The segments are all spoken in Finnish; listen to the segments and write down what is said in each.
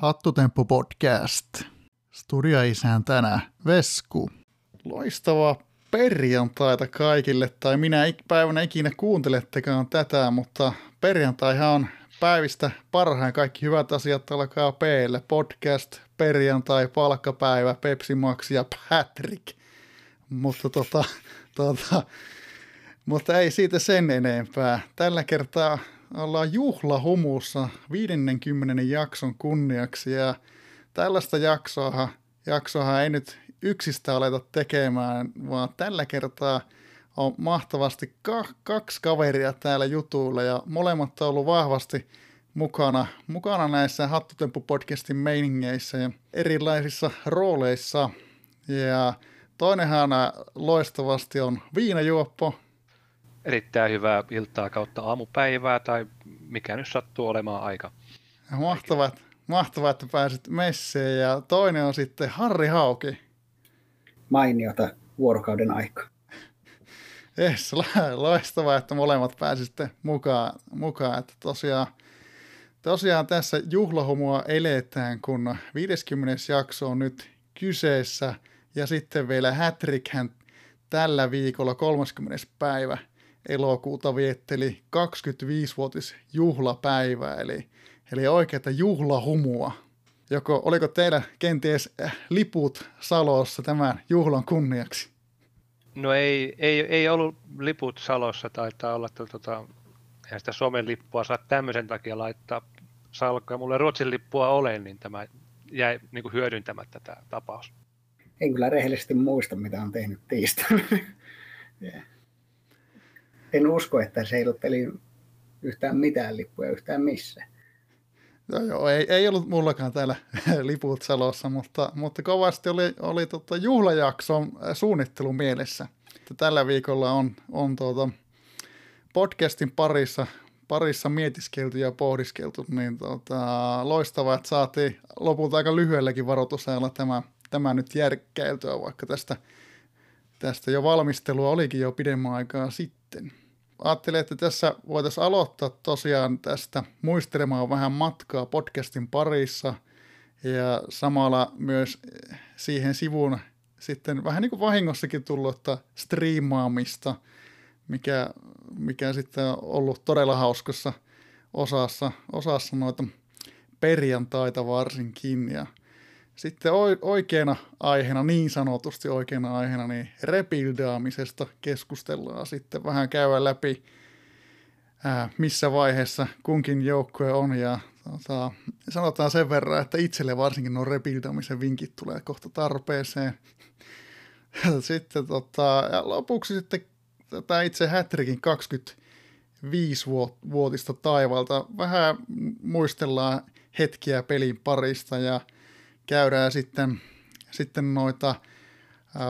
Hattutemppu podcast. Studioisäntänä Vesku. Loistavaa perjantaita kaikille, tai minä päivänä ikinä kuuntelettekaan tätä, mutta perjantaihan on päivistä parhain kaikki hyvät asiat alkaa p Podcast, perjantai, palkkapäivä, Pepsi Max ja Patrick. Mutta tota, tota, mutta ei siitä sen enempää. Tällä kertaa ollaan juhlahumussa 50 jakson kunniaksi ja tällaista jaksoa, jaksoa ei nyt yksistä aleta tekemään, vaan tällä kertaa on mahtavasti ka- kaksi kaveria täällä jutuilla ja molemmat on ollut vahvasti mukana, mukana näissä Hattutemppu-podcastin meiningeissä ja erilaisissa rooleissa. Ja toinenhan loistavasti on viinajuoppo, erittäin hyvää iltaa kautta aamupäivää tai mikä nyt sattuu olemaan aika. Mahtavaa, mahtavaa että pääsit messeen ja toinen on sitten Harri Hauki. Mainiota vuorokauden aika. Yes, loistavaa, että molemmat pääsitte mukaan, mukaan. Että tosiaan, tosiaan tässä juhlahumua eletään, kun 50. jakso on nyt kyseessä ja sitten vielä Hätrikhän tällä viikolla 30. päivä – elokuuta vietteli 25-vuotis juhlapäivää, eli, eli oikeata juhlahumua. Joko, oliko teillä kenties äh, liput Salossa tämän juhlan kunniaksi? No ei, ei, ei ollut liput Salossa, taitaa olla, että tota, eihän sitä Suomen lippua saa tämmöisen takia laittaa salkkoon. Mulla Ruotsin lippua ole, niin tämä jäi niin kuin hyödyntämättä tämä tapaus. En kyllä rehellisesti muista, mitä on tehnyt tiistaina. yeah. En usko, että se heilutteli yhtään mitään lippuja yhtään missä. No joo, ei, ei ollut mullakaan täällä liput salossa, mutta, mutta kovasti oli, oli tota juhlajakson suunnittelu mielessä. Tällä viikolla on, on tuota podcastin parissa, parissa mietiskelty ja pohdiskeltu, niin tota, loistavaa, että saatiin lopulta aika lyhyelläkin varoitusajalla tämä, tämä nyt järkkäiltyä, vaikka tästä, tästä jo valmistelua olikin jo pidemmän aikaa sitten ajattelin, että tässä voitaisiin aloittaa tosiaan tästä muistelemaan vähän matkaa podcastin parissa ja samalla myös siihen sivuun sitten vähän niin kuin vahingossakin tullutta striimaamista, mikä, mikä sitten on ollut todella hauskassa osassa, osassa noita perjantaita varsinkin. Ja sitten oikeana aiheena, niin sanotusti oikeana aiheena, niin rebuildaamisesta keskustellaan sitten vähän käydä läpi, ää, missä vaiheessa kunkin joukkue on ja tota, sanotaan sen verran, että itselle varsinkin nuo rebuildaamisen vinkit tulee kohta tarpeeseen. sitten tota, ja lopuksi sitten tämä itse Hattrickin 25-vuotista taivalta vähän muistellaan hetkiä pelin parista ja – käydään sitten, sitten noita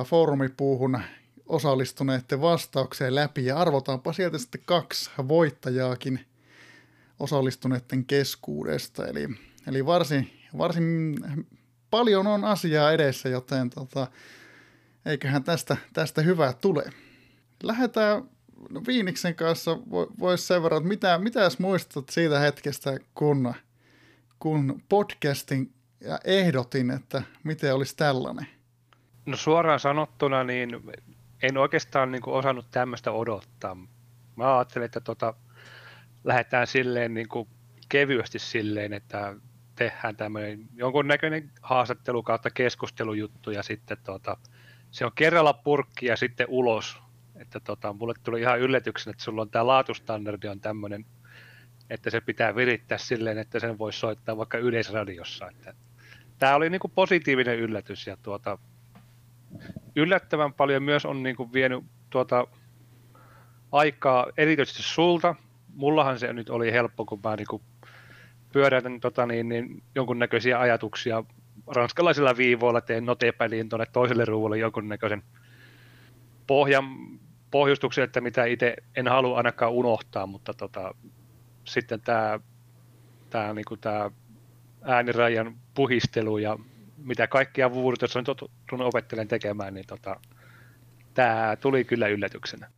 foorumipuuhun osallistuneiden vastaukseen läpi ja arvotaanpa sieltä sitten kaksi voittajaakin osallistuneiden keskuudesta. Eli, eli varsin, varsin paljon on asiaa edessä, joten tota, eiköhän tästä, tästä hyvää tule. Lähdetään no Viiniksen kanssa, voisi sen verran, että mitä, mitä jos muistat siitä hetkestä, kun, kun podcastin ja ehdotin, että miten olisi tällainen. No suoraan sanottuna, niin en oikeastaan niin kuin osannut tämmöistä odottaa. Mä ajattelin, että tota, lähdetään silleen niin kuin kevyesti silleen, että tehdään tämmöinen jonkunnäköinen haastattelu kautta keskustelujuttu ja sitten tota, se on kerralla purkki ja sitten ulos. Että tota, mulle tuli ihan yllätyksen, että sulla on tämä laatustandardi on tämmöinen, että se pitää virittää silleen, että sen voisi soittaa vaikka yleisradiossa. Että tämä oli niin kuin positiivinen yllätys ja tuota, yllättävän paljon myös on niin kuin vienyt tuota aikaa erityisesti sulta. Mullahan se nyt oli helppo, kun mä niin kuin pyöräytän tota niin, niin jonkunnäköisiä ajatuksia ranskalaisilla viivoilla, teen notepäliin tuonne toiselle ruualle jonkunnäköisen pohjan, pohjustuksen, että mitä itse en halua ainakaan unohtaa, mutta tota, sitten tämä, tämä, niin kuin tämä äänirajan puhistelu ja mitä kaikkia vuorotossa on tottunut opettelen tekemään, niin tota, tämä tuli kyllä yllätyksenä.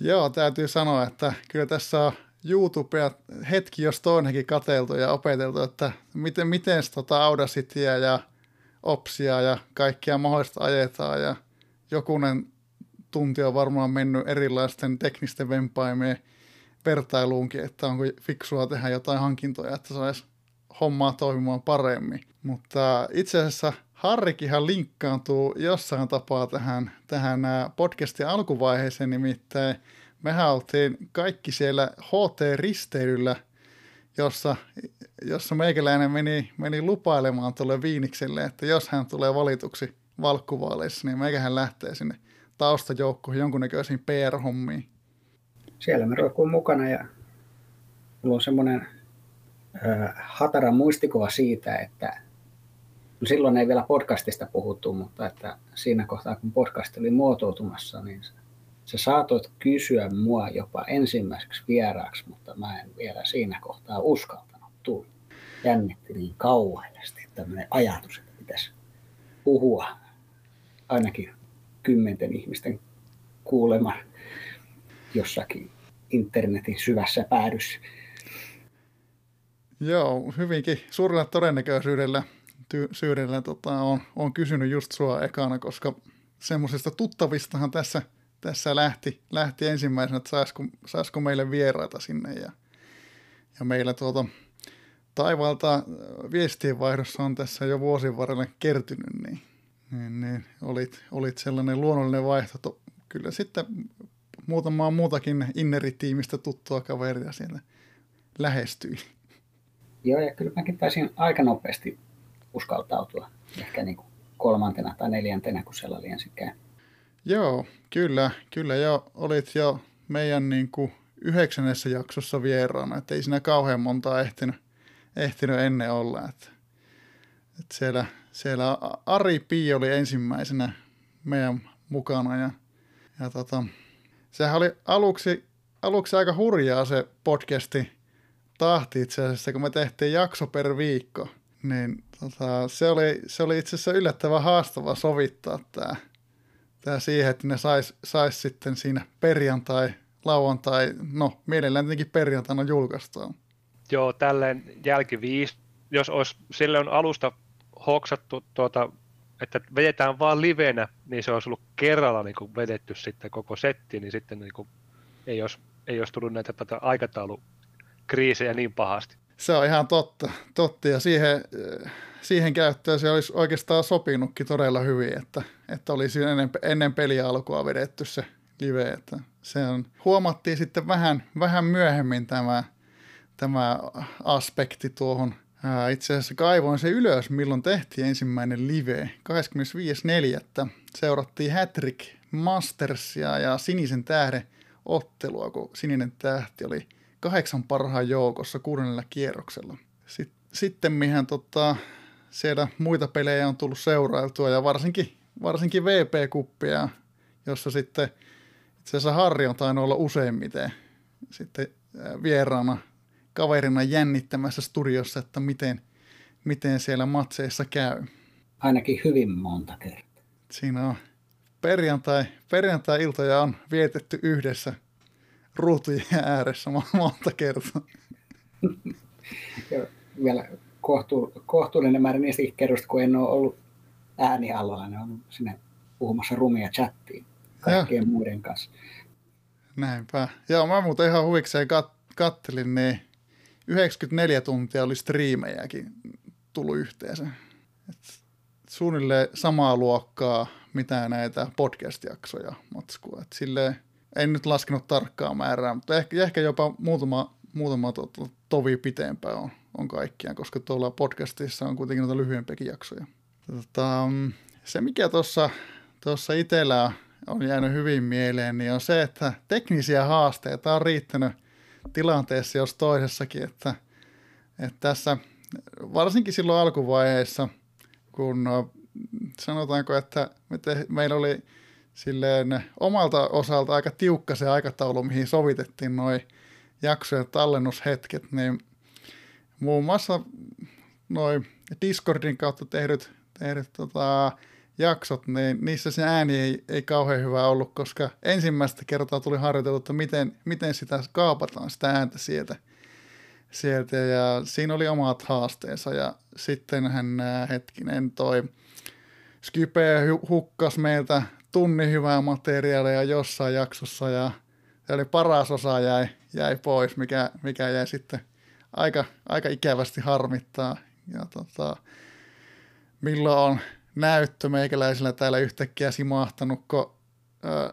Joo, täytyy sanoa, että kyllä tässä on YouTubea hetki jos toinenkin kateltu ja opeteltu, että miten, miten tota Audacityä ja Opsia ja kaikkia mahdollista ajetaan ja jokunen tunti on varmaan mennyt erilaisten teknisten vempaimien vertailuunkin, että onko fiksua tehdä jotain hankintoja, että saisi hommaa toimimaan paremmin. Mutta itse asiassa Harrikihan linkkaantuu jossain tapaa tähän, tähän podcastin alkuvaiheeseen, nimittäin mehän oltiin kaikki siellä HT-risteilyllä, jossa, jossa meikäläinen meni, meni lupailemaan tuolle Viinikselle, että jos hän tulee valituksi valkkuvaaleissa, niin meikähän lähtee sinne taustajoukkoihin jonkunnäköisiin PR-hommiin. Siellä me roikkuun mukana ja mulla on semmoinen hatara muistikuva siitä, että no silloin ei vielä podcastista puhuttu, mutta että siinä kohtaa kun podcast oli muotoutumassa, niin sä saatoit kysyä mua jopa ensimmäiseksi vieraaksi, mutta mä en vielä siinä kohtaa uskaltanut tulla. Jännitti niin kauheasti tämmöinen ajatus, että pitäisi puhua ainakin kymmenten ihmisten kuulema jossakin internetin syvässä päädyssä. Joo, hyvinkin suurella todennäköisyydellä ty- syydellä tota, on, on kysynyt just sua ekana, koska semmoisesta tuttavistahan tässä, tässä lähti, lähti ensimmäisenä, että saisiko, saisiko meille vieraita sinne ja, ja meillä tuota, taivaalta viestienvaihdossa on tässä jo vuosien varrella kertynyt, niin, niin, niin olit, olit sellainen luonnollinen vaihto. Kyllä sitten muutamaa muutakin Inneritiimistä tuttua kaveria siellä lähestyi. Joo, ja kyllä mäkin taisin aika nopeasti uskaltautua, ehkä niin kuin kolmantena tai neljäntenä, kun siellä oli ensikään. Joo, kyllä, kyllä jo olit jo meidän niin kuin yhdeksännessä jaksossa vieraana, että ei siinä kauhean montaa ehtinyt, ehtinyt ennen olla. Että, että siellä, siellä Ari Pi oli ensimmäisenä meidän mukana ja, ja tota, sehän oli aluksi, aluksi aika hurjaa se podcasti tahti itse asiassa, kun me tehtiin jakso per viikko. Niin tota, se, oli, se oli itse asiassa yllättävän haastava sovittaa tämä tää siihen, että ne sais, sais sitten siinä perjantai, lauantai, no mielellään tietenkin perjantaina julkaistua. Joo, tälleen jälkiviis, jos olisi silloin alusta hoksattu tuota että vedetään vaan livenä, niin se olisi ollut kerralla niin kuin vedetty sitten koko setti, niin sitten niin kuin ei, olisi, ei olisi tullut näitä tätä aikataulukriisejä niin pahasti. Se on ihan totta, totta ja siihen, siihen käyttöön se olisi oikeastaan sopinutkin todella hyvin, että, että olisi ennen, ennen peliä alkua vedetty se live. Että se on, huomattiin sitten vähän, vähän myöhemmin tämä, tämä aspekti tuohon itse asiassa kaivoin se ylös, milloin tehtiin ensimmäinen live. 25.4. seurattiin Hattrick Mastersia ja Sinisen tähden ottelua, kun Sininen tähti oli kahdeksan parhaan joukossa kuudennella kierroksella. Sitten mihän tota, siellä muita pelejä on tullut seurailtua ja varsinkin, varsinkin VP-kuppia, jossa sitten itse asiassa Harri on tainnut olla useimmiten sitten vieraana kaverina jännittämässä studiossa, että miten, miten siellä matseissa käy. Ainakin hyvin monta kertaa. Siinä on perjantai, perjantai-iltoja on vietetty yhdessä ruutujen ääressä monta kertaa. ja vielä kohtu, kohtuullinen määrä niistäkin kerroista, kun en ole ollut äänialalla, ne on sinne puhumassa rumia chattiin kaikkien ja. muiden kanssa. Näinpä. Joo, mä muuten ihan huvikseen kat- kattelin, niin 94 tuntia oli striimejäkin tullut yhteensä. Et suunnilleen samaa luokkaa, mitä näitä podcast-jaksoja matskua. Et silleen, en nyt laskenut tarkkaa määrää, mutta ehkä, ehkä jopa muutama, muutama to, to, tovi pitempään on, on kaikkiaan, koska tuolla podcastissa on kuitenkin noita lyhyempiäkin jaksoja. Tota, se, mikä tuossa tuossa itsellä on jäänyt hyvin mieleen, niin on se, että teknisiä haasteita on riittänyt tilanteessa jos toisessakin, että, että tässä varsinkin silloin alkuvaiheessa, kun no, sanotaanko, että me te, meillä oli silleen omalta osalta aika tiukka se aikataulu, mihin sovitettiin noin jaksojen tallennushetket, niin muun muassa noin Discordin kautta tehdyt, tehdyt tota, jaksot, niin niissä se ääni ei, ei kauhean hyvä ollut, koska ensimmäistä kertaa tuli harjoiteltu, että miten, miten sitä kaapataan, sitä ääntä sieltä. sieltä. Ja siinä oli omat haasteensa ja sitten hän hetkinen toi Skype hukkas meiltä tunnin hyvää materiaalia jossain jaksossa ja eli paras osa jäi, jäi pois, mikä, mikä jäi sitten aika, aika ikävästi harmittaa. Ja tota, milloin on näyttö meikäläisellä täällä yhtäkkiä simahtanut, kun ö,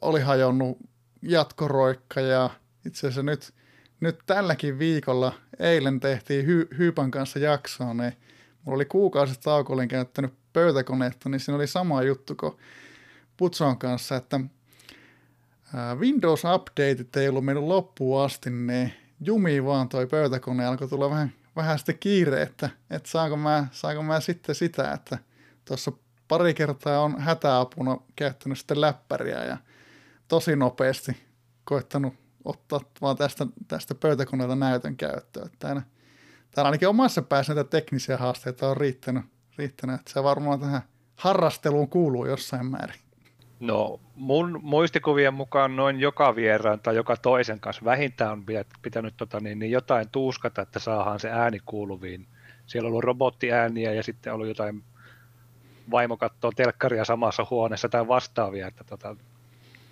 oli hajonnut jatkoroikka ja itse asiassa nyt, nyt tälläkin viikolla eilen tehtiin hy, Hyypan kanssa jaksoa, niin mulla oli kuukausi tauko, olin käyttänyt pöytäkonetta, niin siinä oli sama juttu kuin Putson kanssa, että Windows Updateit ei ollut mennyt loppuun asti, niin jumi vaan toi pöytäkone alkoi tulla vähän, vähän sitten kiire, että, että saanko, mä, saanko mä sitten sitä, että tuossa pari kertaa on hätäapuna käyttänyt sitten läppäriä ja tosi nopeasti koittanut ottaa vaan tästä, tästä pöytäkoneelta näytön käyttöön. Täällä, täällä ainakin omassa päässä näitä teknisiä haasteita on riittänyt, riittänyt että se varmaan tähän harrasteluun kuuluu jossain määrin. No mun muistikuvien mukaan noin joka vieraan tai joka toisen kanssa vähintään on pitänyt tota, niin, niin jotain tuuskata, että saadaan se ääni kuuluviin. Siellä on ollut robottiääniä ja sitten ollut jotain vaimo katsoo telkkaria samassa huoneessa tai vastaavia. Että tota,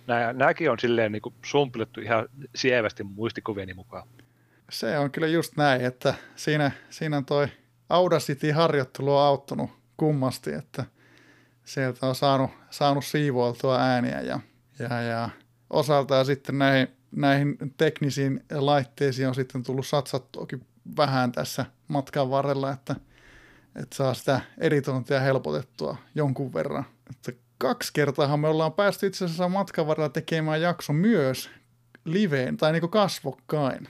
nää, nämäkin on silleen niin sumpilittu ihan sievästi muistikuvieni mukaan. Se on kyllä just näin, että siinä, siinä toi Audacity-harjoittelu on auttanut kummasti, että – sieltä on saanut, saanut siivoiltua ääniä ja, ja, ja osaltaan sitten näihin, näihin teknisiin laitteisiin on sitten tullut satsattuakin vähän tässä matkan varrella, että, että saa sitä editointia helpotettua jonkun verran. Että kaksi kertaa me ollaan päästy itse asiassa matkan varrella tekemään jakso myös liveen tai niin kasvokkain,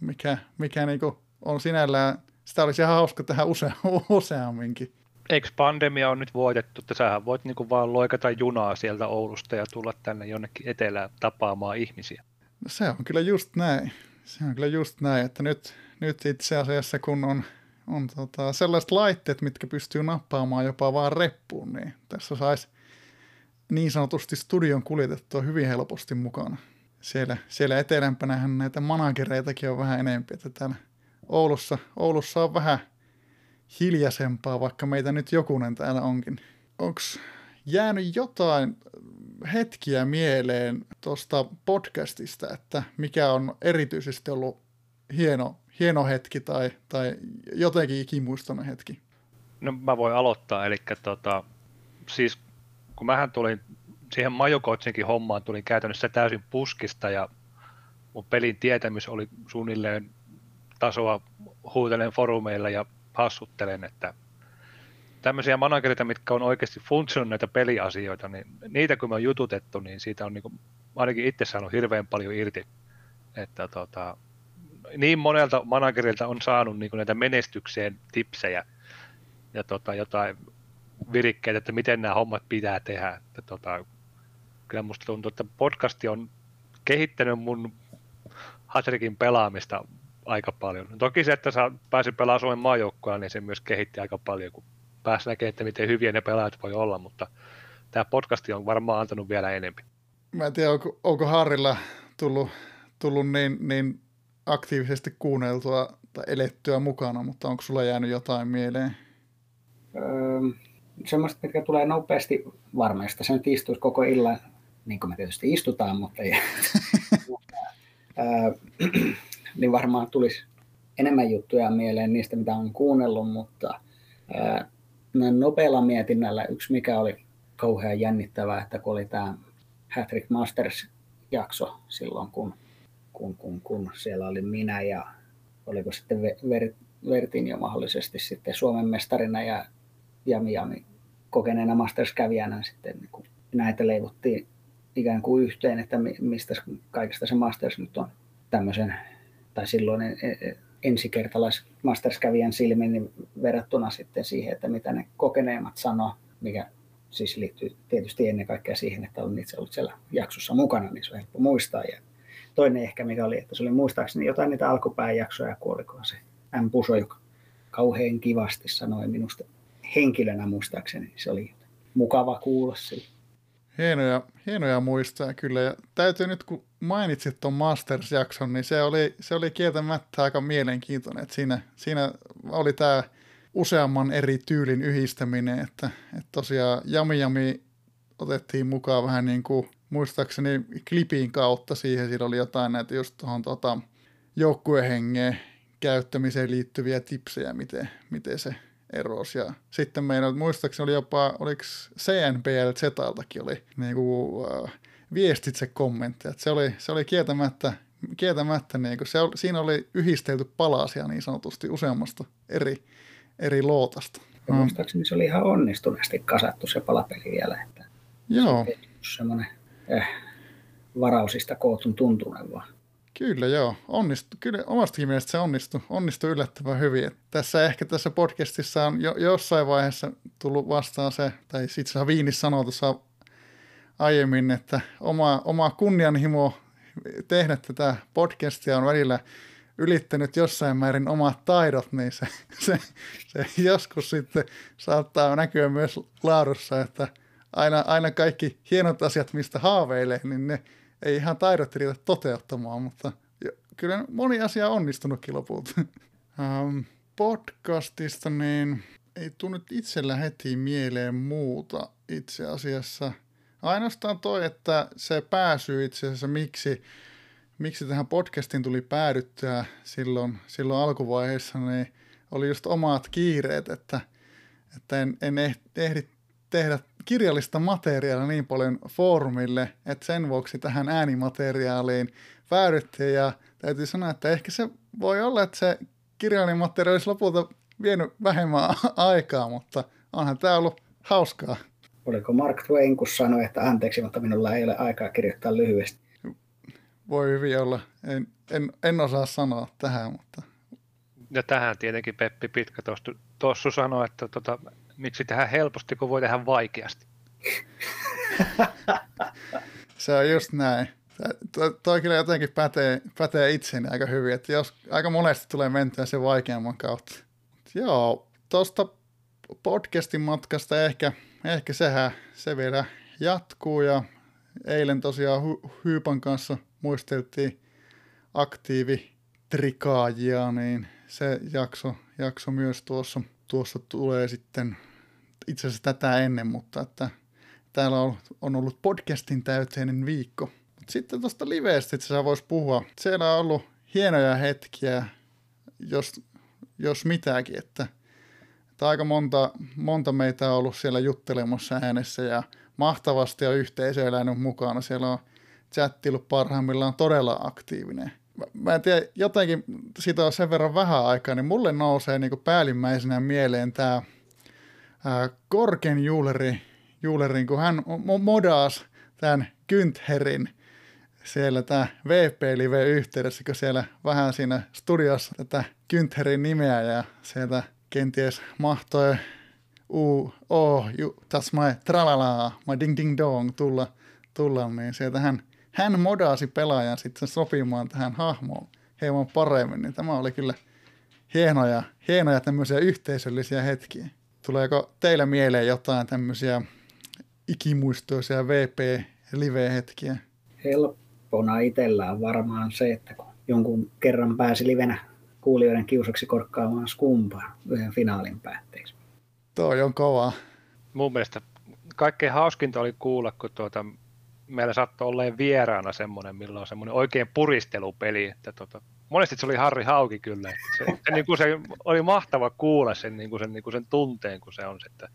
mikä, mikä niin on sinällään, sitä olisi ihan hauska tehdä usea, useamminkin eikö pandemia on nyt voitettu, että sähän voit niin vaan loikata junaa sieltä Oulusta ja tulla tänne jonnekin etelään tapaamaan ihmisiä. No se on kyllä just näin. Se on kyllä just näin, että nyt, nyt itse asiassa kun on, on tota sellaiset laitteet, mitkä pystyy nappaamaan jopa vaan reppuun, niin tässä saisi niin sanotusti studion kuljetettua hyvin helposti mukana. Siellä, siellä etelämpänähän näitä managereitakin on vähän enempi, että täällä Oulussa, Oulussa on vähän hiljaisempaa, vaikka meitä nyt jokunen täällä onkin. Onko jäänyt jotain hetkiä mieleen tuosta podcastista, että mikä on erityisesti ollut hieno, hieno hetki tai, tai jotenkin ikimuistoinen hetki? No mä voin aloittaa, eli tota, siis kun mähän tulin siihen Majokotsinkin hommaan, tulin käytännössä täysin puskista ja mun pelin tietämys oli suunnilleen tasoa huutelen forumeilla ja hassuttelen, että tämmöisiä managereita, mitkä on oikeasti funktionoineita näitä peliasioita, niin niitä kun me on jututettu, niin siitä on niin kuin, ainakin itse saanut hirveän paljon irti. Että tota, niin monelta managerilta on saanut niin näitä menestykseen tipsejä ja tota, jotain virikkeitä, että miten nämä hommat pitää tehdä. Että tota, kyllä musta tuntuu, että podcasti on kehittänyt mun Hatrikin pelaamista aika paljon. Toki se, että saa pääsi pelaamaan Suomen maajoukkoa, niin se myös kehitti aika paljon, kun pääsi näkemään, että miten hyviä ne pelaajat voi olla, mutta tämä podcasti on varmaan antanut vielä enemmän. Mä en tiedä, onko, onko Harrilla tullut, tullut niin, niin aktiivisesti kuunneltua tai elettyä mukana, mutta onko sulla jäänyt jotain mieleen? Öö, semmoista, mitkä tulee nopeasti varmasti. Se nyt istuisi koko illan, niin kuin me tietysti istutaan, mutta ei. öö, niin varmaan tulisi enemmän juttuja mieleen niistä, mitä on kuunnellut, mutta ää, nopealla mietinnällä yksi, mikä oli kauhean jännittävää, että kun oli tämä Hattrick Masters-jakso silloin, kun, kun, kun, kun siellä oli minä ja oliko sitten Ver, Vertin jo mahdollisesti sitten Suomen mestarina ja Jami Jami kokeneena Masters-kävijänä sitten niin kun näitä leivottiin ikään kuin yhteen, että mistä kaikesta se Masters nyt on tämmöisen tai silloin ensikertalais masterskävijän silmin niin verrattuna sitten siihen, että mitä ne kokeneemmat sanoo, mikä siis liittyy tietysti ennen kaikkea siihen, että olen itse ollut siellä jaksossa mukana, niin se on helppo muistaa. Ja toinen ehkä, mikä oli, että se oli muistaakseni jotain niitä alkupääjaksoja, kuolikohan se M. Puso, joka kauhean kivasti sanoi minusta henkilönä muistaakseni, se oli mukava kuulla sillä. Hienoja, hienoja muistoja kyllä. Ja täytyy nyt, kun mainitsit tuon Masters-jakson, niin se oli, se oli kieltämättä aika mielenkiintoinen. Että siinä, siinä oli tämä useamman eri tyylin yhdistäminen, että, että tosiaan Jami Jami otettiin mukaan vähän niin kuin, muistaakseni klipin kautta siihen, siinä oli jotain näitä just tuohon tota, joukkuehengeen käyttämiseen liittyviä tipsejä, miten, miten se erosi. Ja sitten meillä, muistaakseni oli jopa, oliko CNBL Zetaltakin oli niin kuin, äh, viestitse kommentteja. Se oli, se oli kieltämättä, kieltämättä niin kuin, se oli, siinä oli yhdistelty palasia niin sanotusti useammasta eri, eri lootasta. Ja muistaakseni se oli ihan onnistuneesti kasattu se palapeli vielä. Että Joo. Se semmoinen eh, varausista kootun tuntunen vaan. Kyllä joo, onnistu. Kyllä omastakin mielestä se onnistui, onnistui yllättävän hyvin. Tässä ehkä tässä podcastissa on jo, jossain vaiheessa tullut vastaan se, tai sitten Viinis sanoi tuossa aiemmin, että oma, oma kunnianhimo tehdä tätä podcastia on välillä ylittänyt jossain määrin omat taidot, niin se, se, se joskus sitten saattaa näkyä myös laadussa, että aina, aina kaikki hienot asiat, mistä haaveilee, niin ne ei ihan taidot riitä toteuttamaan, mutta kyllä moni asia on onnistunutkin lopulta. Um, podcastista niin ei tule nyt itsellä heti mieleen muuta itse asiassa. Ainoastaan toi, että se pääsy itse asiassa, miksi, miksi tähän podcastiin tuli päädyttyä silloin, silloin alkuvaiheessa, niin oli just omat kiireet, että, että en, en ehdi tehdä kirjallista materiaalia niin paljon foorumille, että sen vuoksi tähän äänimateriaaliin päädyttiin ja täytyy sanoa, että ehkä se voi olla, että se kirjallinen materiaali olisi lopulta vienyt vähemmän aikaa, mutta onhan tämä ollut hauskaa. Oliko Mark Twain, kun sanoi, että anteeksi, mutta minulla ei ole aikaa kirjoittaa lyhyesti? Voi hyvin olla. En, en, en osaa sanoa tähän, mutta... Ja tähän tietenkin Peppi Pitkä tuossa sanoi, että tota, miksi tehdä helposti, kun voi tehdä vaikeasti. se on just näin. Toi, toi kyllä jotenkin pätee, pätee itseni aika hyvin, että jos aika monesti tulee mentyä sen vaikeamman kautta. Joo, tuosta podcastin matkasta ehkä, ehkä sehän se vielä jatkuu ja eilen tosiaan Hy- Hyypan kanssa muisteltiin aktiivi trikaajia, niin se jakso, jakso myös tuossa, tuossa tulee sitten itse asiassa tätä ennen, mutta että täällä on, on ollut podcastin täyteinen viikko. Sitten tuosta liveestä itse asiassa voisi puhua. Siellä on ollut hienoja hetkiä, jos, jos mitäkin, että, että aika monta, monta meitä on ollut siellä juttelemassa äänessä ja mahtavasti on yhteisö elänyt mukana. Siellä on chattilut parhaimmillaan todella aktiivinen. Mä, mä en tiedä, jotenkin siitä on sen verran vähän aikaa, niin mulle nousee niin päällimmäisenä mieleen tämä Korken Juuleri, Juulerin, kun hän modaas tämän Güntherin siellä tämä VP-live-yhteydessä, kun siellä vähän siinä studiossa tätä Güntherin nimeä ja sieltä kenties mahtoi u, oh, you, that's my tralala, my ding ding dong tulla, tulla niin sieltä hän, hän modaasi pelaajan sitten sopimaan tähän hahmoon hieman paremmin, niin tämä oli kyllä hienoja, hienoja tämmöisiä yhteisöllisiä hetkiä. Tuleeko teillä mieleen jotain tämmöisiä ikimuistoisia VP-live-hetkiä? Helppona itsellä on varmaan se, että kun jonkun kerran pääsi livenä kuulijoiden kiusaksi korkkaamaan skumpaa yhden finaalin päätteeksi. Toi on kova. Mun mielestä kaikkein hauskinta oli kuulla, kun tuota, meillä saattoi olla vieraana semmoinen, millä on semmoinen oikein puristelupeli, että tuota, monesti se oli Harri Hauki kyllä. Se, se, niin kuin se oli mahtava kuulla sen, niin kuin sen, niin kuin sen tunteen, kun se on että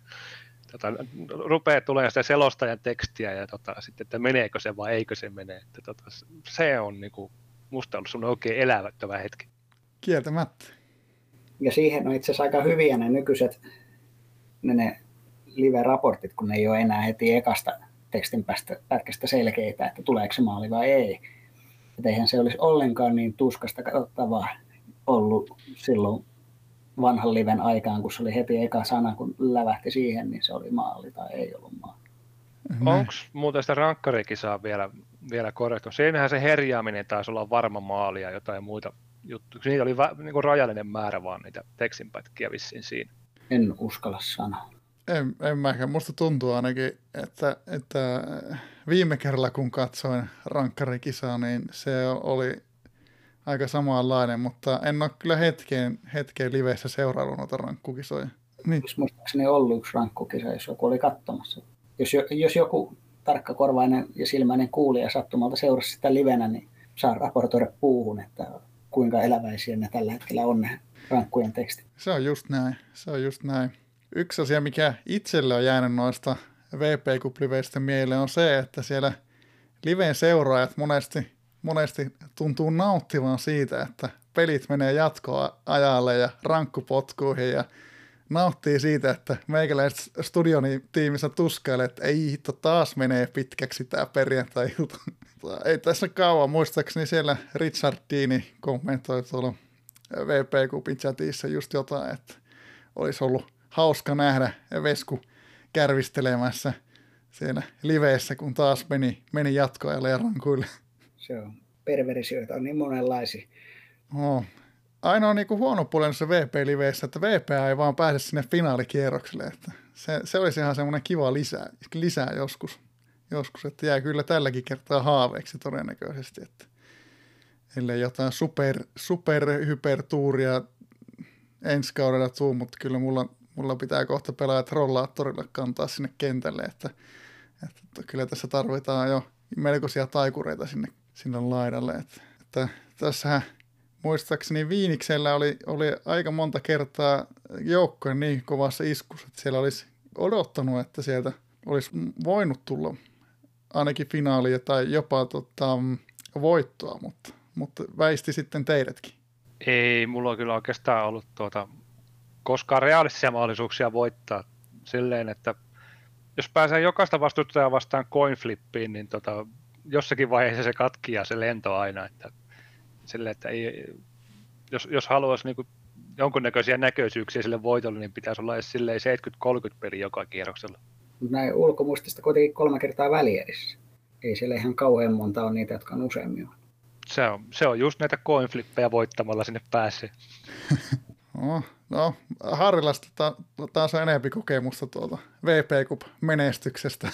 tota, rupeaa tulemaan sitä selostajan tekstiä ja tota, sitten, että meneekö se vai eikö se mene. Että, tota, se on niin kuin, musta ollut semmoinen oikein elävättävä hetki. Kieltämättä. Ja siihen on itse asiassa aika hyviä ne nykyiset ne, ne live-raportit, kun ne ei ole enää heti ekasta tekstin pätkästä selkeitä, että tuleeko se maali vai ei. Että eihän se olisi ollenkaan niin tuskasta katsottavaa ollut silloin vanhan liven aikaan, kun se oli heti eka sana, kun lävähti siihen, niin se oli maali tai ei ollut maali. Onko muuten sitä rankkarikisaa vielä, vielä korjattu? Siinähän se herjaaminen taisi olla varma maali ja jotain muita juttuja. Niitä oli va, niin kuin rajallinen määrä vaan niitä tekstinpätkiä vissiin siinä. En uskalla sanoa. En, en mäkään. Musta tuntuu ainakin, että, että viime kerralla kun katsoin rankkarikisaa, niin se oli aika samanlainen, mutta en ole kyllä hetkeen, hetkeen liveissä seuraillut noita rankkukisoja. Niin. Muistaakseni ollut yksi rankkukisa, jos joku oli katsomassa. Jos, jos joku tarkkakorvainen ja silmäinen kuulija sattumalta seurasi sitä livenä, niin saa raportoida puuhun, että kuinka eläväisiä ne tällä hetkellä on ne rankkujen tekstit. Se on just näin. Se on just näin. Yksi asia, mikä itselle on jäänyt noista VP-kupliveistä mieleen, on se, että siellä liveen seuraajat monesti, monesti tuntuu nauttivan siitä, että pelit menee jatkoa ajalle ja rankkupotkuihin ja nauttii siitä, että meikäläiset studion tiimissä tuskailee, että ei hitto taas menee pitkäksi tämä perjantai-ilta. Ei tässä kauan, muistaakseni siellä Richard Deani kommentoi tuolla VP Cupin chatissa just jotain, että olisi ollut hauska nähdä Vesku kärvistelemässä siellä liveessä, kun taas meni, meni jatkoajalle ja rankuille. Se on perversioita on niin monenlaisia. Oh. Ainoa niin kuin huono puoli se VP-liveissä, että VP ei vaan pääse sinne finaalikierrokselle. Että se, se olisi ihan semmoinen kiva lisää, lisää joskus, joskus, että jää kyllä tälläkin kertaa haaveeksi todennäköisesti, että ellei jotain super, super hypertuuria ensi kaudella tuu, mutta kyllä mulla, mulla pitää kohta pelaa trollaattorilla kantaa sinne kentälle, että, että kyllä tässä tarvitaan jo melkoisia taikureita sinne, sinne laidalle. Että, että tässähän muistaakseni Viiniksellä oli, oli aika monta kertaa joukkojen niin kovassa iskussa, että siellä olisi odottanut, että sieltä olisi voinut tulla ainakin finaalia tai jopa tota, voittoa, mutta, mutta väisti sitten teidätkin. Ei, mulla on kyllä oikeastaan ollut tuota, koskaan realistisia mahdollisuuksia voittaa silleen, että jos pääsee jokaista vastustajaa vastaan coinflippiin, niin tota, jossakin vaiheessa se katki ja se lento aina, että sille, että ei, jos, jos haluaisi niin kuin jonkunnäköisiä näköisyyksiä sille voitolle, niin pitäisi olla edes 70-30 peli joka kierroksella. Näin ulkomuistista kuitenkin kolme kertaa välierissä. Ei siellä ihan kauhean monta on niitä, jotka on useammin Se on, se on just näitä coinflippejä voittamalla sinne pääsee. no, no, Harrilasta ta- taas on enempi kokemusta tuolta VP Cup-menestyksestä.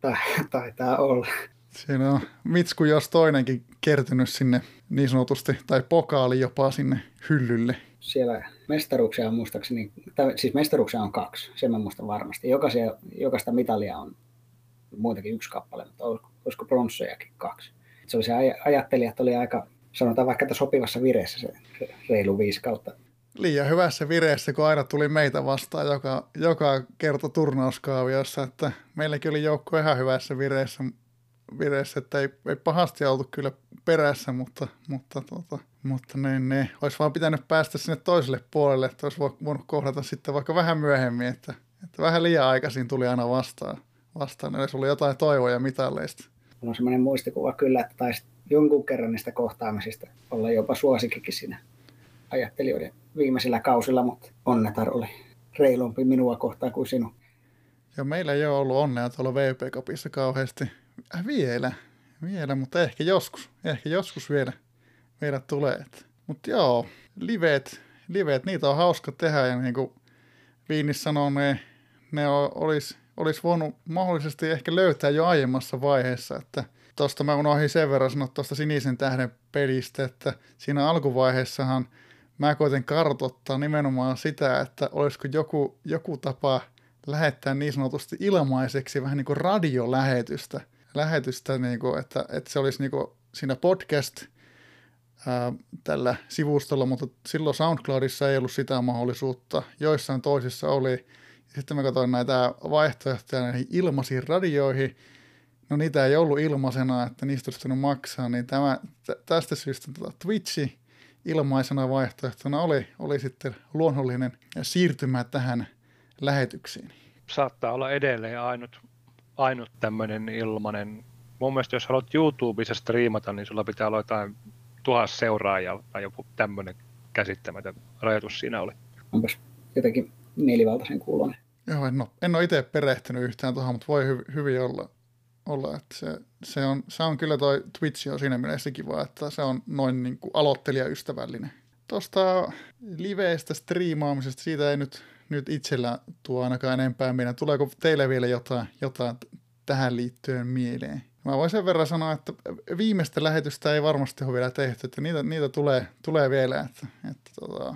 Taitaa olla. Siinä on Mitsku jos toinenkin kertynyt sinne niin sanotusti, tai pokaali jopa sinne hyllylle. Siellä mestaruuksia on muistaakseni, tai siis mestaruuksia on kaksi, sen mä muistan varmasti. Jokaisia, jokaista mitalia on muitakin yksi kappale, mutta olisiko bronssejakin kaksi. Se oli se ajattelijat oli aika, sanotaan vaikka, että sopivassa vireessä se, reilu viisi kautta. Liian hyvässä vireessä, kun aina tuli meitä vastaan joka, joka kerta turnauskaaviossa, että meilläkin oli joukko ihan hyvässä vireessä, vireessä, että ei, ei pahasti oltu kyllä perässä, mutta, mutta, tota, mutta ne, ne, olisi vaan pitänyt päästä sinne toiselle puolelle, että olisi voinut kohdata sitten vaikka vähän myöhemmin, että, että vähän liian aikaisin tuli aina vastaan, vastaan eli oli jotain toivoja mitalleista. Mulla on semmoinen muistikuva kyllä, että taisi jonkun kerran niistä kohtaamisista olla jopa suosikikin siinä ajattelijoiden viimeisillä kausilla, mutta onnetar oli reilumpi minua kohtaan kuin sinun. Joo, meillä ei ole ollut onnea tuolla VP-kapissa kauheasti vielä, vielä, mutta ehkä joskus, ehkä joskus vielä, vielä tulee. Mutta joo, liveet, liveet, niitä on hauska tehdä ja niin kuin Viinis sanoi, ne, ne olisi olis voinut mahdollisesti ehkä löytää jo aiemmassa vaiheessa, että tuosta mä unohdin sen verran sanoa tuosta Sinisen tähden pelistä, että siinä alkuvaiheessahan mä koitin kartottaa nimenomaan sitä, että olisiko joku, joku tapa lähettää niin sanotusti ilmaiseksi vähän niin kuin radiolähetystä lähetystä, niin kuin, että, että se olisi niin kuin siinä podcast ää, tällä sivustolla, mutta silloin SoundCloudissa ei ollut sitä mahdollisuutta. Joissain toisissa oli. Sitten mä katsoin näitä vaihtoehtoja näihin ilmaisiin radioihin. No niitä ei ollut ilmaisena, että niistä olisi maksaa, niin tämä, tästä syystä tota Twitchi ilmaisena vaihtoehtona oli, oli sitten luonnollinen siirtymä tähän lähetyksiin. Saattaa olla edelleen ainut ainut tämmöinen ilmanen. Mun mielestä jos haluat YouTubessa striimata, niin sulla pitää olla jotain tuhat seuraajaa tai joku tämmöinen käsittämätön rajoitus siinä oli. Onpas jotenkin mielivaltaisen kuulonen. Joo, en ole, en ole itse perehtynyt yhtään tuohon, mutta voi hy, hyvin olla, olla että se, se, on, se on kyllä toi Twitch on siinä mielessä kiva, että se on noin niin kuin aloittelijaystävällinen. Tuosta liveistä striimaamisesta, siitä ei nyt nyt itsellä tuo ainakaan enempää mieleen. Tuleeko teille vielä jotain, jotain tähän liittyen mieleen? Mä voin sen verran sanoa, että viimeistä lähetystä ei varmasti ole vielä tehty, että niitä, niitä tulee, tulee vielä. Että, että tota,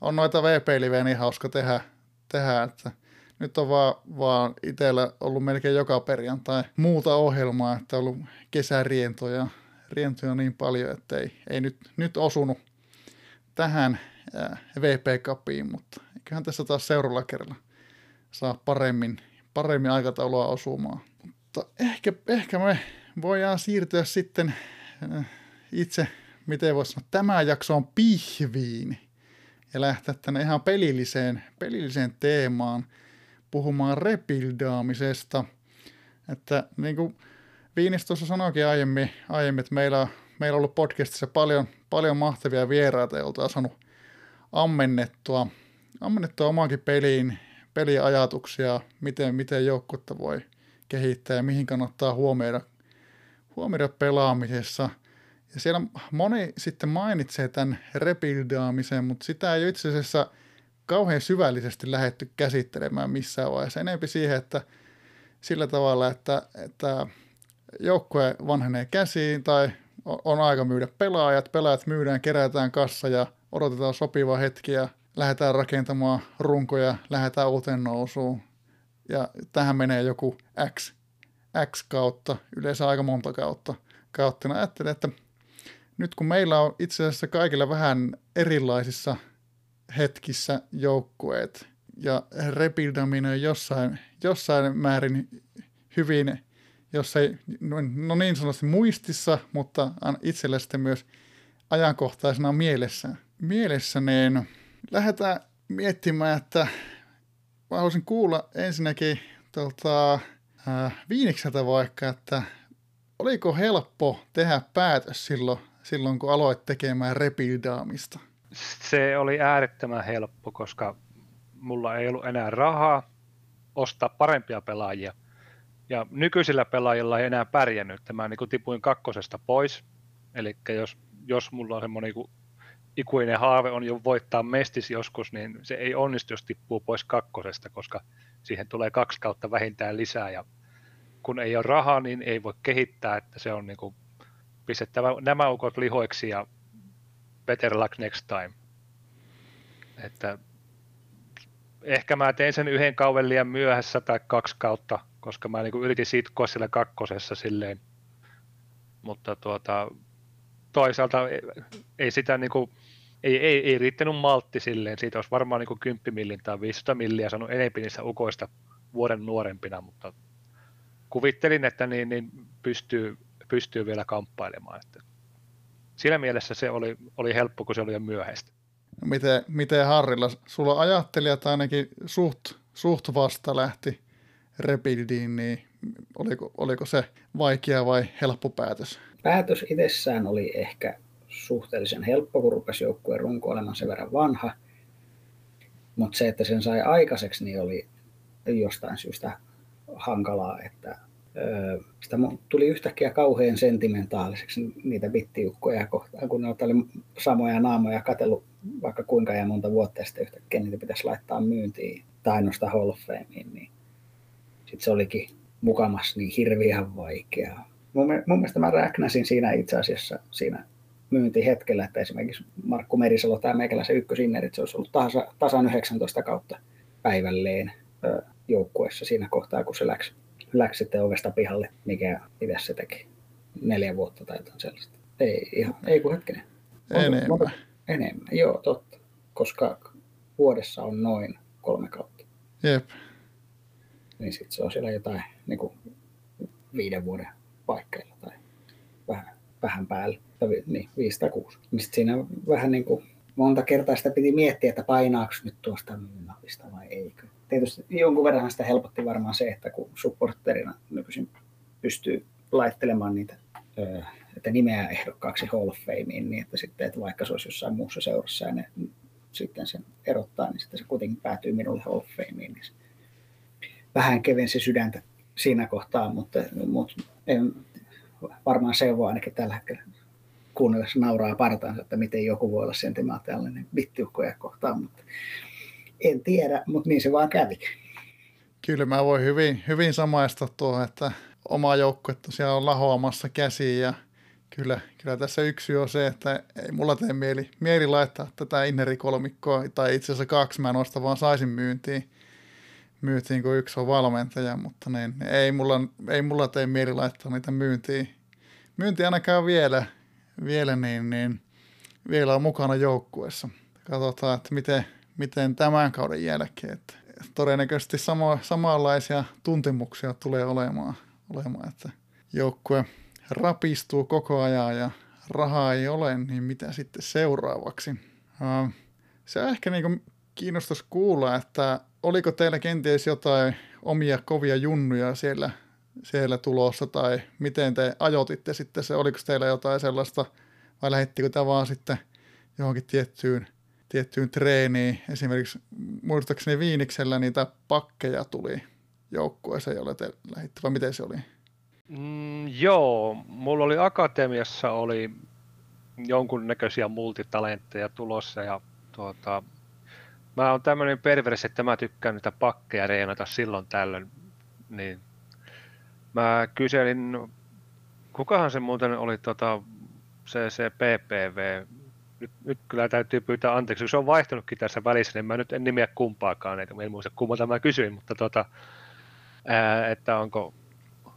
on noita VP-livejä niin hauska tehdä, tehdä että nyt on vaan, vaan itsellä ollut melkein joka perjantai muuta ohjelmaa, että on ollut kesärientoja rientoja niin paljon, että ei, ei nyt, nyt osunut tähän VP-kapiin, mutta eiköhän tässä taas seuraavalla kerralla saa paremmin, paremmin aikataulua osumaan. Mutta ehkä, ehkä me voidaan siirtyä sitten itse, miten voisi sanoa, tämä jakso on pihviin ja lähteä tänne ihan pelilliseen, pelilliseen teemaan puhumaan rebuildaamisesta. Että niin kuin Viinis tuossa sanoikin aiemmin, aiemmin että meillä meillä on ollut podcastissa paljon, paljon mahtavia vieraita, joilta on saanut ammennettua, ammennettua omaankin peliin, peliajatuksia, miten, miten joukkuetta voi kehittää ja mihin kannattaa huomioida, huomioida pelaamisessa. Ja siellä moni sitten mainitsee tämän rebuildaamisen, mutta sitä ei itse asiassa kauhean syvällisesti lähetty käsittelemään missään vaiheessa. Enempi siihen, että sillä tavalla, että, että joukkue vanhenee käsiin tai on aika myydä pelaajat, pelaajat myydään, kerätään kassa ja odotetaan sopiva hetki ja lähdetään rakentamaan runkoja, lähdetään uuteen nousuun. Ja tähän menee joku X, X kautta, yleensä aika monta kautta. kautta. No ajattelin, että nyt kun meillä on itse asiassa kaikilla vähän erilaisissa hetkissä joukkueet ja rebuildaminen jossain, jossain määrin hyvin jos ei, no niin sanotusti muistissa, mutta itselle sitten myös ajankohtaisena mielessä. Mielessä niin lähdetään miettimään, että mä haluaisin kuulla ensinnäkin tuolta äh, Viinikseltä vaikka, että oliko helppo tehdä päätös silloin, silloin kun aloit tekemään rebuildaamista? Se oli äärettömän helppo, koska mulla ei ollut enää rahaa ostaa parempia pelaajia. Ja nykyisillä pelaajilla ei enää pärjännyt. Mä niin tipuin kakkosesta pois. Eli jos, jos mulla on semmoinen niin ikuinen haave on jo voittaa mestis joskus, niin se ei onnistu, jos tippuu pois kakkosesta, koska siihen tulee kaksi kautta vähintään lisää. Ja kun ei ole rahaa, niin ei voi kehittää, että se on niin kuin pistettävä nämä ukot lihoiksi ja better luck next time. Että ehkä mä tein sen yhden kauden liian myöhässä tai kaksi kautta, koska mä niin yritin sitkoa siellä kakkosessa silleen. Mutta tuota, toisaalta ei sitä niin kuin, ei, ei, ei riittänyt maltti silleen, siitä olisi varmaan niin 10 millin tai 500 milliä saanut enempi niistä ukoista vuoden nuorempina, mutta kuvittelin, että niin, niin pystyy, pystyy vielä kamppailemaan. Että siinä mielessä se oli, oli helppo, kun se oli jo myöhäistä. Miten, miten Harrilla, sulla ajattelijat ainakin suht, suht vasta lähti rebuildiin, niin oliko, oliko se vaikea vai helppo päätös? Päätös itsessään oli ehkä suhteellisen helppo, kun rupesi joukkueen runko olemaan sen verran vanha. Mutta se, että sen sai aikaiseksi, niin oli jostain syystä hankalaa, että sitä tuli yhtäkkiä kauhean sentimentaaliseksi niitä bittiukkoja kohtaan, kun ne oli samoja naamoja katsellut vaikka kuinka ja monta vuotta ja sitten yhtäkkiä niitä pitäisi laittaa myyntiin tai nostaa Hall of Fameen, niin sitten se olikin mukamas niin hirveän vaikeaa. Mun, mun mielestä mä räknäsin siinä itse asiassa siinä myyntihetkellä, että esimerkiksi Markku Merisalo tai meikäläisen ykkösinnerit, se olisi ollut tasa, tasan 19 kautta päivälleen joukkueessa siinä kohtaa, kun se läksi, läksi sitten ovesta pihalle, mikä itse se teki neljä vuotta tai jotain sellaista. Ei, ihan, ei kun hetkinen. Enemmän. Monta, enemmän, joo, totta. Koska vuodessa on noin kolme kautta. Jep niin sitten se on siellä jotain niin kuin viiden vuoden paikkeilla tai vähän, vähän päälle, tai niin, viisi tai kuusi. Niin sitten siinä vähän niin kuin monta kertaa sitä piti miettiä, että painaako nyt tuosta napista vai eikö. Tietysti jonkun verran sitä helpotti varmaan se, että kun supporterina nykyisin pystyy laittelemaan niitä että nimeä ehdokkaaksi Hall of Fameen, niin että sitten, että vaikka se olisi jossain muussa seurassa ja ne sitten sen erottaa, niin sitten se kuitenkin päätyy minulle Hall of Fameen, niin vähän kevensi sydäntä siinä kohtaa, mutta, mutta en, varmaan se voi ainakin tällä hetkellä kuunnellessa nauraa partaansa, että miten joku voi olla sentimentaalinen bittiukkoja kohtaan, mutta En tiedä, mutta niin se vaan kävi. Kyllä mä voin hyvin, hyvin samaista tuohon, että oma joukkue tosiaan on lahoamassa käsiin ja kyllä, kyllä tässä yksi on se, että ei mulla tee mieli, mieli laittaa tätä innerikolmikkoa, tai itse asiassa kaksi mä noista vaan saisin myyntiin, myyntiin kun yksi on valmentaja, mutta niin, ei, mulla, ei mulla tee mieli laittaa niitä myyntiin, myyntiin ainakaan vielä, vielä niin, niin vielä on mukana joukkueessa. Katsotaan, että miten, miten tämän kauden jälkeen, että todennäköisesti sama, samanlaisia tuntemuksia tulee olemaan, olemaan että joukkue rapistuu koko ajan ja rahaa ei ole, niin mitä sitten seuraavaksi? Se ehkä niin kiinnostaisi kuulla, että oliko teillä kenties jotain omia kovia junnuja siellä, siellä tulossa tai miten te ajotitte sitten se, oliko teillä jotain sellaista vai lähettikö tämä vaan sitten johonkin tiettyyn, tiettyyn treeniin. Esimerkiksi muistaakseni Viiniksellä niitä pakkeja tuli joukkueeseen, jolle te lähditte, vai miten se oli? Mm, joo, mulla oli akatemiassa oli jonkunnäköisiä multitalentteja tulossa ja tuota, mä oon tämmöinen perversi, että mä tykkään niitä pakkeja reenata silloin tällöin, niin mä kyselin, kukahan se muuten oli tota, se, se PPV, nyt, nyt kyllä täytyy pyytää anteeksi, se on vaihtunutkin tässä välissä, niin mä nyt en nimeä kumpaakaan, eikä en muista kummalta mä kysyin, mutta tota, ää, että onko,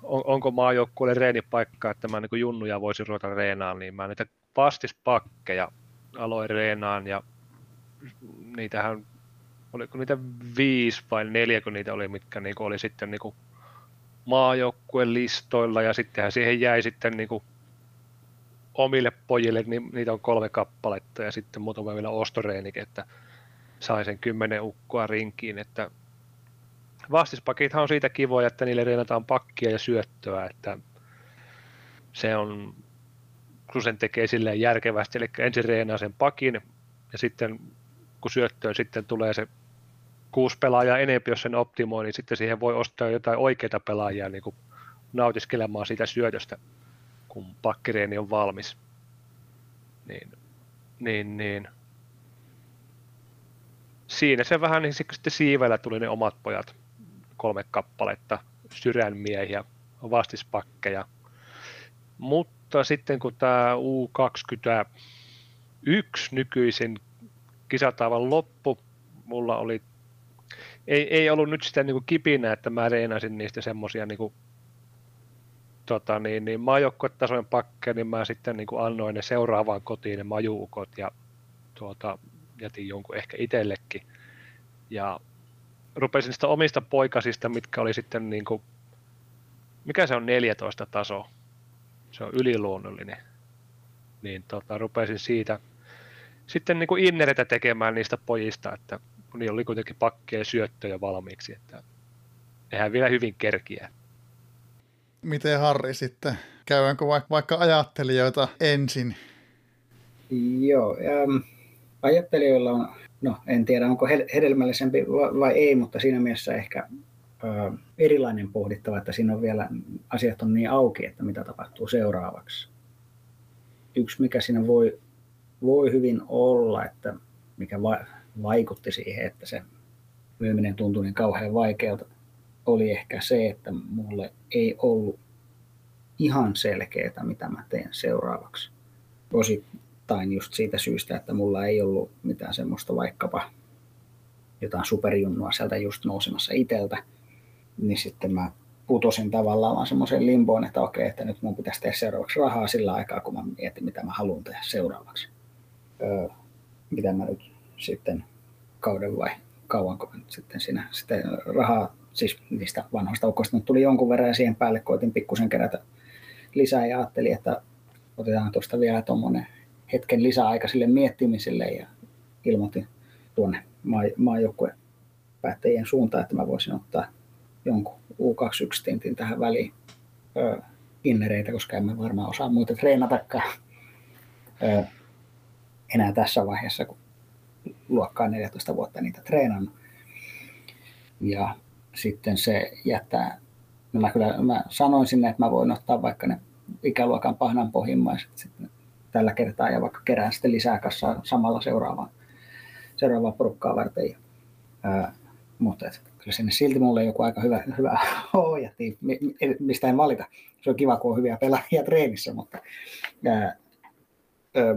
on, onko maajoukkueelle reenipaikka, että mä niin junnuja voisin ruveta reenaan, niin mä niitä vastispakkeja aloin reenaan ja niitähän, oliko niitä viisi vai neljä, kun niitä oli, mitkä niin oli sitten niin maajoukkueen listoilla ja sittenhän siihen jäi sitten niin omille pojille, niin niitä on kolme kappaletta ja sitten muutama vielä ostoreenikin, että sai sen kymmenen ukkoa rinkiin, että vastispakithan on siitä kivoja, että niille reenataan pakkia ja syöttöä, että se on, kun sen tekee silleen järkevästi, eli ensin reenaa sen pakin ja sitten kun syöttöön sitten tulee se kuusi pelaajaa enempi, jos sen optimoi, niin sitten siihen voi ostaa jotain oikeita pelaajia niin kuin nautiskelemaan siitä syötöstä, kun pakkireeni on valmis. Niin, niin, niin. Siinä se vähän, niin sitten siivellä tuli ne omat pojat kolme kappaletta sydänmiehiä, vastispakkeja. Mutta sitten kun tämä U21 nykyisin kisataavan loppu, mulla oli, ei, ei ollut nyt sitä niin kipinä, että mä reenasin niistä semmoisia niin tota, niin, niin maajoukkuetasojen pakkeja, niin mä sitten niin annoin ne seuraavaan kotiin ne majuukot ja tuota, jätin jonkun ehkä itsellekin. Ja rupesin sitä omista poikasista, mitkä oli sitten niin kuin, mikä se on 14 taso, se on yliluonnollinen, niin tota, rupesin siitä sitten niin kuin innereitä tekemään niistä pojista, että niillä oli kuitenkin pakkeja syöttöjä valmiiksi, että eihän vielä hyvin kerkiä. Miten Harri sitten, käydäänkö vaikka ajattelijoita ensin? Joo, ähm, ajattelijoilla on no en tiedä onko hedelmällisempi vai ei, mutta siinä mielessä ehkä ö, erilainen pohdittava, että siinä on vielä asiat on niin auki, että mitä tapahtuu seuraavaksi. Yksi, mikä siinä voi, voi hyvin olla, että mikä va- vaikutti siihen, että se myyminen tuntui niin kauhean vaikealta, oli ehkä se, että mulle ei ollut ihan selkeää, mitä mä teen seuraavaksi. Osi, osittain just siitä syystä, että mulla ei ollut mitään semmoista vaikkapa jotain superjunnua sieltä just nousemassa iteltä, niin sitten mä putosin tavallaan vaan semmoiseen limboon, että okei, että nyt mun pitäisi tehdä seuraavaksi rahaa sillä aikaa, kun mä mietin, mitä mä haluan tehdä seuraavaksi. Öö, mitä mä nyt sitten kauden vai kauanko sitten siinä sitten rahaa, siis niistä vanhoista ukoista tuli jonkun verran ja siihen päälle koitin pikkusen kerätä lisää ja ajattelin, että otetaan tuosta vielä tuommoinen hetken lisäaika sille miettimiselle ja ilmoitin tuonne maajoukkueen päättäjien suuntaan, että mä voisin ottaa jonkun U21-tintin tähän väliin ö, innereitä, koska emme varmaan osaa muita treenatakaan. Ö, enää tässä vaiheessa, kun luokkaa 14 vuotta niitä treenannut. Ja sitten se jättää, no mä, kyllä, mä sanoin sinne, että mä voin ottaa vaikka ne ikäluokan pahnan pohjimmaiset sitten tällä kertaa ja vaikka kerään sitten lisää kassaa samalla seuraavaan, seuraavaan porukkaa varten. Ja, Ää, mutta et, kyllä sinne silti mulle joku aika hyvä, hyvä ohjattiin, mistä en valita. Se on kiva, kun on hyviä pelaajia treenissä, mutta, ää,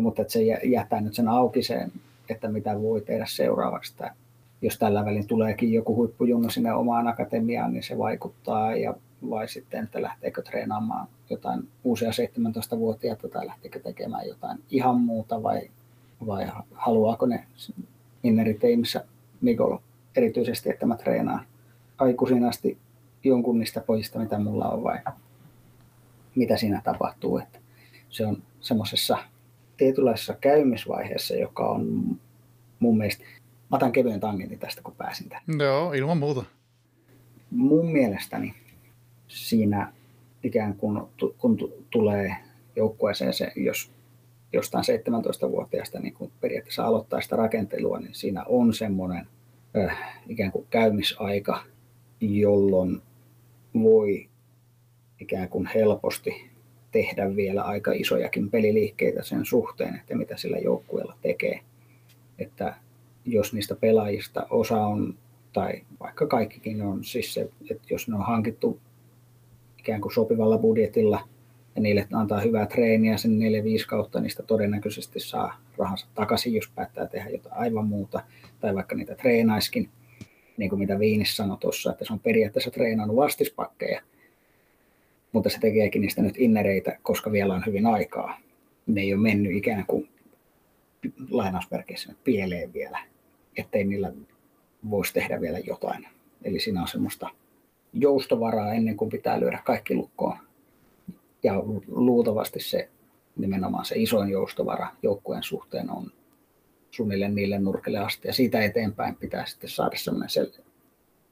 mutta et se jättää nyt sen auki sen, että mitä voi tehdä seuraavaksi. Että jos tällä välin tuleekin joku huippujunnu sinne omaan akatemiaan, niin se vaikuttaa, ja vai sitten, että lähteekö treenaamaan jotain uusia 17-vuotiaita tai lähteekö tekemään jotain ihan muuta vai, vai haluaako ne innerit missä Mikolo erityisesti, että mä treenaan aikuisin asti jonkun niistä pojista, mitä mulla on vai mitä siinä tapahtuu. Että se on semmoisessa tietynlaisessa käymisvaiheessa, joka on mun mielestä, mä otan kevyen tangentin tästä, kun pääsin tähän. Joo, ilman muuta. Mun mielestäni siinä ikään kuin kun tulee joukkueeseen se, jos jostain 17-vuotiaasta niin kuin periaatteessa aloittaa sitä rakentelua, niin siinä on semmoinen äh, ikään kuin käymisaika, jolloin voi ikään kuin helposti tehdä vielä aika isojakin peliliikkeitä sen suhteen, että mitä sillä joukkueella tekee. Että jos niistä pelaajista osa on, tai vaikka kaikkikin on, siis se, että jos ne on hankittu ikään kuin sopivalla budjetilla ja niille antaa hyvää treeniä sen 4-5 kautta, niistä todennäköisesti saa rahansa takaisin, jos päättää tehdä jotain aivan muuta, tai vaikka niitä treenaiskin, niin kuin mitä Viinis sanoi tuossa, että se on periaatteessa treenannut vastispakkeja, mutta se tekeekin niistä nyt innereitä, koska vielä on hyvin aikaa. Ne ei ole mennyt ikään kuin lainausmerkeissä pieleen vielä, ettei niillä voisi tehdä vielä jotain. Eli siinä on semmoista joustovaraa ennen kuin pitää lyödä kaikki lukkoon. Ja luultavasti se nimenomaan se isoin joustovara joukkueen suhteen on suunnilleen niille nurkille asti. Ja siitä eteenpäin pitää sitten saada sellainen sel-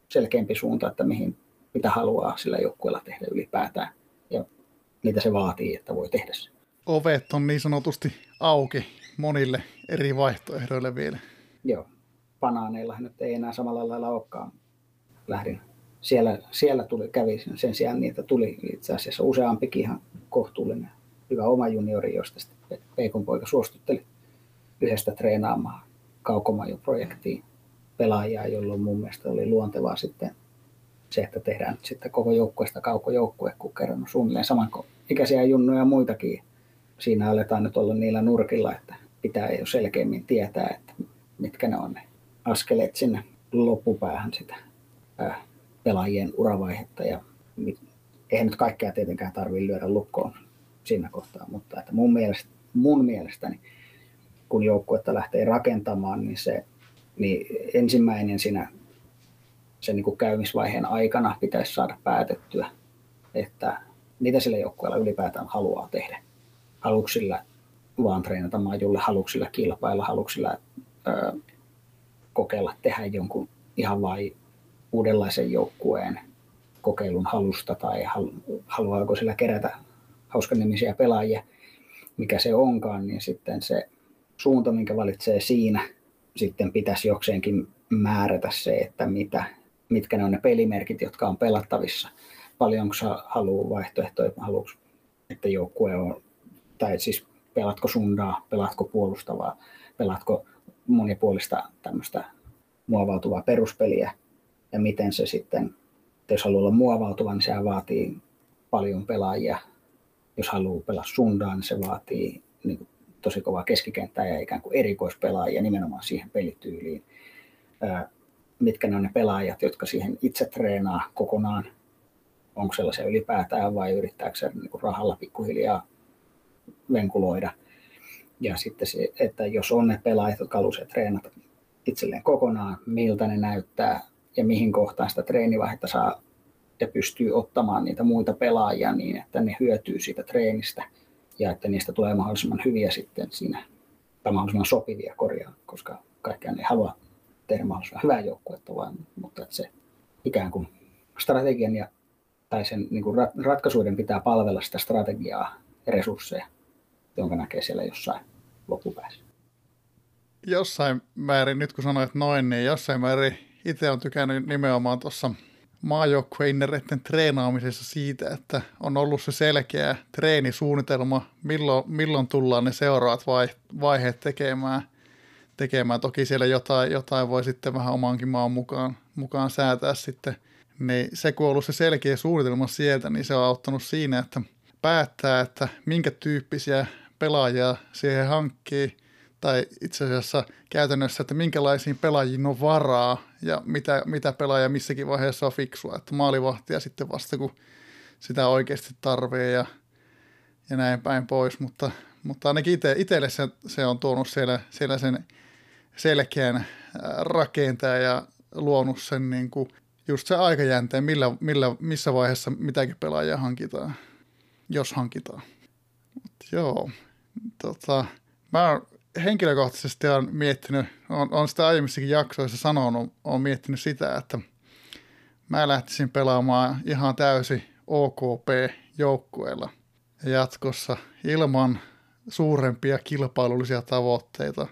selkeämpi suunta, että mihin, mitä haluaa sillä joukkueella tehdä ylipäätään. Ja mitä se vaatii, että voi tehdä se. Ovet on niin sanotusti auki monille eri vaihtoehdoille vielä. Joo, banaaneilla nyt ei enää samalla lailla olekaan. Lähdin siellä, siellä tuli, kävi sen sijaan niitä tuli itse asiassa useampikin ihan kohtuullinen hyvä oma juniori, josta sitten Peikon poika suostutteli yhdestä treenaamaan kaukomajoprojektiin pelaajaa, jolloin mun mielestä oli luontevaa sitten se, että tehdään nyt sitten koko joukkueesta kaukojoukkue, kun kerran on suunnilleen saman ikäisiä junnuja ja muitakin. Siinä aletaan nyt olla niillä nurkilla, että pitää jo selkeämmin tietää, että mitkä ne on ne askeleet sinne loppupäähän sitä pelaajien uravaihetta ja eihän nyt kaikkea tietenkään tarvitse lyödä lukkoon siinä kohtaa, mutta että mun, mielestä, mun mielestäni kun joukkuetta lähtee rakentamaan, niin se niin ensimmäinen siinä sen niin kuin käymisvaiheen aikana pitäisi saada päätettyä, että mitä sillä joukkueella ylipäätään haluaa tehdä. Haluatko vaan treenata maajulle, haluatko kilpailla, haluatko öö, kokeilla tehdä jonkun ihan vai uudenlaisen joukkueen kokeilun halusta tai haluaako sillä kerätä hauskanimisiä pelaajia, mikä se onkaan, niin sitten se suunta, minkä valitsee siinä, sitten pitäisi jokseenkin määrätä se, että mitä, mitkä ne on ne pelimerkit, jotka on pelattavissa. Paljonko sä haluaa vaihtoehtoja, haluatko, että joukkue on, tai siis pelatko sundaa, pelatko puolustavaa, pelatko monipuolista tämmöistä muovautuvaa peruspeliä, ja miten se sitten, jos haluaa olla muovautuva, niin se vaatii paljon pelaajia. Jos haluaa pelaa sundaan, niin se vaatii niin kuin, tosi kovaa keskikenttää ja ikään kuin erikoispelaajia nimenomaan siihen pelityyliin. Ää, mitkä ne on ne pelaajat, jotka siihen itse treenaa kokonaan, onko sellaisia ylipäätään vai yrittääkö se niin rahalla pikkuhiljaa venkuloida. Ja sitten se, että jos on ne pelaajat, jotka haluaisivat treenata itselleen kokonaan, miltä ne näyttää, ja mihin kohtaan sitä treenivaihetta saa ja pystyy ottamaan niitä muita pelaajia niin, että ne hyötyy siitä treenistä ja että niistä tulee mahdollisimman hyviä sitten siinä, tai mahdollisimman sopivia korjaa, koska kaikkiaan ei halua tehdä mahdollisimman hyvää joukkuetta, vaan, mutta että se ikään kuin strategian ja, tai sen niin kuin ratkaisuiden pitää palvella sitä strategiaa ja resursseja, jonka näkee siellä jossain loppupäässä. Jossain määrin, nyt kun sanoit noin, niin jossain määrin itse on tykännyt nimenomaan tuossa maajoukkueinnereiden treenaamisessa siitä, että on ollut se selkeä treenisuunnitelma, milloin, milloin tullaan ne seuraavat vaiheet tekemään. Tekemään. Toki siellä jotain, jotain voi sitten vähän omankin maan mukaan, mukaan säätää sitten. Niin se, kun on ollut se selkeä suunnitelma sieltä, niin se on auttanut siinä, että päättää, että minkä tyyppisiä pelaajia siihen hankkii, tai itse asiassa käytännössä, että minkälaisiin pelaajiin on varaa ja mitä, mitä pelaaja missäkin vaiheessa on fiksua. Että maalivahtia sitten vasta, kun sitä oikeasti tarvii ja, ja näin päin pois, mutta, mutta ainakin itselle se, se on tuonut siellä, siellä sen selkeän rakenteen ja luonut sen niin kuin just se aikajänteen, millä, millä, missä vaiheessa mitäkin pelaajia hankitaan, jos hankitaan. Mut joo, tota, mä oon henkilökohtaisesti on miettinyt, on, on sitä aiemmissakin jaksoissa sanonut, on miettinyt sitä, että mä lähtisin pelaamaan ihan täysi OKP-joukkueella jatkossa ilman suurempia kilpailullisia tavoitteita.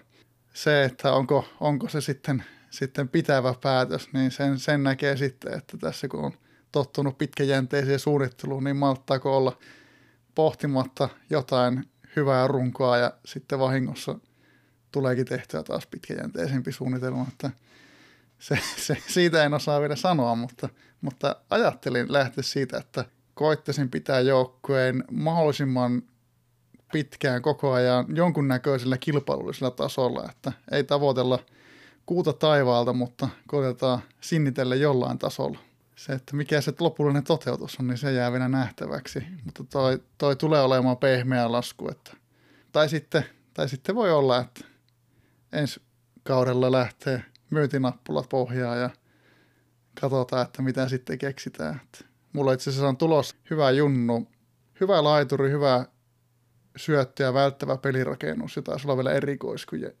Se, että onko, onko se sitten, sitten pitävä päätös, niin sen, sen näkee sitten, että tässä kun on tottunut pitkäjänteiseen suunnitteluun, niin malttaako olla pohtimatta jotain hyvää runkoa ja sitten vahingossa tuleekin tehtyä taas pitkäjänteisempi suunnitelma, että se, se, siitä en osaa vielä sanoa, mutta, mutta ajattelin lähteä siitä, että koittaisin pitää joukkueen mahdollisimman pitkään koko ajan jonkunnäköisellä kilpailullisella tasolla, että ei tavoitella kuuta taivaalta, mutta koitetaan sinnitellä jollain tasolla. Se, että mikä se lopullinen toteutus on, niin se jää vielä nähtäväksi, mutta toi, toi tulee olemaan pehmeä lasku. Että, tai, sitten, tai sitten voi olla, että ensi kaudella lähtee myyntinappulat pohjaan ja katsotaan, että mitä sitten keksitään. Että mulla itse asiassa on tulos hyvä junnu, hyvä laituri, hyvä syöttö ja välttävä pelirakennus ja taisi olla vielä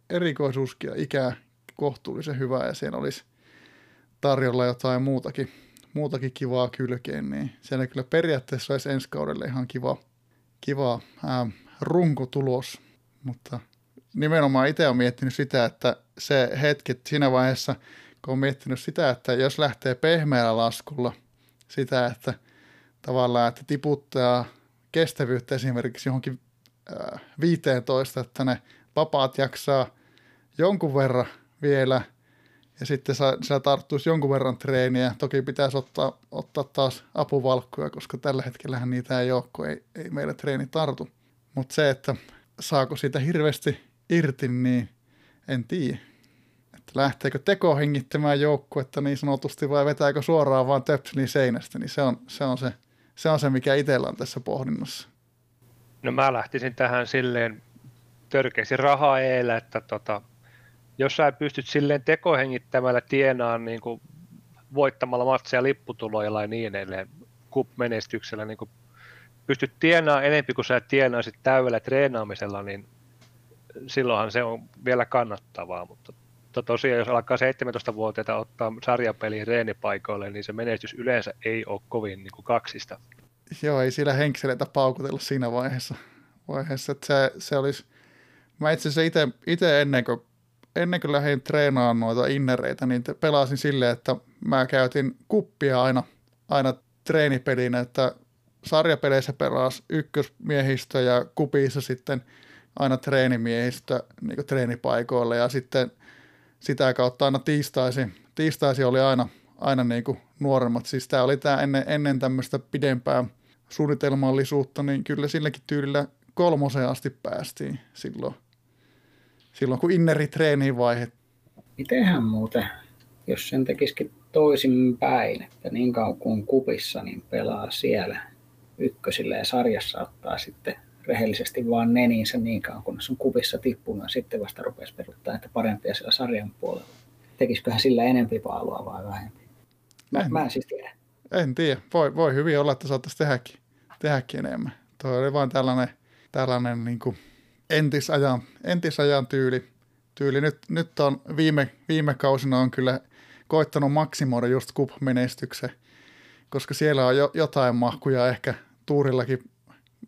erikoisuuskin ja ikä kohtuullisen hyvä ja siellä olisi tarjolla jotain muutakin, muutakin kivaa kylkeen, niin siellä kyllä periaatteessa olisi ensi kaudelle ihan kiva, kiva ää, runkotulos, mutta nimenomaan itse olen miettinyt sitä, että se hetki siinä vaiheessa, kun olen miettinyt sitä, että jos lähtee pehmeällä laskulla sitä, että tavallaan, että tiputtaa kestävyyttä esimerkiksi johonkin 15, äh, että ne vapaat jaksaa jonkun verran vielä ja sitten sä tarttuisi jonkun verran treeniä. Toki pitäisi ottaa, ottaa taas apuvalkkuja, koska tällä hetkellä niitä ei ole, kun ei, ei meillä treeni tartu. Mutta se, että saako siitä hirveästi irti, niin en tiedä. Että lähteekö teko hengittämään joukkuetta niin sanotusti vai vetääkö suoraan vaan töpselin seinästä, niin se on se, on se, se, on se mikä itsellä on tässä pohdinnassa. No mä lähtisin tähän silleen törkeästi rahaa eellä, että tota, jos sä pystyt silleen tekohengittämällä tienaan niin kuin voittamalla matseja lipputuloilla ja niin edelleen, kup-menestyksellä, niin kuin pystyt tienaamaan enemmän kuin sä tienaisit täydellä treenaamisella, niin silloinhan se on vielä kannattavaa, mutta tosiaan jos alkaa 17-vuotiaita ottaa sarjapeliin reenipaikoille, niin se menestys yleensä ei ole kovin niin kuin kaksista. Joo, ei sillä henkseleitä paukutella siinä vaiheessa, vaiheessa että se, se olisi, mä itse asiassa itse ennen kuin, ennen kuin lähdin treenaamaan noita innereitä, niin pelasin silleen, että mä käytin kuppia aina, aina treenipelinä, että sarjapeleissä pelasi ykkösmiehistö ja kupissa sitten – aina treenimiehistä niin treenipaikoille ja sitten sitä kautta aina tiistaisi, tiistaisi oli aina, aina niin kuin nuoremmat. Siis tämä oli tämä ennen, ennen tämmöistä pidempää suunnitelmallisuutta, niin kyllä silläkin tyylillä kolmoseen asti päästiin silloin, silloin kun inneri treeniin vaihe. Mitenhän muuten, jos sen tekisikin toisin päin, että niin kauan kuin kupissa, niin pelaa siellä ykkösillä ja sarjassa ottaa sitten rehellisesti vaan neniinsä niin kauan, kunnes on kupissa tippunut ja sitten vasta rupesi peruttaa, että parempia siellä sarjan puolella. Tekisiköhän sillä enempi paalua vai vähempi? Mä en, mä en siis tiedä. En tiedä. Voi, voi hyvin olla, että saattaisi tehdäkin, tehdäkin enemmän. Tuo oli vain tällainen, tällainen niin kuin entisajan, entisajan tyyli. tyyli. Nyt, nyt on viime, viime kausina on kyllä koittanut maksimoida just kup-menestyksen, koska siellä on jo, jotain mahkuja ehkä tuurillakin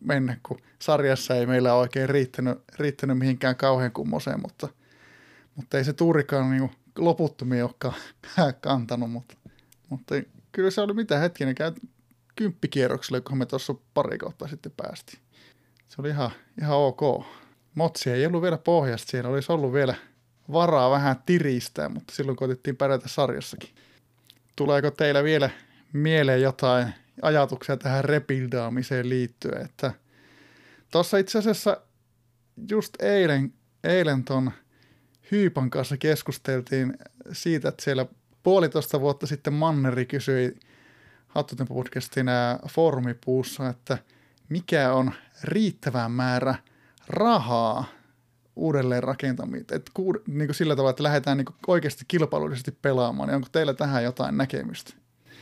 mennä, kun sarjassa ei meillä oikein riittänyt, riittänyt mihinkään kauhean kummoseen, mutta, mutta ei se tuurikaan niin loputtomia olekaan kantanut, mutta, mutta kyllä se oli mitä hetkinen, käy kymppikierrokselle, kun me tuossa pari kautta sitten päästiin. Se oli ihan, ihan ok. Motsi ei ollut vielä pohjasta, siinä olisi ollut vielä, varaa vähän tiristää, mutta silloin koitettiin pärjätä sarjassakin. Tuleeko teillä vielä mieleen jotain ajatuksia tähän rebuildaamiseen liittyen, että tuossa itse asiassa just eilen, eilen ton Hyypan kanssa keskusteltiin siitä, että siellä puolitoista vuotta sitten Manneri kysyi Hattutempo podcastin foorumipuussa, että mikä on riittävä määrä rahaa uudelleen rakentamiseen, että niin sillä tavalla, että lähdetään niin oikeasti kilpailullisesti pelaamaan, niin onko teillä tähän jotain näkemystä?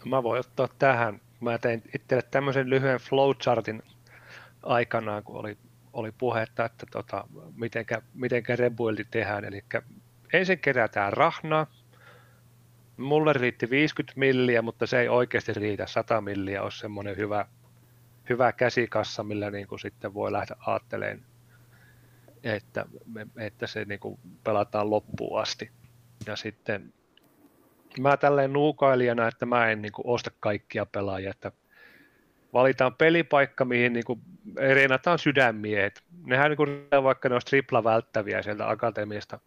Mä voin ottaa tähän. Mä tein itselle tämmöisen lyhyen flowchartin aikanaan, kun oli, oli puhetta, että tota, mitenkä, mitenkä rebuildi tehdään. Eli ensin kerätään rahnaa. Mulle riitti 50 milliä, mutta se ei oikeasti riitä. 100 milliä olisi semmoinen hyvä, hyvä käsikassa, millä niin kuin sitten voi lähteä aatteleen, että, että se niin kuin pelataan loppuun asti. Ja sitten mä tälleen nuukailijana, että mä en niin kuin, osta kaikkia pelaajia, että valitaan pelipaikka, mihin niin kuin, reenataan sydämiehet. Nehän niin kuin, vaikka ne olisi tripla välttäviä sieltä akatemiasta,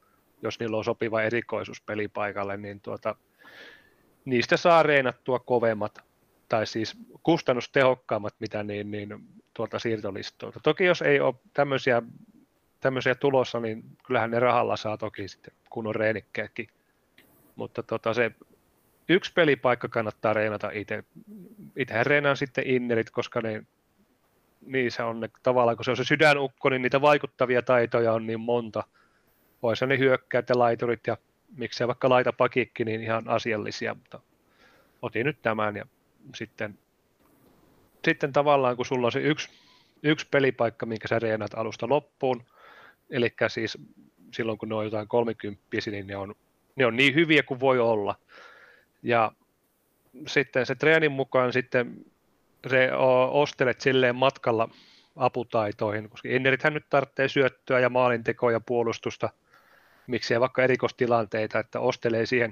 jos niillä on sopiva erikoisuus pelipaikalle, niin tuota, niistä saa reenattua kovemmat tai siis kustannustehokkaammat, mitä niin, niin tuolta siirtolistoilta. Toki jos ei ole tämmöisiä, tämmöisiä tulossa, niin kyllähän ne rahalla saa toki sitten kunnon reenikkeetkin mutta tota, se yksi pelipaikka kannattaa reenata itse. Itsehän reenaan sitten innerit, koska ne, niissä on ne, tavallaan, kun se on se sydänukko, niin niitä vaikuttavia taitoja on niin monta. Voisi ne hyökkäät ja laiturit ja miksei vaikka laita pakikki, niin ihan asiallisia, mutta otin nyt tämän ja sitten, sitten tavallaan kun sulla on se yksi, yksi pelipaikka, minkä sä reenat alusta loppuun, eli siis silloin kun ne on jotain kolmikymppisiä, niin ne on ne on niin hyviä kuin voi olla. Ja sitten se treenin mukaan sitten se ostelet silleen matkalla aputaitoihin, koska innerithän nyt tarvitsee syöttöä ja maalintekoa ja puolustusta, miksei vaikka erikoistilanteita, että ostelee siihen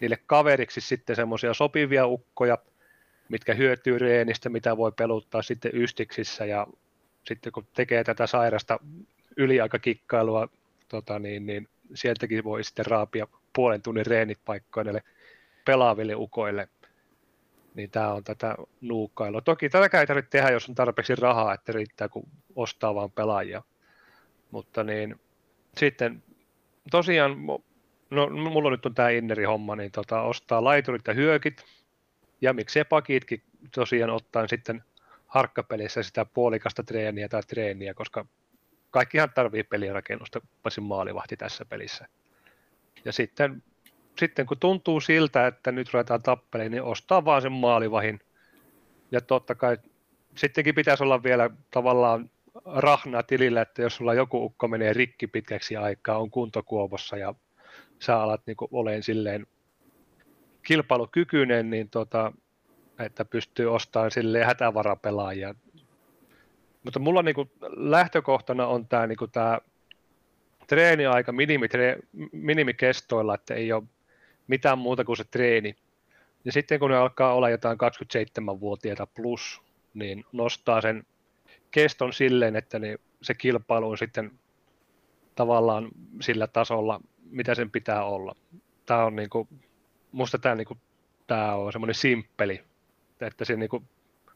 niille kaveriksi sitten semmoisia sopivia ukkoja, mitkä hyötyy reenistä, mitä voi peluttaa sitten ystiksissä ja sitten kun tekee tätä sairasta yliaikakikkailua, tota niin, niin sieltäkin voi sitten raapia puolen tunnin reenit paikkoille pelaaville ukoille. Niin tämä on tätä nuukkailua. Toki tätä ei tarvitse tehdä, jos on tarpeeksi rahaa, että riittää kun ostaa vaan pelaajia. Mutta niin, sitten tosiaan, no mulla nyt on tämä inneri homma, niin tota, ostaa laiturit ja hyökit, ja miksei pakitkin tosiaan ottaen sitten harkkapelissä sitä puolikasta treeniä tai treeniä, koska kaikkihan tarvii pelirakennusta, paitsi maalivahti tässä pelissä. Ja sitten, sitten kun tuntuu siltä, että nyt ruvetaan tappeleen, niin ostaa vaan sen maalivahin. Ja totta kai sittenkin pitäisi olla vielä tavallaan rahna tilillä, että jos sulla joku ukko menee rikki pitkäksi aikaa, on kuntokuovossa ja sä alat niin olemaan silleen kilpailukykyinen, niin tota, että pystyy ostamaan silleen hätävarapelaajia. Mutta mulla niin kuin lähtökohtana on tämä niin tämä treeniaika minimitre, minimikestoilla, että ei ole mitään muuta kuin se treeni. Ja sitten kun ne alkaa olla jotain 27-vuotiaita plus, niin nostaa sen keston silleen, että niin se kilpailu on sitten tavallaan sillä tasolla, mitä sen pitää olla. Tämä on niin kuin, musta tämä, niin kuin, tämä on semmoinen simppeli, että se niin kuin,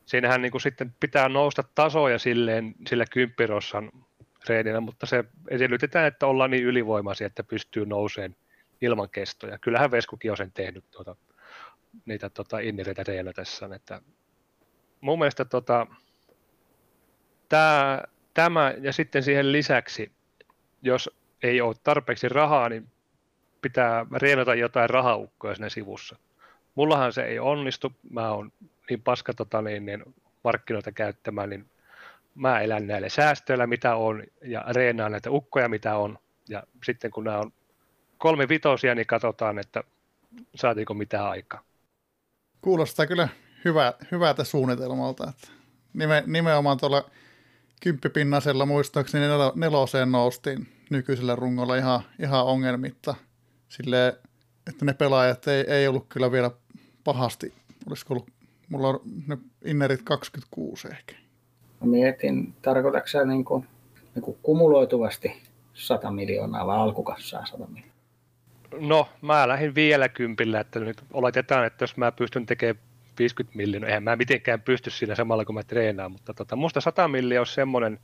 siinähän niin kuin sitten pitää nousta tasoja silleen sillä kymppirossan treeninä, mutta se edellytetään, että ollaan niin ylivoimaisia, että pystyy nouseen ilman kestoja. Kyllähän Veskukin on sen tehnyt tuota, niitä tuota, innereitä treenatessaan. Että mun mielestä tota, tää, tämä ja sitten siihen lisäksi, jos ei ole tarpeeksi rahaa, niin pitää reenata jotain rahaukkoja sinne sivussa. Mullahan se ei onnistu, mä oon niin paska tota, niin, niin markkinoita käyttämään, niin mä elän näille säästöillä, mitä on, ja reenaan näitä ukkoja, mitä on. Ja sitten kun nämä on kolme vitosia, niin katsotaan, että saatiinko mitään aikaa. Kuulostaa kyllä hyvä, hyvältä suunnitelmalta. Että nime, nimenomaan tuolla kymppipinnasella muistaakseni nel, neloseen noustiin nykyisellä rungolla ihan, ihan ongelmitta. Sille, että ne pelaajat ei, ei ollut kyllä vielä pahasti. Olisiko ollut, mulla on ne innerit 26 ehkä. Mä mietin, tarkoitatko sä niin kuin, niin kuin kumuloituvasti 100 miljoonaa vai alkukassaa 100 miljoonaa? No, mä lähdin vielä kympillä, että nyt oletetaan, että jos mä pystyn tekemään 50 miljoonaa, eihän mä mitenkään pysty siinä samalla kun mä treenaan, mutta tota, musta 100 miljoonaa on semmoinen,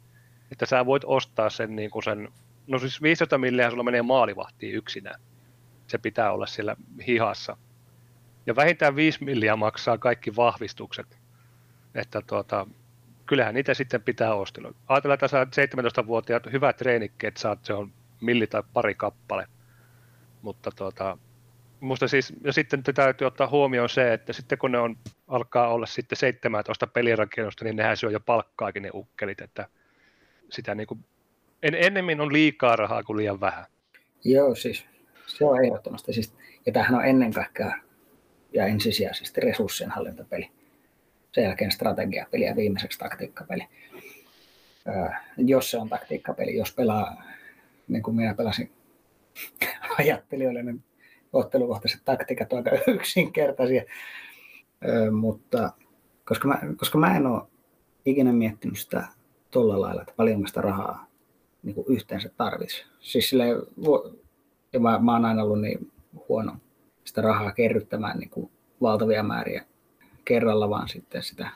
että sä voit ostaa sen, niin kuin sen no siis 15 milliä sulla menee maalivahtiin yksinään. Se pitää olla siellä hihassa. Ja vähintään 5 milliä maksaa kaikki vahvistukset. Että tuota, kyllähän niitä sitten pitää ostella. Ajatellaan, että sä 17-vuotiaat hyvät treenikkeet saat, se on milli tai pari kappale. Mutta tuota, musta siis, ja sitten täytyy ottaa huomioon se, että sitten kun ne on, alkaa olla sitten 17 pelirakennusta, niin nehän syö jo palkkaakin ne ukkelit, että sitä niin kuin, en, ennemmin on liikaa rahaa kuin liian vähän. Joo, siis se on ehdottomasti. Siis, ja tämähän on ennen kaikkea ja ensisijaisesti resurssien hallintapeli. Sen jälkeen strategiapeli ja viimeiseksi taktiikkapeli. Öö, jos se on taktiikkapeli, jos pelaa niin kuin minä pelasin ajattelijoille, niin ottelukohtaiset taktiikat ovat aika yksinkertaisia. Öö, mutta koska mä, koska mä en ole ikinä miettinyt sitä tuolla lailla, että paljonko sitä rahaa niin kuin yhteensä tarvitsisi. Siis sille, ja mä, mä oon aina ollut niin huono sitä rahaa kerryttämään niin kuin valtavia määriä kerralla, vaan sitten sitä,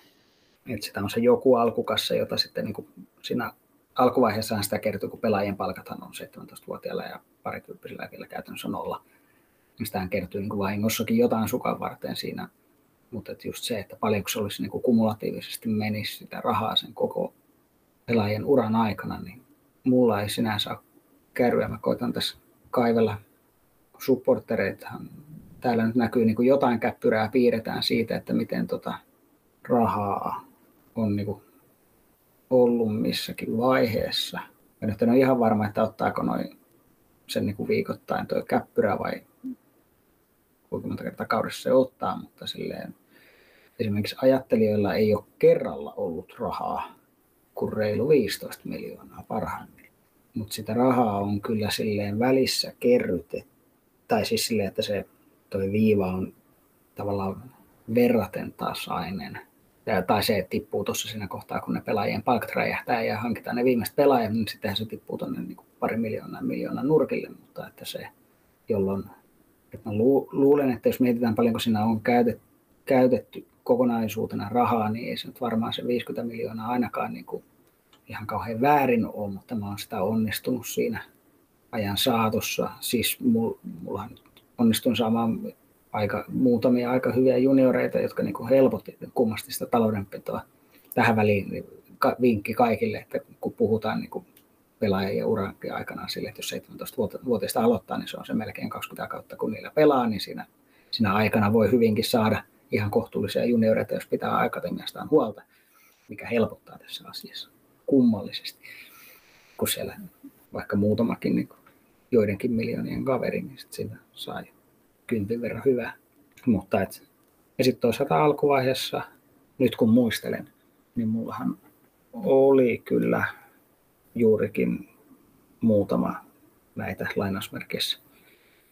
että sitä on se joku alkukassa, jota sitten niin kuin siinä alkuvaiheessa sitä kertyy, kun pelaajien palkathan on 17-vuotiailla ja parikymppisillä vielä käytännössä nolla. Sitähän kertyy niin vahingossakin jotain sukan varten siinä. Mutta just se, että paljonko se olisi niin kuin kumulatiivisesti menisi sitä rahaa sen koko pelaajien uran aikana, niin mulla ei sinänsä ole kärryä. Mä koitan tässä kaivella supportereitahan. Täällä nyt näkyy niin kuin jotain käppyrää piirretään siitä, että miten tota rahaa on niin kuin ollut missäkin vaiheessa. Ja nyt en ole ihan varma, että ottaako noin sen niin kuin viikoittain tuo käppyrä vai kuinka monta kertaa kaudessa se ottaa, mutta silleen, esimerkiksi ajattelijoilla ei ole kerralla ollut rahaa kuin reilu 15 miljoonaa parhaimmillaan. Mutta sitä rahaa on kyllä silleen välissä kerrytetty, tai siis silleen, että se toi viiva on tavallaan verraten tasainen. Ja, tai se tippuu tuossa siinä kohtaa, kun ne pelaajien palkat räjähtää ja hankitaan ne viimeiset pelaajat, niin sittenhän se tippuu tuonne niin pari miljoonaa miljoonan nurkille, mutta että se, jolloin että mä luulen, että jos mietitään paljonko siinä on käytetty, käytetty kokonaisuutena rahaa, niin ei se nyt varmaan se 50 miljoonaa ainakaan niin kuin ihan kauhean väärin ole, mutta mä oon sitä onnistunut siinä ajan saatossa. Siis mulla nyt onnistuin saamaan aika, muutamia aika hyviä junioreita, jotka niin kuin helpotti kummasti sitä taloudenpitoa. Tähän väliin niin vinkki kaikille, että kun puhutaan niin kuin pelaajien uran aikana sille, että jos 17-vuotiaista aloittaa, niin se on se melkein 20 kautta, kun niillä pelaa, niin siinä, siinä aikana voi hyvinkin saada – ihan kohtuullisia junioreita, jos pitää akatemiastaan huolta, mikä helpottaa tässä asiassa kummallisesti. Kun siellä vaikka muutamakin niin joidenkin miljoonien kaveri, niin sit siinä sai kympin verran hyvää. Mutta et, ja sitten toisaalta alkuvaiheessa, nyt kun muistelen, niin mullahan oli kyllä juurikin muutama näitä lainausmerkeissä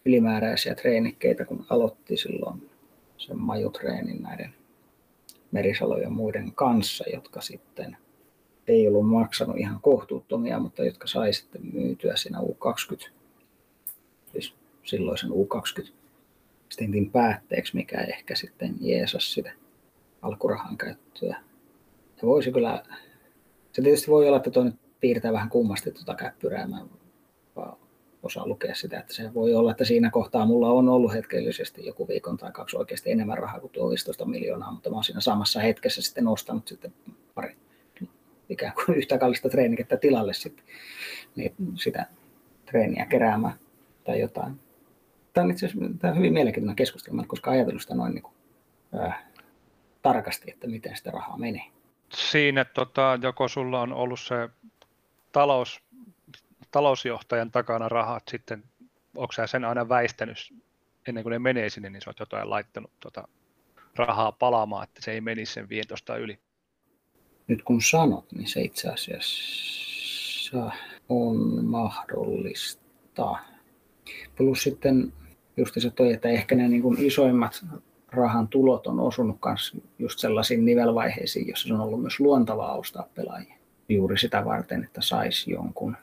ylimääräisiä treenikkeitä, kun aloitti silloin sen majutreenin näiden Merisalo ja muiden kanssa, jotka sitten ei ollut maksanut ihan kohtuuttomia, mutta jotka sai sitten myytyä siinä U20, siis silloisen U20 stintin päätteeksi, mikä ehkä sitten jeesas sitä alkurahan käyttöä. Ja voisi kyllä, se tietysti voi olla, että tuo nyt piirtää vähän kummasti tuota käppyrää. Mä osaa lukea sitä, että se voi olla, että siinä kohtaa mulla on ollut hetkellisesti joku viikon tai kaksi oikeasti enemmän rahaa kuin tuo 15 miljoonaa, mutta mä oon siinä samassa hetkessä sitten nostanut sitten pari ikään kuin yhtä kallista treenikettä tilalle sitten, niin sitä treeniä keräämään tai jotain. Tämä on itse asiassa tämä on hyvin mielenkiintoinen keskustelu, koska ajatellut sitä noin niin kuin, äh, tarkasti, että miten sitä rahaa menee. Siinä tota, joko sulla on ollut se talous talousjohtajan takana rahat sitten, onko sä sen aina väistänyt ennen kuin ne menee sinne, niin oot jotain laittanut tota rahaa palaamaan, että se ei menisi sen 15 yli. Nyt kun sanot, niin se itse asiassa on mahdollista. Plus sitten just se toi, että ehkä ne niin kuin isoimmat rahan tulot on osunut myös just sellaisiin nivelvaiheisiin, jossa on ollut myös luontavaa ostaa pelaajia. Juuri sitä varten, että saisi jonkun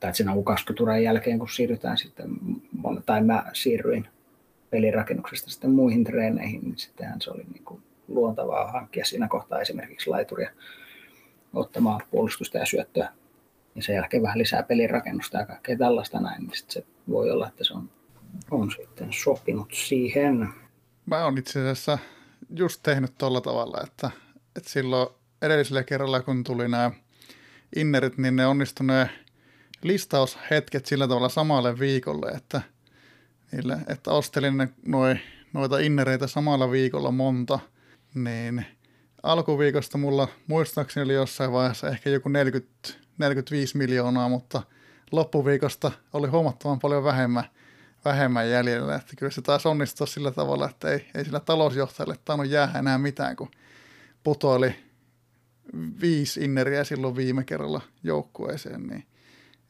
tai siinä U20-uran jälkeen, kun siirrytään sitten, tai mä siirryin pelirakennuksesta sitten muihin treeneihin, niin sittenhän se oli niin kuin luontavaa hankkia siinä kohtaa esimerkiksi laituria ottamaan puolustusta ja syöttöä. Ja sen jälkeen vähän lisää pelirakennusta ja kaikkea tällaista näin, niin se voi olla, että se on, on sitten sopinut siihen. Mä oon itse asiassa just tehnyt tuolla tavalla, että, että silloin edellisellä kerralla, kun tuli nämä innerit, niin ne onnistuneet listaushetket sillä tavalla samalle viikolle, että, niille, että ostelin ne, noi, noita innereitä samalla viikolla monta, niin alkuviikosta mulla muistaakseni oli jossain vaiheessa ehkä joku 40, 45 miljoonaa, mutta loppuviikosta oli huomattavan paljon vähemmän, vähemmän jäljellä. Että kyllä se taas onnistua sillä tavalla, että ei, ei sillä talousjohtajalle tainnut jää enää mitään, kun putoili viisi inneriä silloin viime kerralla joukkueeseen, niin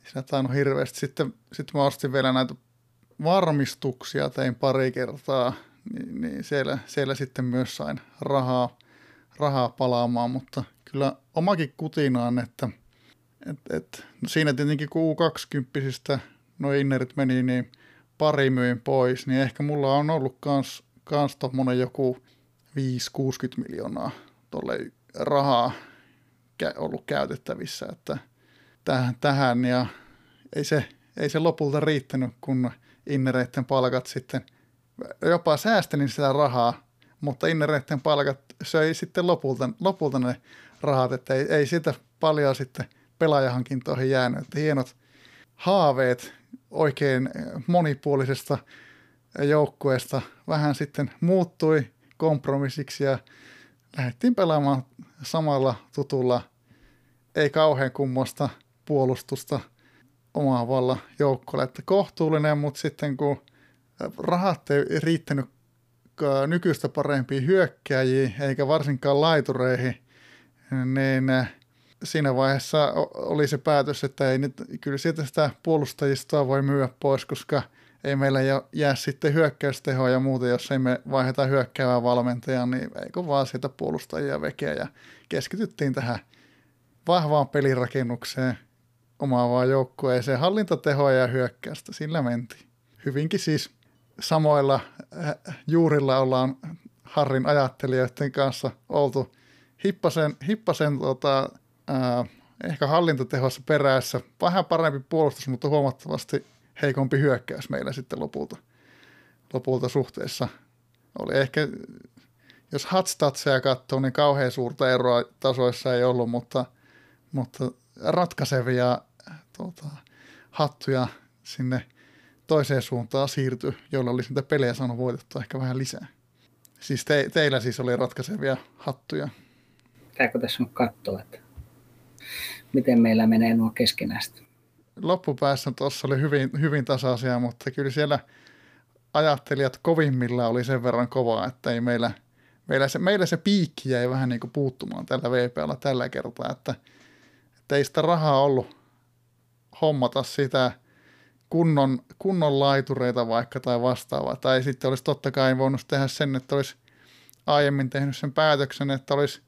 siinä tainnut hirveästi. Sitten, sitten mä ostin vielä näitä varmistuksia, tein pari kertaa, niin, niin siellä, siellä sitten myös sain rahaa, rahaa palaamaan, mutta kyllä omakin kutinaan, että et, et, no siinä tietenkin kun U20 noin innerit meni, niin pari myin pois, niin ehkä mulla on ollut kans, kans tommonen joku 5-60 miljoonaa tolle rahaa ollut käytettävissä, että tähän, tähän ja ei se, ei se lopulta riittänyt, kun innereiden palkat sitten, jopa säästelin sitä rahaa, mutta innereiden palkat söi sitten lopulta, lopulta ne rahat, että ei, ei sitä paljon sitten pelaajahankintoihin jäänyt, että hienot haaveet oikein monipuolisesta joukkueesta vähän sitten muuttui kompromissiksi ja lähdettiin pelaamaan samalla tutulla, ei kauhean kummosta puolustusta omaavalla joukkueella. Että kohtuullinen, mutta sitten kun rahat ei riittänyt nykyistä parempiin hyökkääjiin, eikä varsinkaan laitureihin, niin siinä vaiheessa oli se päätös, että ei nyt, kyllä sieltä sitä puolustajistoa voi myyä pois, koska ei meillä jää sitten hyökkäystehoa ja muuta, jos ei me vaiheta hyökkäävää valmentajaa, niin eikö vaan sieltä puolustajia vekeä ja keskityttiin tähän vahvaan pelirakennukseen omaavaan joukkueeseen, hallintatehoa ja hyökkäystä, sillä mentiin. Hyvinkin siis samoilla äh, juurilla ollaan Harrin ajattelijoiden kanssa oltu hippasen, hippasen tota, äh, ehkä hallintatehossa perässä. Vähän parempi puolustus, mutta huomattavasti heikompi hyökkäys meillä sitten lopulta, lopulta suhteessa. Oli ehkä, jos hatstatseja katsoo, niin kauhean suurta eroa tasoissa ei ollut, mutta, mutta ratkaisevia tuota, hattuja sinne toiseen suuntaan siirtyi, joilla olisi niitä pelejä saanut voitettua ehkä vähän lisää. Siis te, teillä siis oli ratkaisevia hattuja. Pitääkö tässä nyt katsoa, että miten meillä menee nuo keskenäistä? Loppupäässä tuossa oli hyvin, hyvin tasaisia, mutta kyllä siellä ajattelijat kovimmilla oli sen verran kovaa, että ei meillä, meillä, se, meillä se piikki jäi vähän niin kuin puuttumaan tällä VPllä tällä kertaa, että, että ei sitä rahaa ollut hommata sitä kunnon, kunnon laitureita vaikka tai vastaavaa. Tai sitten olisi totta kai voinut tehdä sen, että olisi aiemmin tehnyt sen päätöksen, että olisi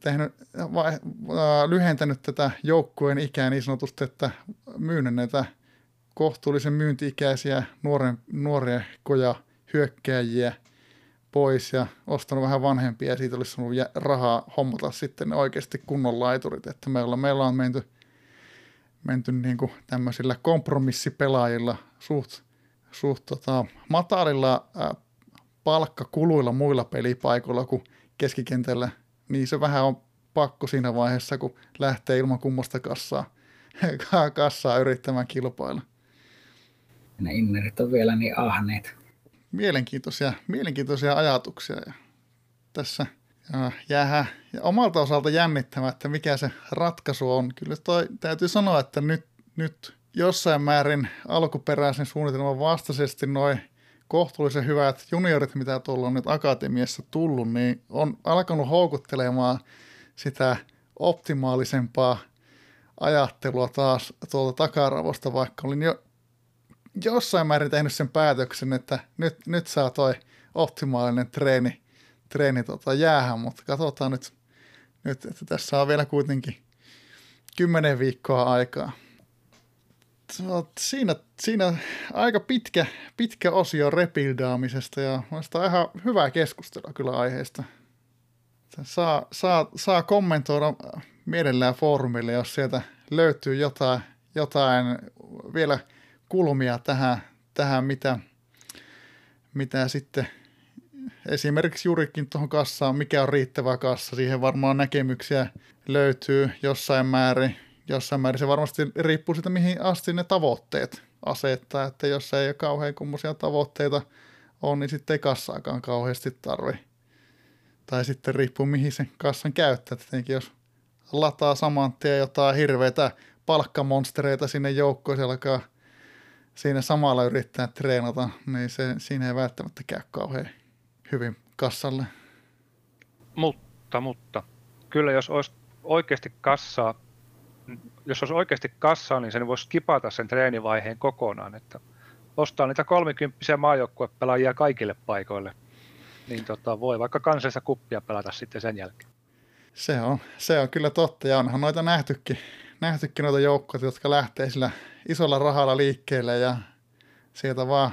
tehnyt, vai, äh, lyhentänyt tätä joukkueen ikää niin sanotusti, että myynyt näitä kohtuullisen myynti-ikäisiä nuoren, koja hyökkääjiä pois ja ostanut vähän vanhempia ja siitä olisi ollut rahaa hommata sitten oikeasti kunnon laiturit. Että meillä, meillä on menty, menty niin kuin tämmöisillä kompromissipelaajilla suht, suht tota, matalilla ää, palkkakuluilla muilla pelipaikoilla kuin keskikentällä – niin se vähän on pakko siinä vaiheessa, kun lähtee ilman kummosta kassaa, kassaa yrittämään kilpailla. Ne innerit on vielä niin ahneet. Mielenkiintoisia, mielenkiintoisia ajatuksia. Ja tässä jää ja omalta osalta jännittämään, että mikä se ratkaisu on. Kyllä toi, täytyy sanoa, että nyt, nyt jossain määrin alkuperäisen suunnitelman vastaisesti noin kohtuullisen hyvät juniorit, mitä tuolla on nyt akatemiassa tullut, niin on alkanut houkuttelemaan sitä optimaalisempaa ajattelua taas tuolta takaravosta, vaikka olin jo jossain määrin tehnyt sen päätöksen, että nyt, nyt saa toi optimaalinen treeni, treeni tota jäähän, mutta katsotaan nyt, nyt, että tässä on vielä kuitenkin kymmenen viikkoa aikaa. Siinä, siinä aika pitkä, pitkä osio rebuildaamisesta ja on ihan hyvää keskustelua kyllä aiheesta. Saa, saa, saa kommentoida mielellään foorumille, jos sieltä löytyy jotain, jotain vielä kulmia tähän, tähän mitä, mitä sitten esimerkiksi juurikin tuohon kassaan, mikä on riittävä kassa, siihen varmaan näkemyksiä löytyy jossain määrin. Jossain määrin se varmasti riippuu siitä, mihin asti ne tavoitteet asettaa, että jos ei ole kauhean kummoisia tavoitteita on, niin sitten ei kassaakaan kauheasti tarvi. Tai sitten riippuu, mihin sen kassan käyttää. Tietenkin jos lataa saman tien jotain hirveitä palkkamonstereita sinne joukkoon, se alkaa siinä samalla yrittää treenata, niin se, siinä ei välttämättä käy kauhean hyvin kassalle. Mutta, mutta kyllä jos olisi oikeasti kassaa, jos olisi oikeasti kassaa, niin sen voisi skipata sen treenivaiheen kokonaan, että ostaa niitä kolmikymppisiä maajoukkuepelaajia kaikille paikoille, niin tota, voi vaikka kansallista kuppia pelata sitten sen jälkeen. Se on, se on kyllä totta, ja onhan noita nähtykin, nähtykin noita joukkoja, jotka lähtee sillä isolla rahalla liikkeelle, ja sieltä vaan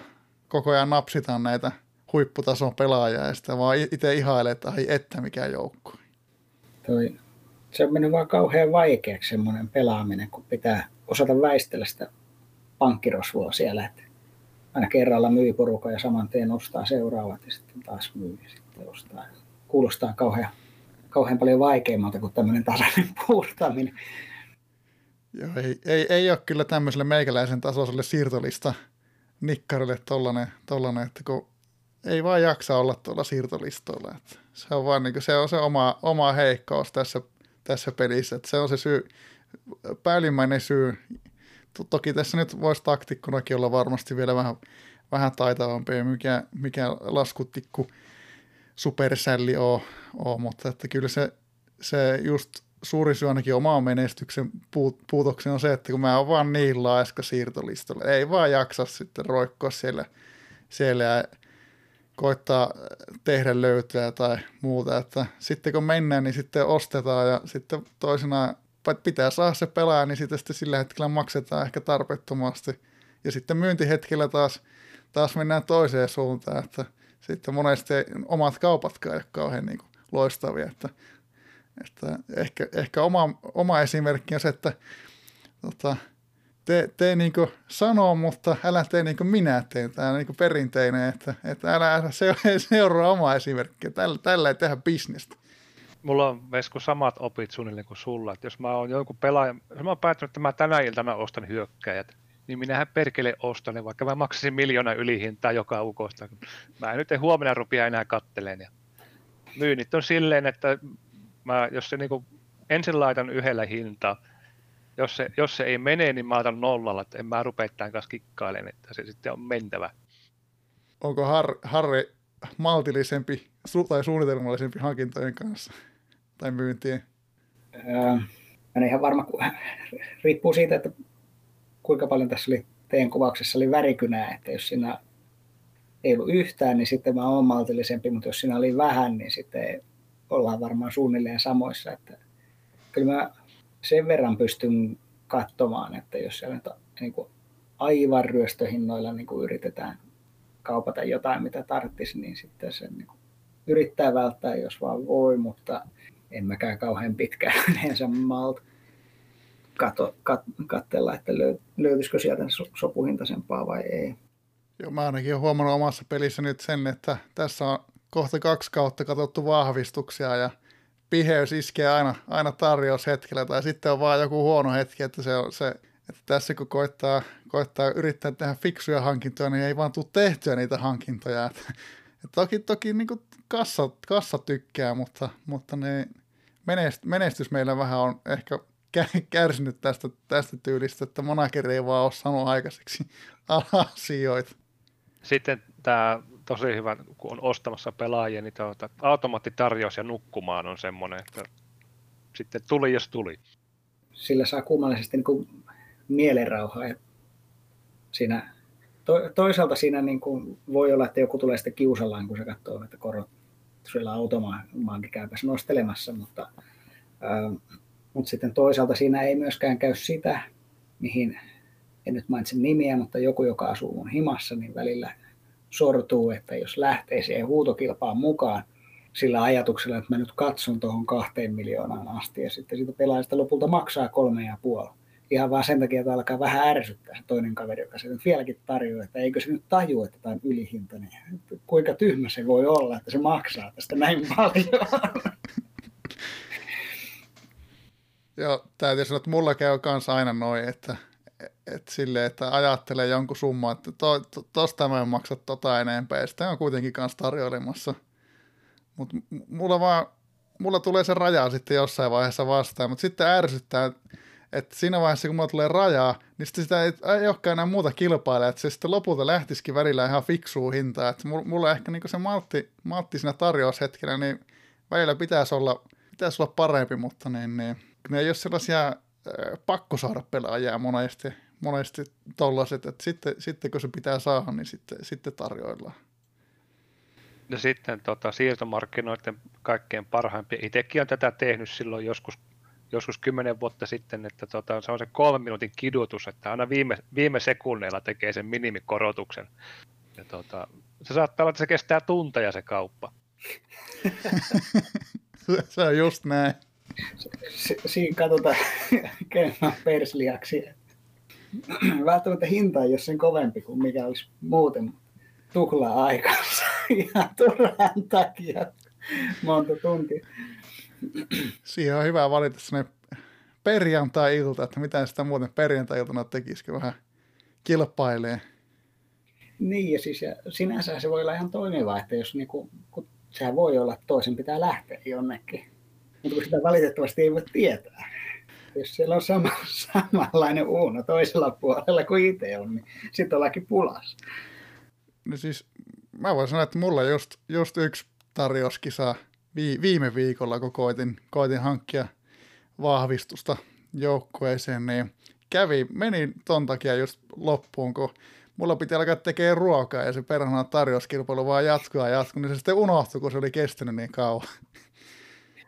koko ajan napsitaan näitä huipputason pelaajaa, ja sitä vaan itse ihailee, että ai että mikä joukko. Toi, se on mennyt vaan kauhean vaikeaksi semmoinen pelaaminen, kun pitää osata väistellä sitä pankkirosvua siellä, että aina kerralla myy porukan ja saman tien ostaa seuraavat ja sitten taas myy ja sitten ostaa. Kuulostaa kauhean, kauhean paljon vaikeammalta kuin tämmöinen tasainen puurtaminen. Joo, ei, ei, ei ole kyllä tämmöiselle meikäläisen tasoiselle siirtolista nikkarille tollanen, tollanen, että kun ei vaan jaksa olla tuolla siirtolistoilla. Että se on vaan niin kuin, se, on se oma, oma heikkous tässä, tässä pelissä. Että se on se syy, päällimmäinen syy. Toki tässä nyt voisi taktikkonakin olla varmasti vielä vähän, vähän taitavampi, mikä, mikä laskutikku supersälli on, on, mutta että kyllä se, se just suuri syy ainakin omaan menestyksen puut, puutoksen on se, että kun mä oon vaan niin laiska siirtolistalla, ei vaan jaksa sitten roikkoa siellä, siellä koittaa tehdä löytöä tai muuta, että sitten kun mennään, niin sitten ostetaan ja sitten toisena pitää saada se pelaaja, niin sitten, sitten sillä hetkellä maksetaan ehkä tarpeettomasti. Ja sitten myyntihetkellä taas, taas mennään toiseen suuntaan, että sitten monesti omat kaupatkaan ei ole kauhean niin kuin loistavia, että, että ehkä, ehkä oma, oma esimerkki on se, että tota, tee, tee niin kuin sanoo, mutta älä tee niin kuin minä teen. Tämä on niin kuin perinteinen, että, että älä, seuraa omaa esimerkkiä. Tällä, tällä ei tehdä bisnestä. Mulla on Vesku samat opit suunnilleen kuin sulla. Että jos mä oon jonkun pelaaja, jos mä oon päättänyt, että mä tänä iltana ostan hyökkäjät, niin minähän perkele ostan ne, vaikka mä maksasin miljoona ylihintaa joka ukosta. Mä en nyt en huomenna rupia enää katteleen. Ja myynnit on silleen, että mä, jos se niin ensin laitan yhdellä hintaa, jos se, jos se ei mene, niin mä otan nollalla, että en mä rupea tämän kanssa kikkailemaan, että se sitten on mentävä. Onko Har, Harri maltillisempi su- tai suunnitelmallisempi hankintojen kanssa tai myyntien? Öö, en ihan varma, riippuu siitä, että kuinka paljon tässä oli teidän kuvauksessa oli värikynää, että jos siinä ei ollut yhtään, niin sitten mä oon maltillisempi, mutta jos siinä oli vähän, niin sitten ollaan varmaan suunnilleen samoissa. Että kyllä mä sen verran pystyn katsomaan, että jos siellä nyt niin kuin aivan ryöstöhinnoilla niin kuin yritetään kaupata jotain, mitä tarttisi, niin sitten se niin kuin yrittää välttää, jos vaan voi, mutta en mäkään kauhean pitkään yleensä malta kato, kat, katsella, että löytyisikö sieltä sopuhintaisempaa vai ei. Joo, mä ainakin olen huomannut omassa pelissä nyt sen, että tässä on kohta kaksi kautta katsottu vahvistuksia ja piheys iskee aina, aina tarjoushetkellä tai sitten on vaan joku huono hetki, että se on se, että tässä kun koittaa, koittaa yrittää tehdä fiksuja hankintoja, niin ei vaan tule tehtyä niitä hankintoja. Että, että toki toki niin kassa, kassa tykkää, mutta, mutta ne menest, menestys meillä vähän on ehkä kärsinyt tästä, tästä tyylistä, että manageri ei vaan ole saanut aikaiseksi asioita. Sitten tämä tosi hyvä, kun on ostamassa pelaajia, niin tuota, automaattitarjous ja nukkumaan on semmoinen, että sitten tuli jos tuli. Sillä saa kummallisesti niin kuin mielenrauhaa. Ja siinä, to, toisaalta siinä niin kuin voi olla, että joku tulee sitten kiusallaan, kun se katsoo, että korot siellä automaankin käypässä nostelemassa, mutta, ää, mutta sitten toisaalta siinä ei myöskään käy sitä, mihin en nyt mainitse nimiä, mutta joku, joka asuu mun himassa, niin välillä sortuu, että jos lähtee siihen huutokilpaan mukaan sillä ajatuksella, että mä nyt katson tuohon kahteen miljoonaan asti ja sitten siitä pelaajasta lopulta maksaa kolme ja puoli. Ihan vaan sen takia, että alkaa vähän ärsyttää se toinen kaveri, joka se nyt vieläkin tarjoaa, että eikö se nyt taju, että tämä on ylihinta, niin kuinka tyhmä se voi olla, että se maksaa tästä näin paljon. Joo, täytyy sanoa, että mulla käy kanssa aina noin, että, että sille, että ajattelee jonkun summa, että to, to, tosta mä en maksa tota enempää, ja sitä on kuitenkin kanssa tarjoilemassa. Mutta mulla vaan, mulla tulee se raja sitten jossain vaiheessa vastaan, mutta sitten ärsyttää, että siinä vaiheessa, kun mulla tulee rajaa, niin sitten sitä ei, ei olekaan enää muuta kilpailla, että se sitten lopulta lähtisikin välillä ihan fiksuun hintaan, että mulla ehkä niin se maltti, maltti siinä tarjoushetkellä, niin välillä pitäisi olla, pitäisi olla parempi, mutta niin, niin ne ei ole sellaisia äh, pakko saada pelaajia monesti, monesti tollaset, että sitten, sitten kun se pitää saada, niin sitten, sitten tarjoillaan. No sitten tota, siirtomarkkinoiden kaikkein parhaimpia. Itsekin on tätä tehnyt silloin joskus, joskus kymmenen vuotta sitten, että tota, se on se kolmen minuutin kidutus, että aina viime, viime sekunneilla tekee sen minimikorotuksen. Ja tota, se saattaa olla, että se kestää tunteja se kauppa. se on just näin siinä katsotaan kenen persliaksi. Välttämättä hinta ei ole sen kovempi kuin mikä olisi muuten tuhlaa aikansa ihan turhan takia monta tuntia. Siihen on hyvä valita sellainen perjantai-ilta, että mitä sitä muuten perjantai-iltana tekisikö vähän kilpailee. Niin, ja siis ja sinänsä se voi olla ihan toimiva, että jos niinku, kun sehän voi olla, että toisen pitää lähteä jonnekin mutta kun sitä valitettavasti ei voi tietää. Jos siellä on sama, samanlainen uuno toisella puolella kuin itse on, niin sitten ollaankin pulas. No siis mä voin sanoa, että mulla just, just yksi tarjouskisa vi, viime viikolla, kun koitin, koitin hankkia vahvistusta joukkueeseen, niin kävi, meni ton takia just loppuun, kun mulla piti alkaa tekemään ruokaa ja se perhana tarjouskilpailu vaan jatkoa ja jatkuu, niin se sitten unohtui, kun se oli kestänyt niin kauan.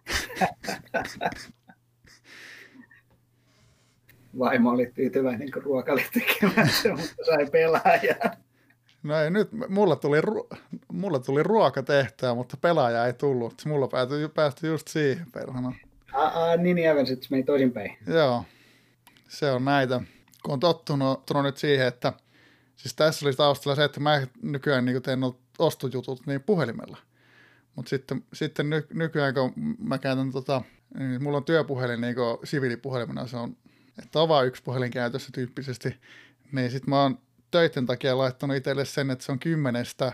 Vaimo oli tyytyväinen, kun ruoka oli tekemässä, mutta sai pelaajaa. No ei, nyt mulla tuli, mulla tuli ruoka tehtyä, mutta pelaaja ei tullut. Mulla päätyi, päästyi just siihen perhana. Aa, niin, niin aivan, sitten meni toisinpäin. Joo, se on näitä. Kun on tottunut, tottunut nyt siihen, että siis tässä oli taustalla se, että mä nykyään niin teen ostojutut niin puhelimella. Mutta sitten, sitten ny, nykyään, kun mä käytän, tota, niin mulla on työpuhelin niin siviilipuhelimena, se on, että on vaan yksi puhelin käytössä tyyppisesti, niin sitten mä oon töiden takia laittanut itselle sen, että se on kymmenestä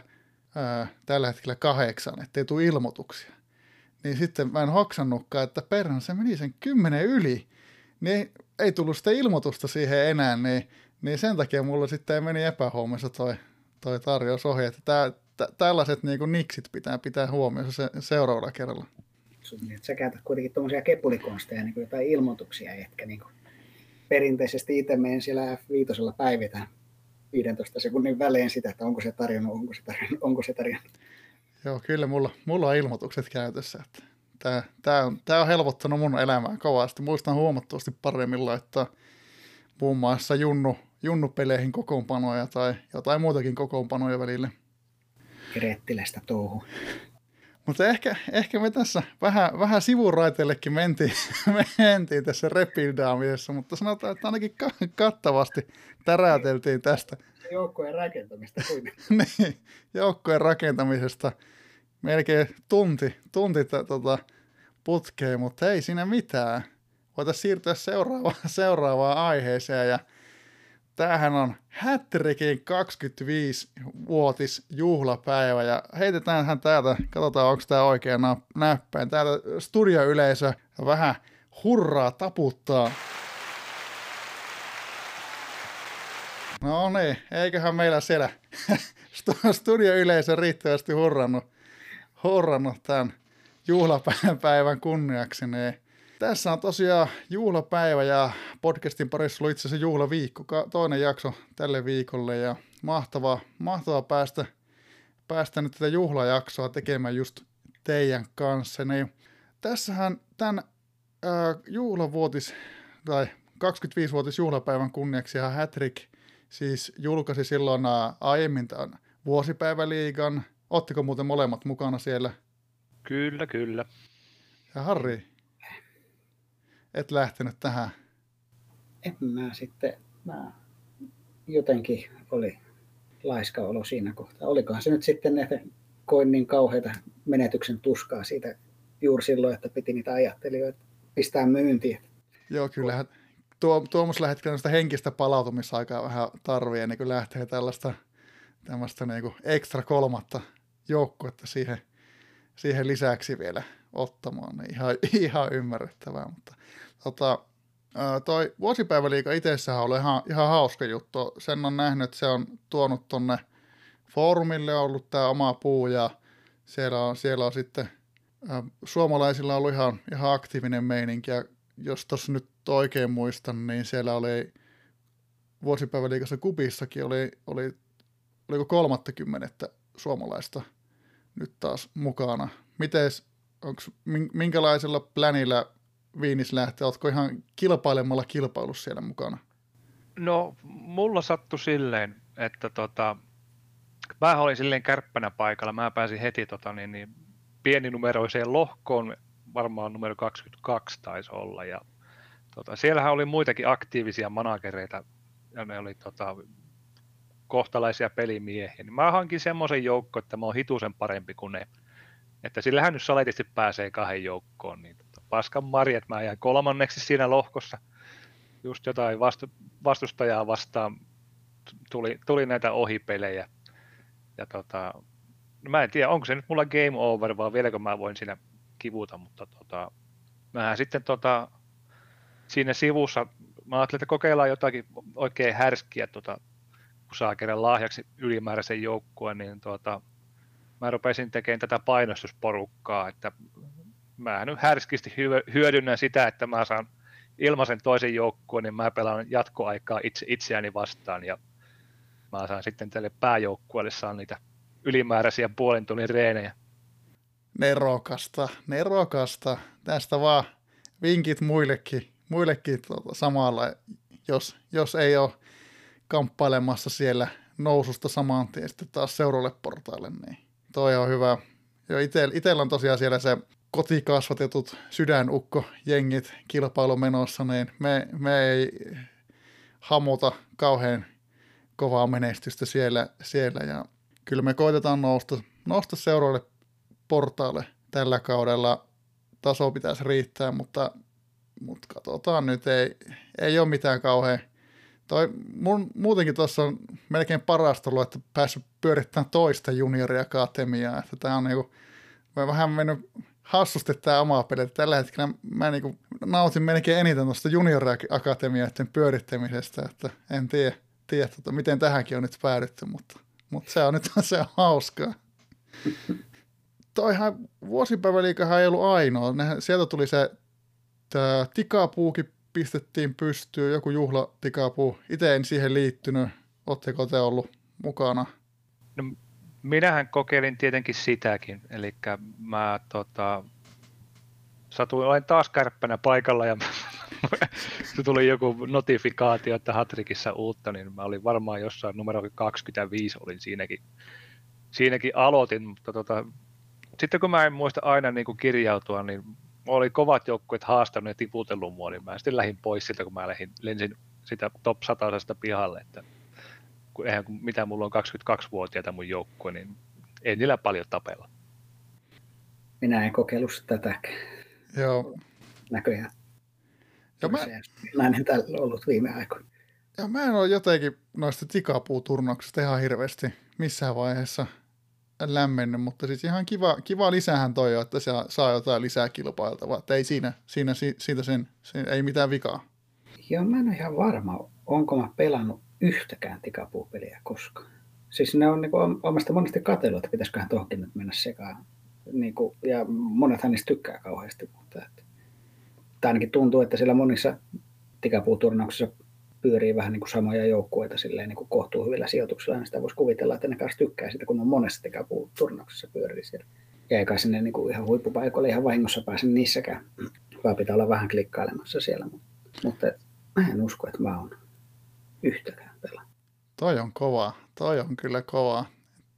ää, tällä hetkellä kahdeksan, ettei tule ilmoituksia. Niin sitten mä en hoksannutkaan, että perhän se meni sen kymmenen yli, niin ei tullut sitä ilmoitusta siihen enää, niin, niin sen takia mulla sitten meni epähuomiossa toi, toi tarjousohje, että tää, tällaiset niin niksit pitää pitää huomioon se, seuraavalla kerralla. Niin, sä käytät kuitenkin tuommoisia kepulikonsteja, niin kuin jotain ilmoituksia, etkä niin kuin perinteisesti itse menen siellä F5 päivitään 15 sekunnin välein sitä, että onko se tarjonnut, onko se tarjonnut, onko se tarjonnut. Joo, kyllä mulla, mulla on ilmoitukset käytössä. Että tämä, tämä, on, tämä on helpottanut mun elämää kovasti. Muistan huomattavasti paremmin laittaa muun muassa junnu, junnupeleihin kokoonpanoja tai jotain muutakin kokoonpanoja välille. Grettilästä touhu. Mutta ehkä, ehkä me tässä vähän, vähän sivuraiteillekin mentiin, mentiin tässä repildaamisessa, mutta sanotaan, että ainakin kattavasti täräyteltiin tästä. Joukkojen rakentamista kuitenkin. niin, joukkojen rakentamisesta melkein tunti, tunti tota, putkeen, mutta ei siinä mitään. Voitaisiin siirtyä seuraavaan, seuraavaan aiheeseen ja Tämähän on Hattrickin 25-vuotis juhlapäivä ja heitetäänhän täältä, katsotaan onko tämä oikea näppäin, täältä studioyleisö vähän hurraa taputtaa. No niin, eiköhän meillä siellä studioyleisö riittävästi hurrannut, hurrannut tämän juhlapäivän kunniaksi, niin tässä on tosiaan juhlapäivä ja podcastin parissa oli itse asiassa juhlaviikko, toinen jakso tälle viikolle ja mahtavaa, mahtavaa päästä, päästä nyt tätä juhlajaksoa tekemään just teidän kanssa. Niin tässähän tämän juhlavuotis tai 25-vuotis juhlapäivän kunniaksi ihan Hattrick siis julkaisi silloin aiemmin tämän vuosipäiväliigan. Ottiko muuten molemmat mukana siellä? Kyllä, kyllä. Ja Harri, et lähtenyt tähän? En mä sitten, mä jotenkin oli laiska olo siinä kohtaa. Olikohan se nyt sitten, että koin niin kauheita menetyksen tuskaa siitä juuri silloin, että piti niitä ajattelijoita pistää myyntiin. Joo, kyllähän tuo, tuommoisella hetkellä sitä henkistä palautumisaikaa vähän tarvii, ennen kuin lähtee tällaista tämmöistä niin ekstra kolmatta joukkuetta siihen, siihen lisäksi vielä ottamaan. Niin ihan, ihan ymmärrettävää, mutta tota, toi vuosipäiväliika itsessään oli ihan, ihan hauska juttu. Sen on nähnyt, että se on tuonut tonne foorumille ollut tämä oma puu ja siellä on, siellä on sitten suomalaisilla ollut ihan, ihan aktiivinen meininki ja jos tuossa nyt oikein muistan, niin siellä oli vuosipäiväliikassa Kubissakin oli, oli oliko 30 suomalaista nyt taas mukana. Mites, onks, minkälaisella plänillä Viinis lähtee? Oletko ihan kilpailemalla kilpailussa siellä mukana? No, mulla sattui silleen, että tota, mä olin silleen kärppänä paikalla. Mä pääsin heti tota, niin, niin, pieninumeroiseen lohkoon, varmaan numero 22 taisi olla. Ja, tota, siellähän oli muitakin aktiivisia managereita, ja ne oli tota, kohtalaisia pelimiehiä. Niin mä hankin semmoisen joukko, että mä oon hitusen parempi kuin ne. Että sillähän nyt saletisti pääsee kahden joukkoon. Niin tota, paskan marjat, mä jäin kolmanneksi siinä lohkossa. Just jotain vastu, vastustajaa vastaan tuli, tuli näitä ohipelejä. Ja tota, no mä en tiedä, onko se nyt mulla game over, vai vieläkö mä voin siinä kivuta, mutta tota, mähän sitten tota, siinä sivussa, mä ajattelin, että kokeillaan jotakin oikein härskiä, tota, kun saa kerran lahjaksi ylimääräisen joukkueen, niin tota, mä rupesin tekemään tätä painostusporukkaa, että mä nyt härskisti hyödynnän sitä, että mä saan ilmaisen toisen joukkueen, niin mä pelaan jatkoaikaa itse, itseäni vastaan ja mä saan sitten tälle pääjoukkueelle saa niitä ylimääräisiä puolen tunnin reenejä. Nerokasta, nerokasta. Tästä vaan vinkit muillekin, muillekin tuota, samalla, jos, jos ei ole kamppailemassa siellä noususta saman tien sitten taas seuraavalle portaille, niin toi on hyvä. Jo itsellä ite, on tosiaan siellä se kotikasvatetut sydänukko-jengit kilpailu menossa, niin me, me ei hamuta kauhean kovaa menestystä siellä, siellä ja kyllä me koitetaan nousta, nousta seuraavalle portaalle tällä kaudella. Taso pitäisi riittää, mutta, mutta katsotaan nyt, ei, ei ole mitään kauhean Toi, mun, muutenkin tuossa on melkein parasta ollut, että päässyt pyörittämään toista junioriakatemiaa. Että tämä on niinku, mä vähän mennyt hassusti tämä oma peli. Tällä hetkellä mä niinku nautin melkein eniten tuosta junioriakatemiaiden pyörittämisestä, että en tiedä, tiedä tota, miten tähänkin on nyt päädytty, mutta, mutta se on nyt se on hauskaa. Toihan vuosipäiväliikahan ei ollut ainoa. Sieltä tuli se tikapuukin pistettiin pystyyn, joku juhlatikapuu. Itse en siihen liittynyt. Oletteko te ollut mukana? No, minähän kokeilin tietenkin sitäkin. Eli mä tota, satuin, olen taas kärppänä paikalla ja tuli joku notifikaatio, että Hatrikissa uutta, niin mä olin varmaan jossain numero 25 olin siinäkin, siinäkin aloitin, mutta tota, sitten kun mä en muista aina niin kuin kirjautua, niin oli kovat joukkueet haastanut ja tiputellut mua, niin mä sitten lähdin pois siltä, kun mä lähdin, lensin sitä top 100 pihalle, että kun eihän, mitä mulla on 22-vuotiaita mun joukkue, niin ei niillä paljon tapella. Minä en kokeillut tätäkään. Joo. Näköjään. Joo, mä... Näin tällä ollut viime aikoina. Ja mä en ole jotenkin noista tikapuuturnauksista ihan hirveästi missään vaiheessa – lämmennyt, mutta siis ihan kiva, kiva lisähän toi että se saa jotain lisää kilpailtavaa, että ei siinä, siinä siitä sen, sen, ei mitään vikaa. Joo, mä en ole ihan varma, onko mä pelannut yhtäkään tikapuupeliä koskaan. Siis ne on niin kuin, omasta monesti katsellut, että pitäisiköhän tuohonkin nyt mennä sekaan. Niin kuin, ja monethan niistä tykkää kauheasti, mutta että, tai ainakin tuntuu, että siellä monissa tikapuuturnauksissa pyörii vähän niin kuin samoja joukkueita silleen niin kuin kohtuu hyvillä sijoituksilla, niin sitä voisi kuvitella, että ne kanssa tykkää sitä, kun on monessa turnauksessa pyörii siellä. Ja eikä sinne niin kuin ihan huippupaikoille ihan vahingossa pääse niissäkään, vaan pitää olla vähän klikkailemassa siellä. Mutta et, mä en usko, että mä oon yhtäkään pelannut. Toi on kova. Toi on kyllä kova.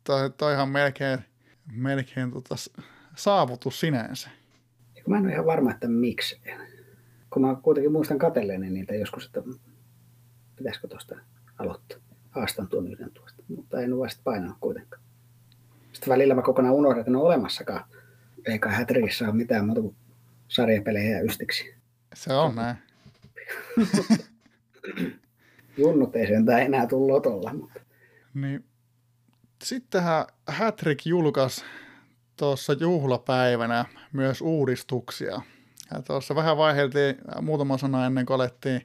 Toi, toihan melkein, melkein tota saavutus sinänsä. Mä en ole ihan varma, että miksi. Kun mä kuitenkin muistan katselleeni niitä joskus, että pitäisikö tuosta aloittaa. Haastan tuon yhden tuosta, mutta en ole vasta painanut kuitenkaan. Sitten välillä mä kokonaan unohdan, että ne on olemassakaan. Eikä Hätrikissä ole mitään muuta kuin sarjapelejä ja ystiksi. Se on näin. Junnut ei sentään enää tullut lotolla. Mutta... Niin. Sittenhän Hattrick julkaisi tuossa juhlapäivänä myös uudistuksia. Ja tuossa vähän vaiheltiin muutama sana ennen kuin alettiin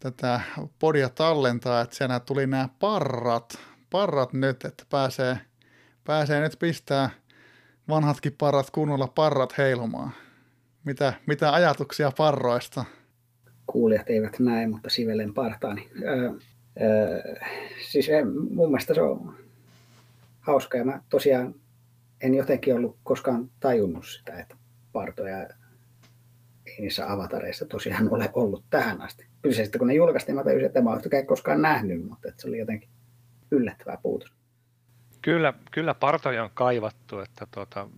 tätä podia tallentaa, että siellä tuli nämä parrat, parrat nyt, että pääsee, pääsee nyt pistää vanhatkin parrat kunnolla parrat heilumaan. Mitä, mitä ajatuksia parroista? Kuulijat eivät näe, mutta sivelen partaani. Öö, öö, siis mun mielestä se on hauska ja mä tosiaan en jotenkin ollut koskaan tajunnut sitä, että partoja ei niissä avatareissa tosiaan ole ollut tähän asti. Kyllä se sitten kun ne julkaistiin, mä tajusin, että en ole koskaan nähnyt, mutta että se oli jotenkin yllättävää puutos. Kyllä, kyllä partoja on kaivattu, että tuota,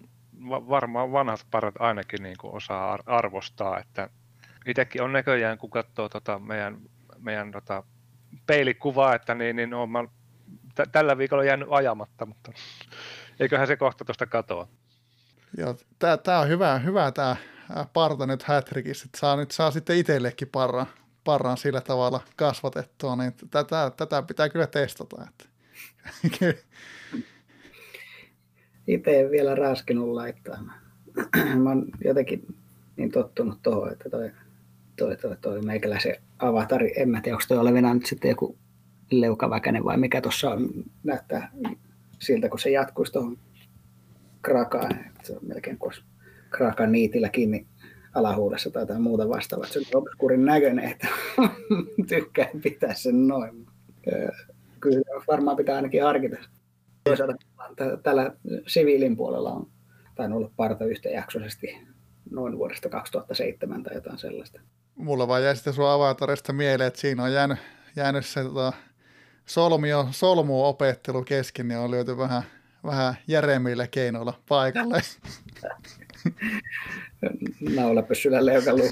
varmaan vanhat parat ainakin niin kuin osaa arvostaa, että itsekin on näköjään, kun katsoo tota meidän, meidän tota peilikuvaa, että niin, niin on, mä, t- tällä viikolla jäänyt ajamatta, mutta eiköhän se kohta tuosta katoa. Joo, tää, tää on hyvä, hyvä tää parta nyt hätrikissä, että saa, nyt saa sitten itsellekin parran, parran sillä tavalla kasvatettua, niin tätä, tätä pitää kyllä testata. Että. Itse en vielä raskinut laittaa. Mä oon jotenkin niin tottunut tuohon, että toi, toi, toi, toi meikäläisen avatari, en mä tiedä, onko toi olevina nyt sitten joku leukaväkäinen vai mikä tuossa on, näyttää siltä, kun se jatkuisi tuohon krakaan. Se on melkein kuin krakan niitillä kiinni alahuudessa tai jotain muuta vastaavaa. Se on obskurin näköinen, että tykkään pitää sen noin. Kyllä varmaan pitää ainakin harkita. Toisaalta tällä siviilin puolella on tainnut olla parta yhtäjaksoisesti noin vuodesta 2007 tai jotain sellaista. Mulla vaan jäi sitten sun avatarista mieleen, että siinä on jäänyt, jäänyt se tota, solmio, solmu opettelu kesken, niin on löyty vähän, vähän järemmillä keinoilla paikalle. Naulapyssyllä leukalu.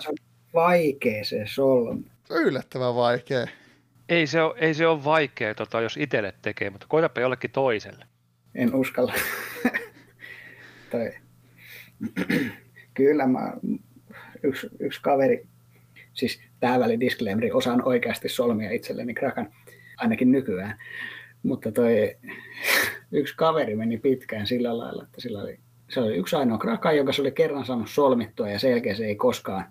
Se on vaikea se solmu. Yllättävän vaikea. Ei se ole, ei se ole vaikea, tota, jos itselle tekee, mutta koitapa jollekin toiselle. En uskalla. tai... Kyllä mä, yksi, yksi kaveri, siis tämä väli disclaimeri, osaan oikeasti solmia itselleni krakan, ainakin nykyään. Mutta toi yksi kaveri meni pitkään sillä lailla, että sillä oli, se oli yksi ainoa kraka, joka se oli kerran saanut solmittua ja selkeä se ei koskaan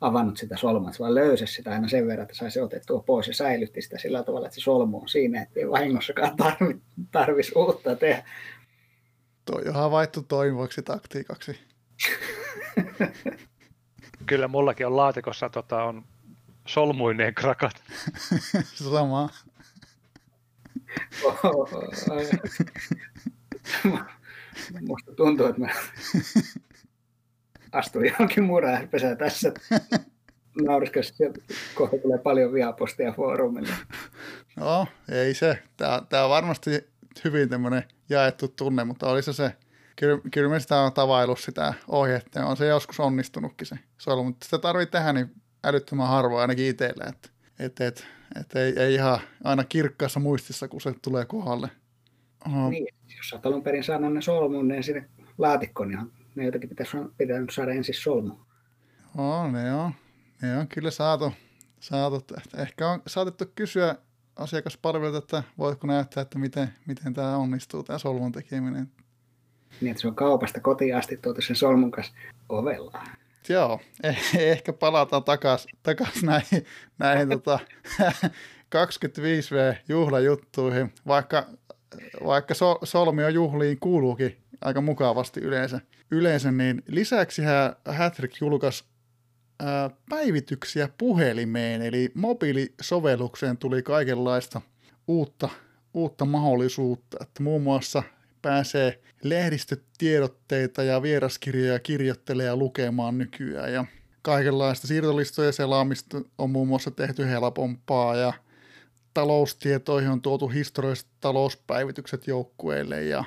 avannut sitä solmua, vaan löysi sitä aina sen verran, että sai se otettua pois ja säilytti sitä sillä tavalla, että se solmu on siinä, ettei vahingossakaan tarvi, tarvitsisi uutta tehdä. Toi on havaittu toimivaksi taktiikaksi. Kyllä mullakin on laatikossa tota, on solmuineen krakat. Sama. Musta tuntuu, että mä astuin johonkin pesää tässä. Nauriskas, kohta tulee paljon vihapostia foorumille. No, ei se. Tämä, tämä on varmasti hyvin tämmöinen jaettu tunne, mutta oli se se, kyllä, kyllä me sitä on tavaillut sitä ohjetta on se joskus onnistunutkin se solu, mutta sitä tarvitsee tehdä niin älyttömän harvoin ainakin itselle, että et, et, et ei, ei, ihan aina kirkkaassa muistissa, kun se tulee kohdalle. Oho. Niin, jos olet alun perin saanut ne solmun, niin sinne laatikkoon, niin ne jotenkin pitäisi, pitänyt saada ensin solmu. Joo, ne on, ne on kyllä saatu. saatu. Ehkä on saatettu kysyä asiakaspalvelulta, että voitko näyttää, että miten, miten tämä onnistuu, tämä solmun tekeminen. Niin, että se on kaupasta kotiin asti tuotu sen solmun kanssa ovella. Joo, eh, ehkä palataan takaisin takas näihin, näihin tota, 25V-juhlajuttuihin, vaikka, vaikka so, solmio juhliin kuuluukin aika mukavasti yleensä. Yleensä niin lisäksi Hattrick julkaisi ää, päivityksiä puhelimeen, eli mobiilisovellukseen tuli kaikenlaista uutta, uutta mahdollisuutta, että muun muassa pääsee lehdistötiedotteita ja vieraskirjoja kirjoittelee lukemaan nykyään ja kaikenlaista siirtolistoja selaamista on muun muassa tehty helpompaa ja taloustietoihin on tuotu historialliset talouspäivitykset joukkueille ja,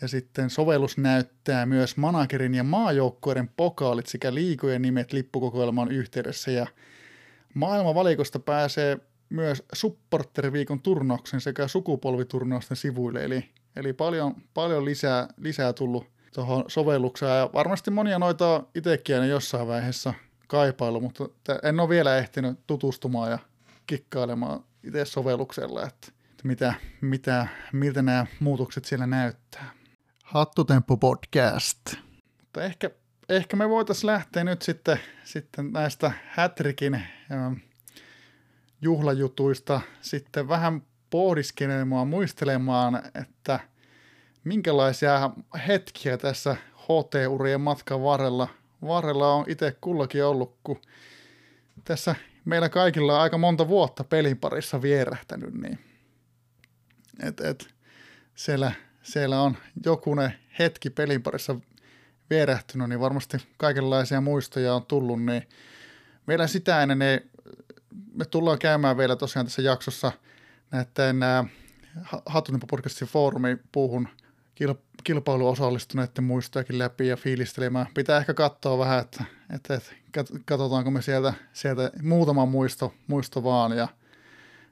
ja sitten sovellus näyttää myös managerin ja maajoukkueiden pokaalit sekä liikojen nimet lippukokoelman yhteydessä. Ja maailmanvalikosta pääsee myös supporteriviikon turnauksen sekä sukupolviturnausten sivuille, eli, eli paljon, paljon lisää, lisää tullut tuohon sovellukseen. Ja varmasti monia noita itsekin jossain vaiheessa kaipailu, mutta en ole vielä ehtinyt tutustumaan ja kikkailemaan itse sovelluksella, että, mitä, mitä, miltä nämä muutokset siellä näyttää. Hattutemppu podcast. Mutta ehkä, ehkä me voitaisiin lähteä nyt sitten, sitten näistä Hätrikin juhlajutuista sitten vähän pohdiskelemaan, muistelemaan, että minkälaisia hetkiä tässä HT-urien matkan varrella, varrella on itse kullakin ollut, kun tässä meillä kaikilla on aika monta vuotta pelin parissa vierähtänyt, niin et, et, siellä, siellä on jokunen hetki pelin parissa vierähtynyt, niin varmasti kaikenlaisia muistoja on tullut, niin vielä sitä ennen niin me tullaan käymään vielä tosiaan tässä jaksossa näiden Hattutempo podcastin foorumin puuhun kilpailu osallistuneiden muistojakin läpi ja fiilistelemään. Pitää ehkä katsoa vähän, että, että, että katsotaanko me sieltä, sieltä muutama muisto, muisto vaan ja,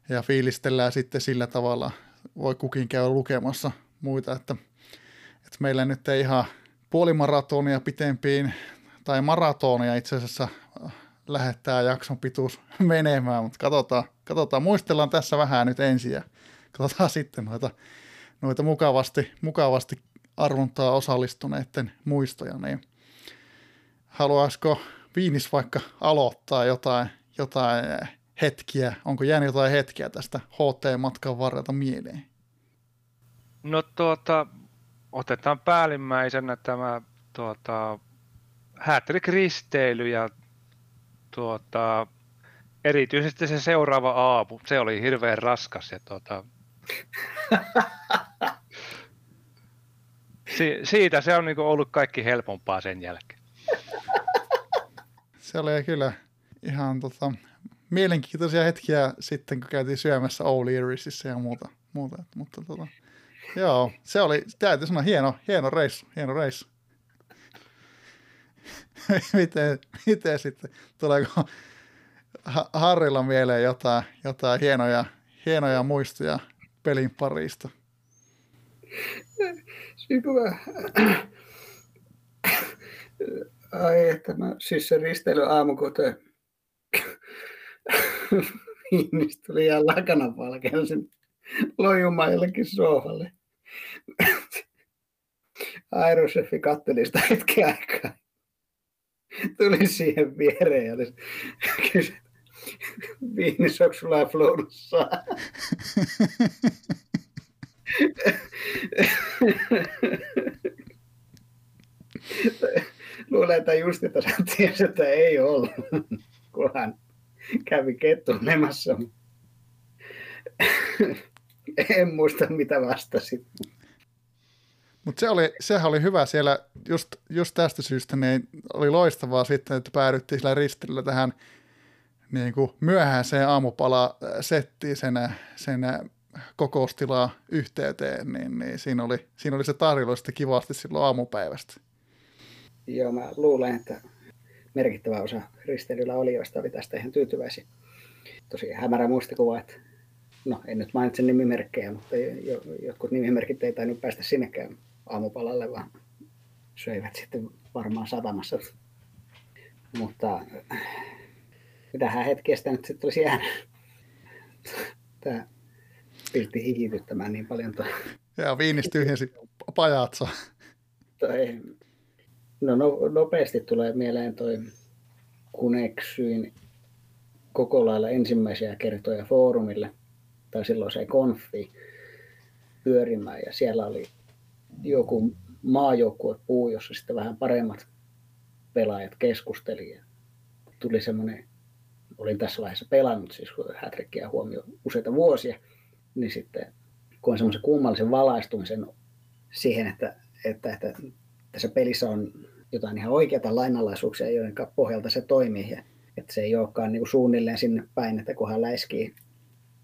ja fiilistellään sitten sillä tavalla, voi kukin käydä lukemassa muita, että, että meillä nyt ei ihan puolimaratonia pitempiin tai maratonia itse asiassa lähettää jakson pituus menemään, mutta katsotaan, katsotaan, muistellaan tässä vähän nyt ensin ja katsotaan sitten noita, noita mukavasti, mukavasti arvontaa osallistuneiden muistoja, niin haluaisiko Viinis vaikka aloittaa jotain, jotain hetkiä, onko jäänyt jotain hetkiä tästä HT-matkan varrelta mieleen? No tuota, otetaan päällimmäisenä tämä tuota, Hätrik-risteily ja tuota, erityisesti se seuraava aamu, se oli hirveän raskas ja tuota, si- siitä se on niinku ollut kaikki helpompaa sen jälkeen. Se oli kyllä ihan tota, mielenkiintoisia hetkiä sitten, kun käytiin syömässä O'Learysissä ja muuta. muuta. Mutta tota, joo, se oli, täytyy sanoa, hieno, hieno reissu, hieno reissu. miten, miten sitten, tuleeko Harrilla mieleen jotain, jotain hienoja, hienoja muistoja pelin parista? Ai, että mä, siis se risteily aamu, kun te Viinis tuli ihan lakana palkean sen lojumaan jollekin sohvalle. Aerosefi katteli sitä hetken aikaa tuli siihen viereen ja kysyi, Viinis, onko sulla flunssaa? Luulen, että just että tiesi, että ei ollut, kun hän kävi kettunemassa. En muista, mitä vastasit. Mutta se sehän oli hyvä siellä, just, just tästä syystä niin oli loistavaa sitten, että päädyttiin sillä ristillä tähän niin kuin myöhäiseen aamupala-settiin sen, sen kokoustilaa yhteyteen, niin, niin siinä, oli, siinä oli se tarjolla sitten kivasti silloin aamupäivästä. Joo, mä luulen, että merkittävä osa risteilyllä olijoista oli tästä ihan tyytyväisiä. Tosi hämärä muistikuva, että no en nyt mainitse nimimerkkejä, mutta jotkut nimimerkit ei tainnut päästä sinnekään aamupalalle, vaan söivät sitten varmaan satamassa. Mutta mitähän hetkeä sitä nyt sitten olisi jäänyt. Tämä piltti hihityttämään niin paljon. Toi. Ja viinis tyhjensi pajatsa. Toi, no, no, nopeasti tulee mieleen toi, kun eksyin koko lailla ensimmäisiä kertoja foorumille, tai silloin se konfi pyörimään, ja siellä oli joku puu, jossa sitten vähän paremmat pelaajat keskusteli. Ja tuli semmoinen, olin tässä vaiheessa pelannut siis hätrikkiä huomioon useita vuosia, niin sitten koin semmoisen kummallisen valaistumisen siihen, että, että, että tässä pelissä on jotain ihan oikeita lainalaisuuksia, joiden pohjalta se toimii. Ja että se ei olekaan niin kuin suunnilleen sinne päin, että kun hän läiskii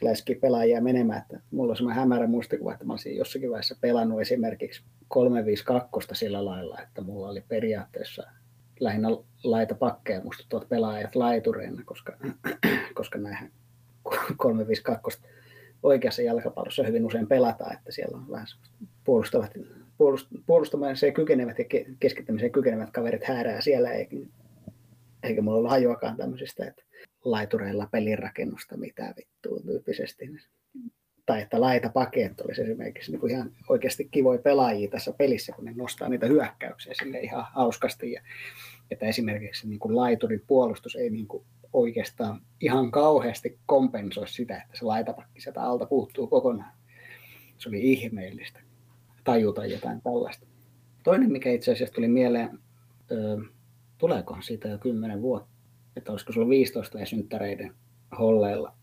läski pelaajia menemään. Että mulla on semmoinen hämärä muistikuva, että mä olisin jossakin vaiheessa pelannut esimerkiksi 352 sillä lailla, että mulla oli periaatteessa lähinnä laita pakkeja muistuttavat pelaajat laitureina, koska, koska näinhän 352 oikeassa jalkapallossa hyvin usein pelataan, että siellä on vähän puolustavat, puolustamiseen kykenevät ja keskittämiseen kykenevät kaverit häärää siellä, eikä, eikä mulla ole hajuakaan tämmöisestä, että laitureilla pelirakennusta mitä vittua tyyppisesti. Tai että laita paket olisi esimerkiksi niin kuin ihan oikeasti kivoja pelaajia tässä pelissä, kun ne nostaa niitä hyökkäyksiä sille ihan hauskasti. Ja, että esimerkiksi niin kuin laiturin puolustus ei niin kuin oikeastaan ihan kauheasti kompensoi sitä, että se laitapakki sieltä alta puuttuu kokonaan. Se oli ihmeellistä tajuta jotain tällaista. Toinen, mikä itse asiassa tuli mieleen, ö, tuleekohan siitä jo kymmenen vuotta, että olisiko sulla 15 ja synttäreiden holleilla,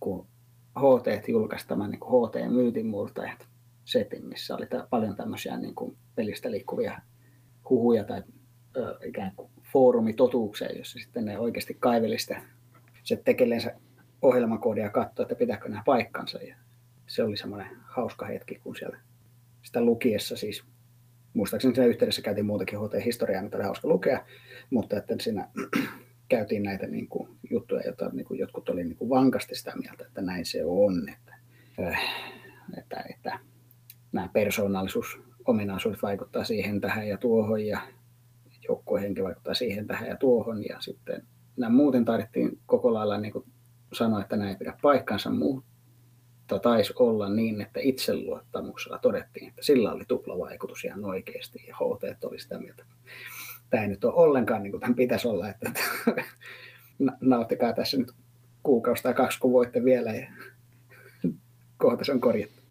kun HT julkaisi tämän niin HT-myytin murtajat setin, missä oli paljon tämmöisiä niin kuin pelistä liikkuvia huhuja tai ikään kuin foorumitotuuksia, jossa sitten ne oikeasti kaivelista se tekeleensä ohjelmakoodia ja katsoi, että pitääkö nämä paikkansa. Ja se oli semmoinen hauska hetki, kun siellä sitä lukiessa siis, muistaakseni siinä yhteydessä käytiin muutakin HT-historiaa, mitä oli hauska lukea, mutta että siinä käytiin näitä niin kuin, juttuja, joita niin kuin, jotkut oli niin kuin, vankasti sitä mieltä, että näin se on, että, äh, että, että nämä persoonallisuusominaisuudet vaikuttaa siihen tähän ja tuohon ja joukkohenki vaikuttaa siihen tähän ja tuohon. Ja sitten nämä muuten taidettiin koko lailla niin kuin sanoa, että näin ei pidä paikkansa, mutta taisi olla niin, että itseluottamuksella todettiin, että sillä oli tuplavaikutus ihan oikeasti. Ja HT oli sitä mieltä, tämä ei nyt ole ollenkaan niin kuin tämän pitäisi olla, että nauttikaa tässä nyt kuukausi tai kaksi, kun voitte vielä ja kohta se on korjattu.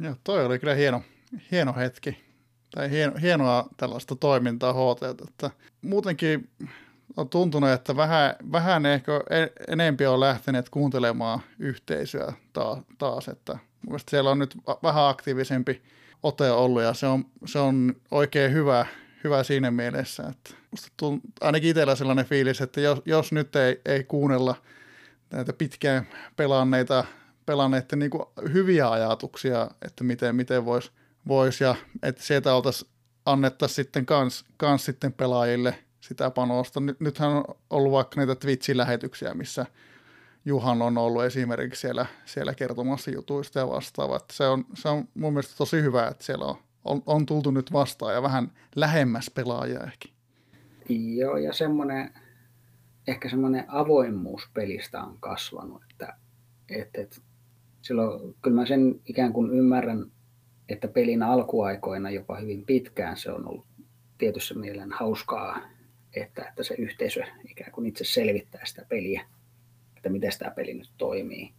Joo, toi oli kyllä hieno, hieno hetki tai hieno, hienoa tällaista toimintaa HT, että muutenkin on tuntunut, että vähän, vähän ehkä enempi on lähteneet kuuntelemaan yhteisöä taas, että mielestäni siellä on nyt vähän aktiivisempi ote ollut ja se on, se on oikein hyvä, hyvä siinä mielessä, että tunt, ainakin itsellä sellainen fiilis, että jos, jos nyt ei, ei kuunnella näitä pitkään pelanneita, pelanneiden niin hyviä ajatuksia, että miten, miten voisi vois ja että sieltä oltaisiin annettaisiin sitten kans, kans sitten pelaajille sitä panosta. Nyt, nythän on ollut vaikka niitä Twitch-lähetyksiä, missä Juhan on ollut esimerkiksi siellä, siellä kertomassa jutuista ja vastaavaa. Se on, se on mun mielestä tosi hyvä, että siellä on on, on tultu nyt vastaan ja vähän lähemmäs pelaajia ehkä. Joo, ja semmoinen, ehkä semmoinen avoimuus pelistä on kasvanut, että, että, että silloin, kyllä mä sen ikään kuin ymmärrän, että pelin alkuaikoina jopa hyvin pitkään se on ollut tietyssä mielen hauskaa, että, että se yhteisö ikään kuin itse selvittää sitä peliä, että miten tämä peli nyt toimii.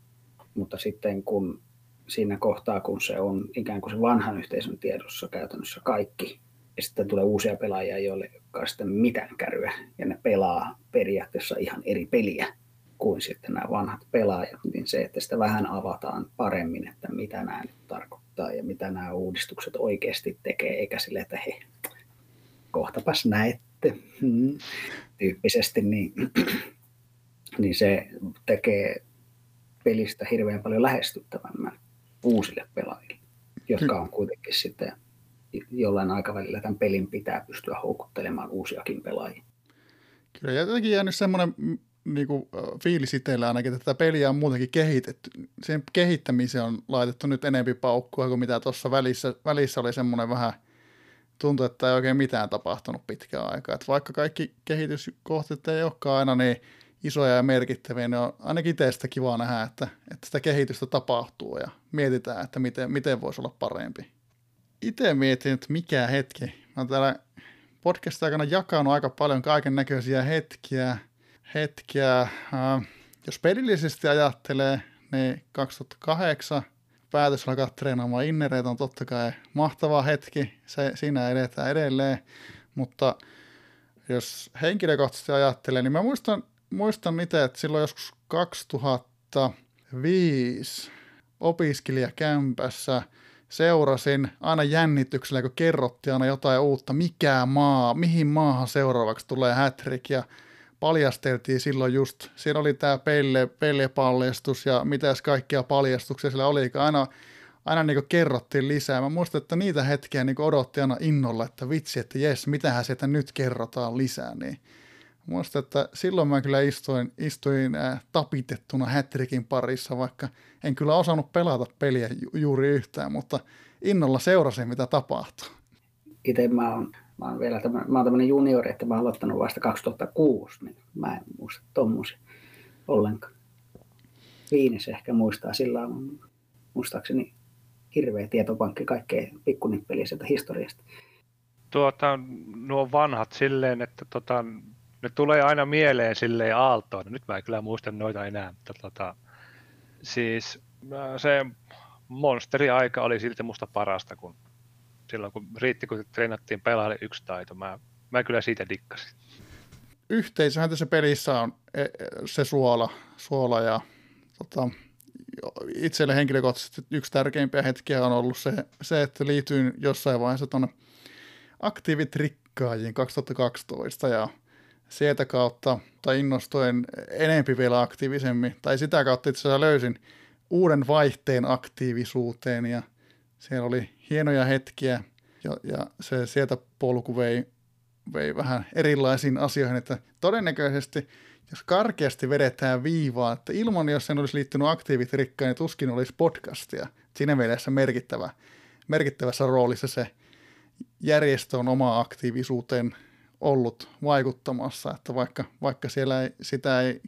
Mutta sitten kun siinä kohtaa, kun se on ikään kuin se vanhan yhteisön tiedossa käytännössä kaikki, ja sitten tulee uusia pelaajia, joille ei sitten mitään kärryä, ja ne pelaa periaatteessa ihan eri peliä kuin sitten nämä vanhat pelaajat, niin se, että sitä vähän avataan paremmin, että mitä nämä nyt tarkoittaa ja mitä nämä uudistukset oikeasti tekee, eikä sille, että he, kohtapas näette, hmm, tyyppisesti, niin, niin se tekee pelistä hirveän paljon lähestyttävämmän uusille pelaajille, jotka on kuitenkin sitten jollain aikavälillä tämän pelin pitää pystyä houkuttelemaan uusiakin pelaajia. Kyllä, jotenkin jäänyt semmoinen niin kuin, fiilis itsellä ainakin, että tätä peliä on muutenkin kehitetty. Sen kehittämiseen on laitettu nyt enempi paukkua kuin mitä tuossa välissä, välissä oli semmoinen vähän, tuntui, että ei oikein mitään tapahtunut pitkään aikaa. Että vaikka kaikki kehityskohteet ei olekaan aina niin isoja ja merkittäviä, niin on ainakin teistä kiva nähdä, että, että sitä kehitystä tapahtuu ja mietitään, että miten, miten voisi olla parempi. Itse mietin, että mikä hetki. Mä täällä podcastin aikana jakanut aika paljon kaiken näköisiä hetkiä. Hetkiä. Jos pelillisesti ajattelee, niin 2008 päätös alkaa treenaamaan innereitä on totta kai mahtava hetki. Se, siinä edetään edelleen, mutta jos henkilökohtaisesti ajattelee, niin mä muistan muistan itse, että silloin joskus 2005 opiskelijakämpässä seurasin aina jännityksellä, kun kerrottiin aina jotain uutta, mikä maa, mihin maahan seuraavaksi tulee hätrik ja paljasteltiin silloin just, siinä oli tämä pelle, pellepaljastus ja mitäs kaikkia paljastuksia siellä oli, aina, aina niin kerrottiin lisää. Mä muistan, että niitä hetkiä niin odotti aina innolla, että vitsi, että jes, mitähän sieltä nyt kerrotaan lisää, niin Muistan, että silloin mä kyllä istuin, istuin äh, tapitettuna hätrikin parissa, vaikka en kyllä osannut pelata peliä ju- juuri yhtään, mutta innolla seurasin, mitä tapahtuu. Itse mä oon, mä oon vielä tämän, mä oon tämmöinen juniori, että mä oon aloittanut vasta 2006, niin mä en muista tommosia ollenkaan. Viines ehkä muistaa, sillä on muistaakseni hirveä tietopankki kaikkea pikkunippeliä sieltä historiasta. Tuota, nuo vanhat silleen, että tota, ne tulee aina mieleen silleen aaltoon. Nyt mä en kyllä muista noita enää, mutta tota, siis se monsteri-aika oli silti musta parasta, kun silloin kun riitti, kun treenattiin pelaajalle yksi taito. Mä, mä kyllä siitä dikkasin. Yhteisöhän tässä pelissä on e, e, se suola, suola ja tota, itselle henkilökohtaisesti yksi tärkeimpiä hetkiä on ollut se, se että liityin jossain vaiheessa tuonne aktiivitrikkaajiin 2012 ja sieltä kautta, tai innostuin enempi vielä aktiivisemmin, tai sitä kautta itse asiassa löysin uuden vaihteen aktiivisuuteen, ja siellä oli hienoja hetkiä, ja, ja se sieltä polku vei, vei vähän erilaisiin asioihin, että todennäköisesti, jos karkeasti vedetään viivaa, että ilman, jos sen olisi liittynyt aktiivitrikkaan, niin tuskin olisi podcastia. Siinä mielessä merkittävä, merkittävässä roolissa se järjestö on oma aktiivisuuteen ollut vaikuttamassa, että vaikka, vaikka siellä ei, sitä ei,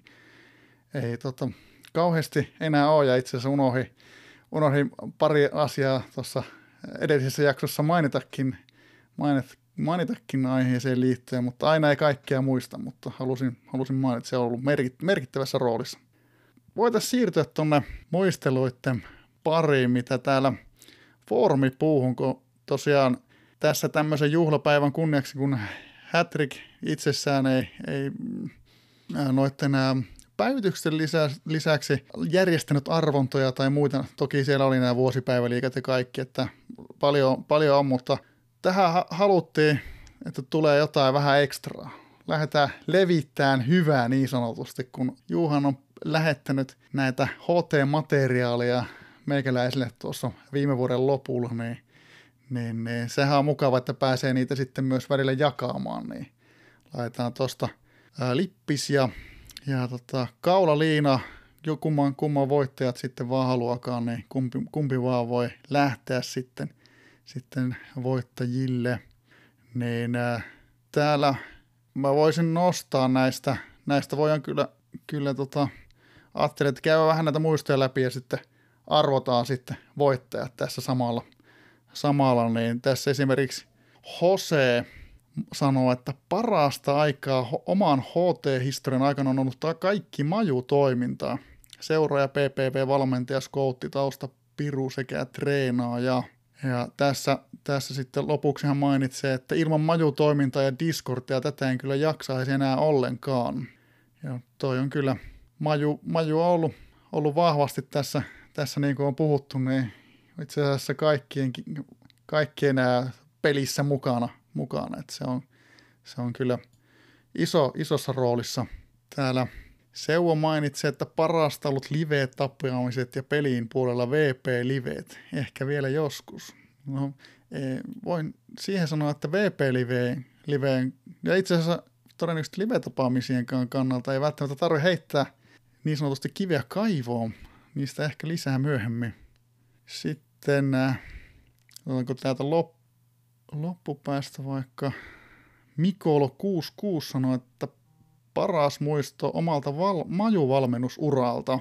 ei tota, kauheasti enää ole, ja itse asiassa unohdin, unohdin pari asiaa tuossa edellisessä jaksossa mainitakin, mainit, mainitakin aiheeseen liittyen, mutta aina ei kaikkea muista, mutta halusin, halusin mainita, että se on ollut merkittävässä roolissa. Voitaisiin siirtyä tuonne muisteluiden pariin, mitä täällä foorumipuuhun, kun tosiaan tässä tämmöisen juhlapäivän kunniaksi, kun Hattrick itsessään ei, ei noitten päivityksen lisä, lisäksi järjestänyt arvontoja tai muita. Toki siellä oli nämä vuosipäiväliikat ja kaikki, että paljon, paljon on, mutta tähän haluttiin, että tulee jotain vähän ekstraa. Lähdetään levittämään hyvää niin sanotusti, kun Juhan on lähettänyt näitä HT-materiaalia meikäläisille tuossa viime vuoden lopulla, niin niin, niin sehän on mukava, että pääsee niitä sitten myös välillä jakamaan, niin laitetaan tuosta lippis ja, ja tota, kaulaliina, jo kumman, kumman voittajat sitten vaan haluakaan, niin kumpi, kumpi vaan voi lähteä sitten, sitten voittajille. Niin ää, täällä mä voisin nostaa näistä, näistä voidaan kyllä, kyllä tota, ajattelin, että käydään vähän näitä muistoja läpi ja sitten arvotaan sitten voittajat tässä samalla samalla, niin tässä esimerkiksi Jose sanoo, että parasta aikaa oman HT-historian aikana on ollut tämä kaikki majutoimintaa. Seuraaja, PPV-valmentaja, skoutti, tausta, piru sekä treenaaja. Ja tässä, tässä sitten lopuksi hän mainitsee, että ilman majutoimintaa ja Discordia tätä en kyllä jaksaisi enää ollenkaan. Ja toi on kyllä, maju, maju on ollut, ollut vahvasti tässä, tässä niin kuin on puhuttu, niin itse asiassa kaikkien, kaikkien pelissä mukana, mukana. että se, on, se on kyllä iso, isossa roolissa. Täällä Seuvo mainitsee, että parasta ollut live-tapaamiset ja peliin puolella VP-liveet. Ehkä vielä joskus. No, e, voin siihen sanoa, että VP-live, liveen, ja itse asiassa todennäköisesti live-tapaamisen kannalta ei välttämättä tarvitse heittää niin sanotusti kiveä kaivoon. Niistä ehkä lisää myöhemmin. Sitten, äh, otanko täältä lop, loppupäästä vaikka Mikolo 66 sanoi, että paras muisto omalta val- majuvalmennusuralta.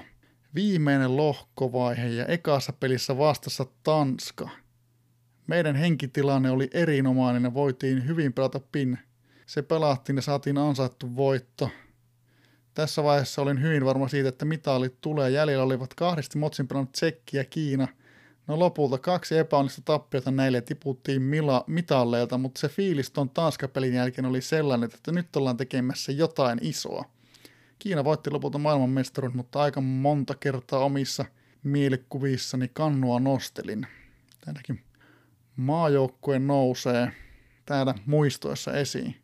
Viimeinen lohkovaihe ja ekassa pelissä vastassa Tanska. Meidän henkitilanne oli erinomainen ja voitiin hyvin pelata pin. Se pelattiin ja saatiin ansaittu voitto. Tässä vaiheessa olin hyvin varma siitä, että mitalit tulee. Jäljellä olivat kahdesti Motsin pelannut Tsekki ja Kiina – No lopulta kaksi epäonnista tappiota näille tiputtiin mila, mitalleilta, mutta se fiilis tuon Tanska-pelin jälkeen oli sellainen, että nyt ollaan tekemässä jotain isoa. Kiina voitti lopulta maailmanmestaruuden, mutta aika monta kertaa omissa mielikuvissani kannua nostelin. Täälläkin maajoukkue nousee täällä muistoissa esiin.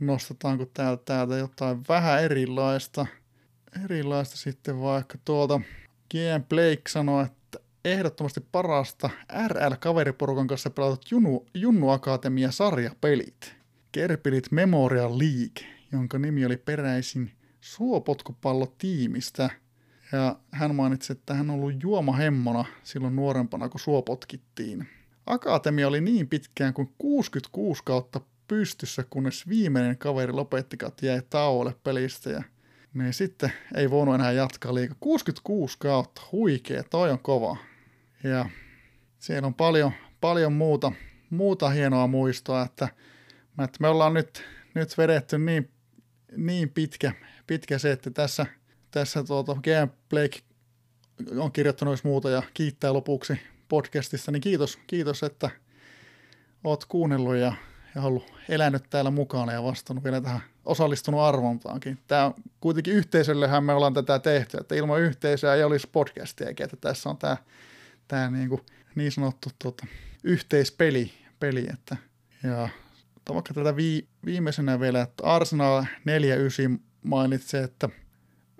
nostetaanko täältä, täältä jotain vähän erilaista. Erilaista sitten vaikka tuolta GM Blake sanoi, että ehdottomasti parasta RL-kaveriporukan kanssa pelatut Junnu, Junnu Akatemia sarjapelit. Kerpilit Memorial League, jonka nimi oli peräisin suopotkupallotiimistä. Ja hän mainitsi, että hän on ollut juomahemmona silloin nuorempana, kun suopotkittiin. Akatemia oli niin pitkään kuin 66 kautta pystyssä, kunnes viimeinen kaveri lopetti jäi tauolle pelistä ja niin sitten ei voinut enää jatkaa liikaa. 66 kautta, huikea, toi on kova. Ja siellä on paljon, paljon muuta, muuta hienoa muistoa, että, että me ollaan nyt, nyt vedetty niin, niin pitkä, pitkä se, että tässä, tässä tuota, GM Blake on kirjoittanut muuta ja kiittää lopuksi podcastista, niin kiitos, kiitos että oot kuunnellut ja, ja ollut elänyt täällä mukana ja vastannut vielä tähän osallistunut arvontaankin. Tämä on kuitenkin yhteisöllehän me ollaan tätä tehty, että ilman yhteisöä ei olisi podcastia, että tässä on tämä, tämä niin, kuin niin sanottu tuota, yhteispeli, peli, että, ja vaikka tätä vi, viimeisenä vielä, että Arsenal 49 mainitsee, että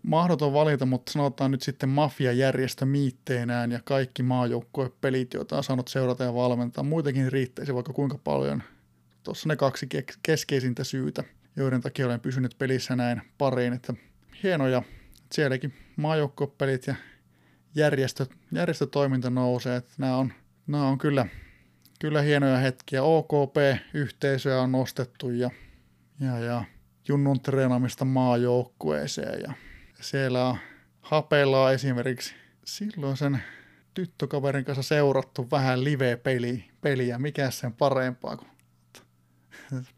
mahdoton valita, mutta sanotaan nyt sitten mafiajärjestö miitteinään ja kaikki maajoukkuepelit, joita on saanut seurata ja valmentaa. Muitakin riittäisi vaikka kuinka paljon. Tuossa ne kaksi keskeisintä syytä, joiden takia olen pysynyt pelissä näin pariin. Että hienoja, sielläkin maajoukkuepelit ja järjestö, järjestötoiminta nousee. Että nämä on, nämä on kyllä, kyllä hienoja hetkiä. OKP-yhteisöä on nostettu ja, ja, ja junnun treenaamista maajoukkueeseen ja siellä on hapella esimerkiksi silloin sen tyttökaverin kanssa seurattu vähän live-peliä, mikä sen parempaa kuin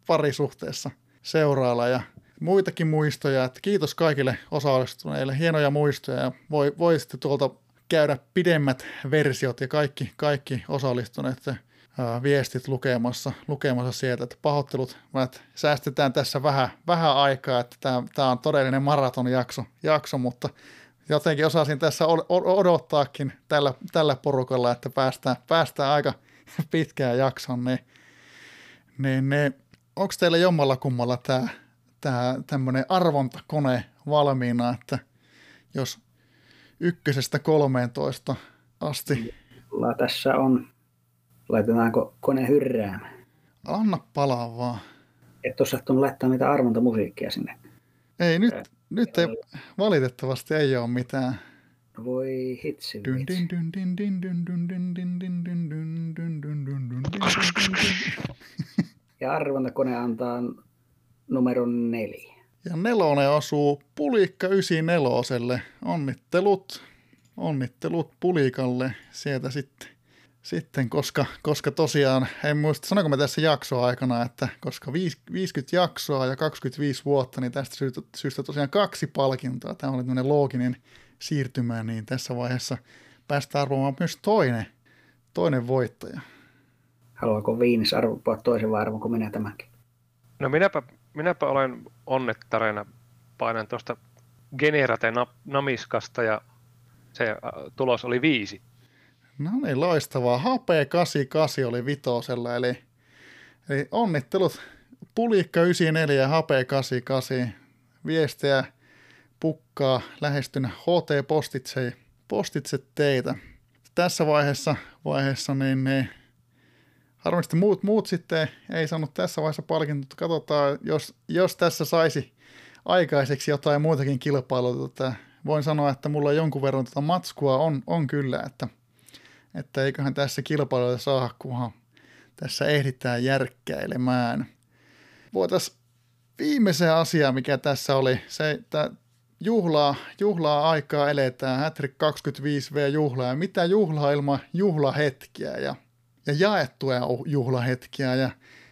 parisuhteessa seurailla. Ja muitakin muistoja. Että kiitos kaikille osallistuneille, hienoja muistoja. Ja voi, voi sitten tuolta käydä pidemmät versiot ja kaikki, kaikki osallistuneet viestit lukemassa, lukemassa sieltä, että pahoittelut, että säästetään tässä vähän, vähän aikaa, että tämä, tämä on todellinen maratonjakso, jakso, mutta jotenkin osasin tässä odottaakin tällä, tällä porukalla, että päästään, päästään aika pitkään jakson, niin, niin, niin onko teillä jommalla kummalla tämä, tämä tämmöinen arvontakone valmiina, että jos ykkösestä 13 asti. Tässä on Laitetaanko kone hyrräämään? Anna palaa vaan. Et ole sattunut laittaa mitään arvontamusiikkia sinne. Ei, nyt, äh, nyt ei, valitettavasti ei ole mitään. Voi hitsi. Ja arvontakone antaa numero neljä. Ja nelonen osuu Pulikka 94. Onnittelut, onnittelut Pulikalle sieltä sitten sitten, koska, koska tosiaan, en muista, sanoinko mä tässä jaksoa aikana, että koska 50 jaksoa ja 25 vuotta, niin tästä syystä, syystä tosiaan kaksi palkintoa. Tämä oli tämmöinen looginen siirtymä, niin tässä vaiheessa päästään arvomaan myös toinen, toinen voittaja. Haluaako Viinis arvoa toisen vai arvonko minä tämänkin? No minäpä, minäpä olen onnettarena. Painan tuosta Generate Namiskasta ja se äh, tulos oli viisi. No niin, loistavaa. HP88 oli vitosella, eli, eli onnittelut Pulikka 94 ja HP88. Viestejä pukkaa lähestyn HT Postitse, postitse teitä. Tässä vaiheessa, vaiheessa niin, niin harvasti muut, muut sitten ei saanut tässä vaiheessa palkintoa. Katsotaan, jos, jos tässä saisi aikaiseksi jotain muutakin kilpailua. Voin sanoa, että mulla jonkun verran tätä matskua on, on kyllä, että – että eiköhän tässä kilpailuja saa, kunhan tässä ehditään järkkäilemään. Voitaisiin viimeisen asia, mikä tässä oli, se, että juhlaa, juhlaa aikaa eletään, Hätrik 25V juhlaa, ja mitä juhlaa ilman juhlahetkiä ja, ja jaettuja juhlahetkiä, ja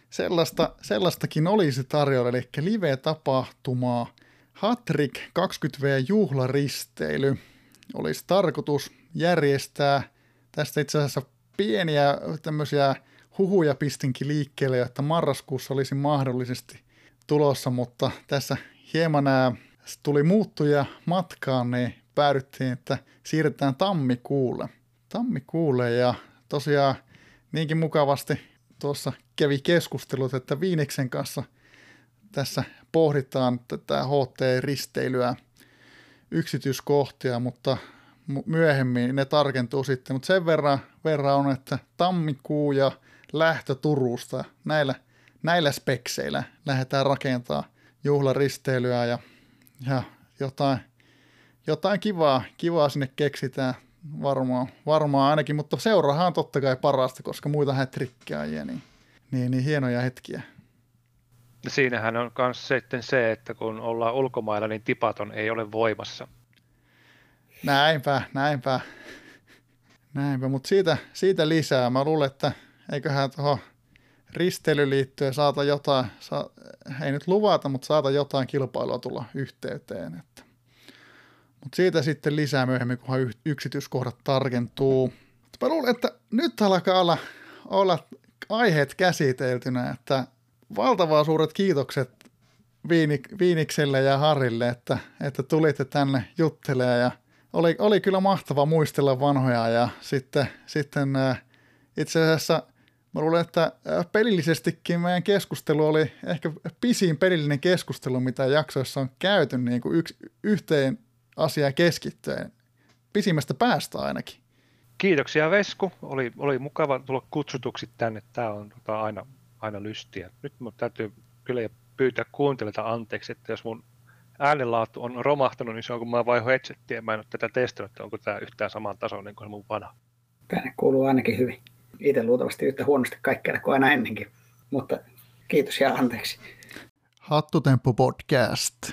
sellaista, sellaistakin olisi tarjolla, eli live-tapahtumaa, Hatrik 20V juhlaristeily olisi tarkoitus järjestää – Tästä itse asiassa pieniä tämmöisiä huhuja pistinkin liikkeelle, että marraskuussa olisi mahdollisesti tulossa, mutta tässä hieman nämä tuli muuttuja matkaan, niin päädyttiin, että siirretään tammikuulle. Tammikuulle ja tosiaan niinkin mukavasti tuossa kävi keskustelut, että Viiniksen kanssa tässä pohditaan tätä HT-risteilyä yksityiskohtia, mutta myöhemmin ne tarkentuu sitten. Mutta sen verran, verran on, että tammikuu ja lähtö Turusta näillä, näillä spekseillä lähdetään rakentaa juhlaristeilyä ja, ja jotain, jotain kivaa, kivaa sinne keksitään varmaan, varmaan ainakin, mutta seurahan on totta kai parasta, koska muita hätrikkiä niin, niin, niin hienoja hetkiä. Siinähän on myös sitten se, että kun ollaan ulkomailla, niin tipaton ei ole voimassa. Näinpä, näinpä. Näinpä, mutta siitä, siitä lisää. Mä luulen, että eiköhän tuohon risteilyliittyyn saata jotain, saa, ei nyt luvata, mutta saata jotain kilpailua tulla yhteyteen. Että. Mutta siitä sitten lisää myöhemmin, kunhan yksityiskohdat tarkentuu. Mä luulen, että nyt alkaa olla, olla aiheet käsiteltynä, että valtavaa suuret kiitokset Viinik, Viinikselle ja Harille, että, että tulitte tänne juttelemaan ja oli, oli kyllä mahtava muistella vanhoja ja sitten, sitten äh, itse asiassa mä luulen, että äh, pelillisestikin meidän keskustelu oli ehkä pisin pelillinen keskustelu, mitä jaksoissa on käyty niin kuin yksi, yhteen asiaan keskittyen. Pisimmästä päästä ainakin. Kiitoksia Vesku. Oli, oli mukava tulla kutsutuksi tänne. Tämä on tota, aina, aina lystiä. Nyt mun täytyy kyllä pyytää kuuntelijoita anteeksi, että jos mun äänenlaatu on romahtanut, niin se on kun mä vaihoin headsettiä. Mä en ole tätä testannut, että onko tämä yhtään saman tason niin kuin se mun vanha. Tänne kuuluu ainakin hyvin. Itse luultavasti yhtä huonosti kaikkea kuin aina ennenkin. Mutta kiitos ja anteeksi. Hattutemppu podcast.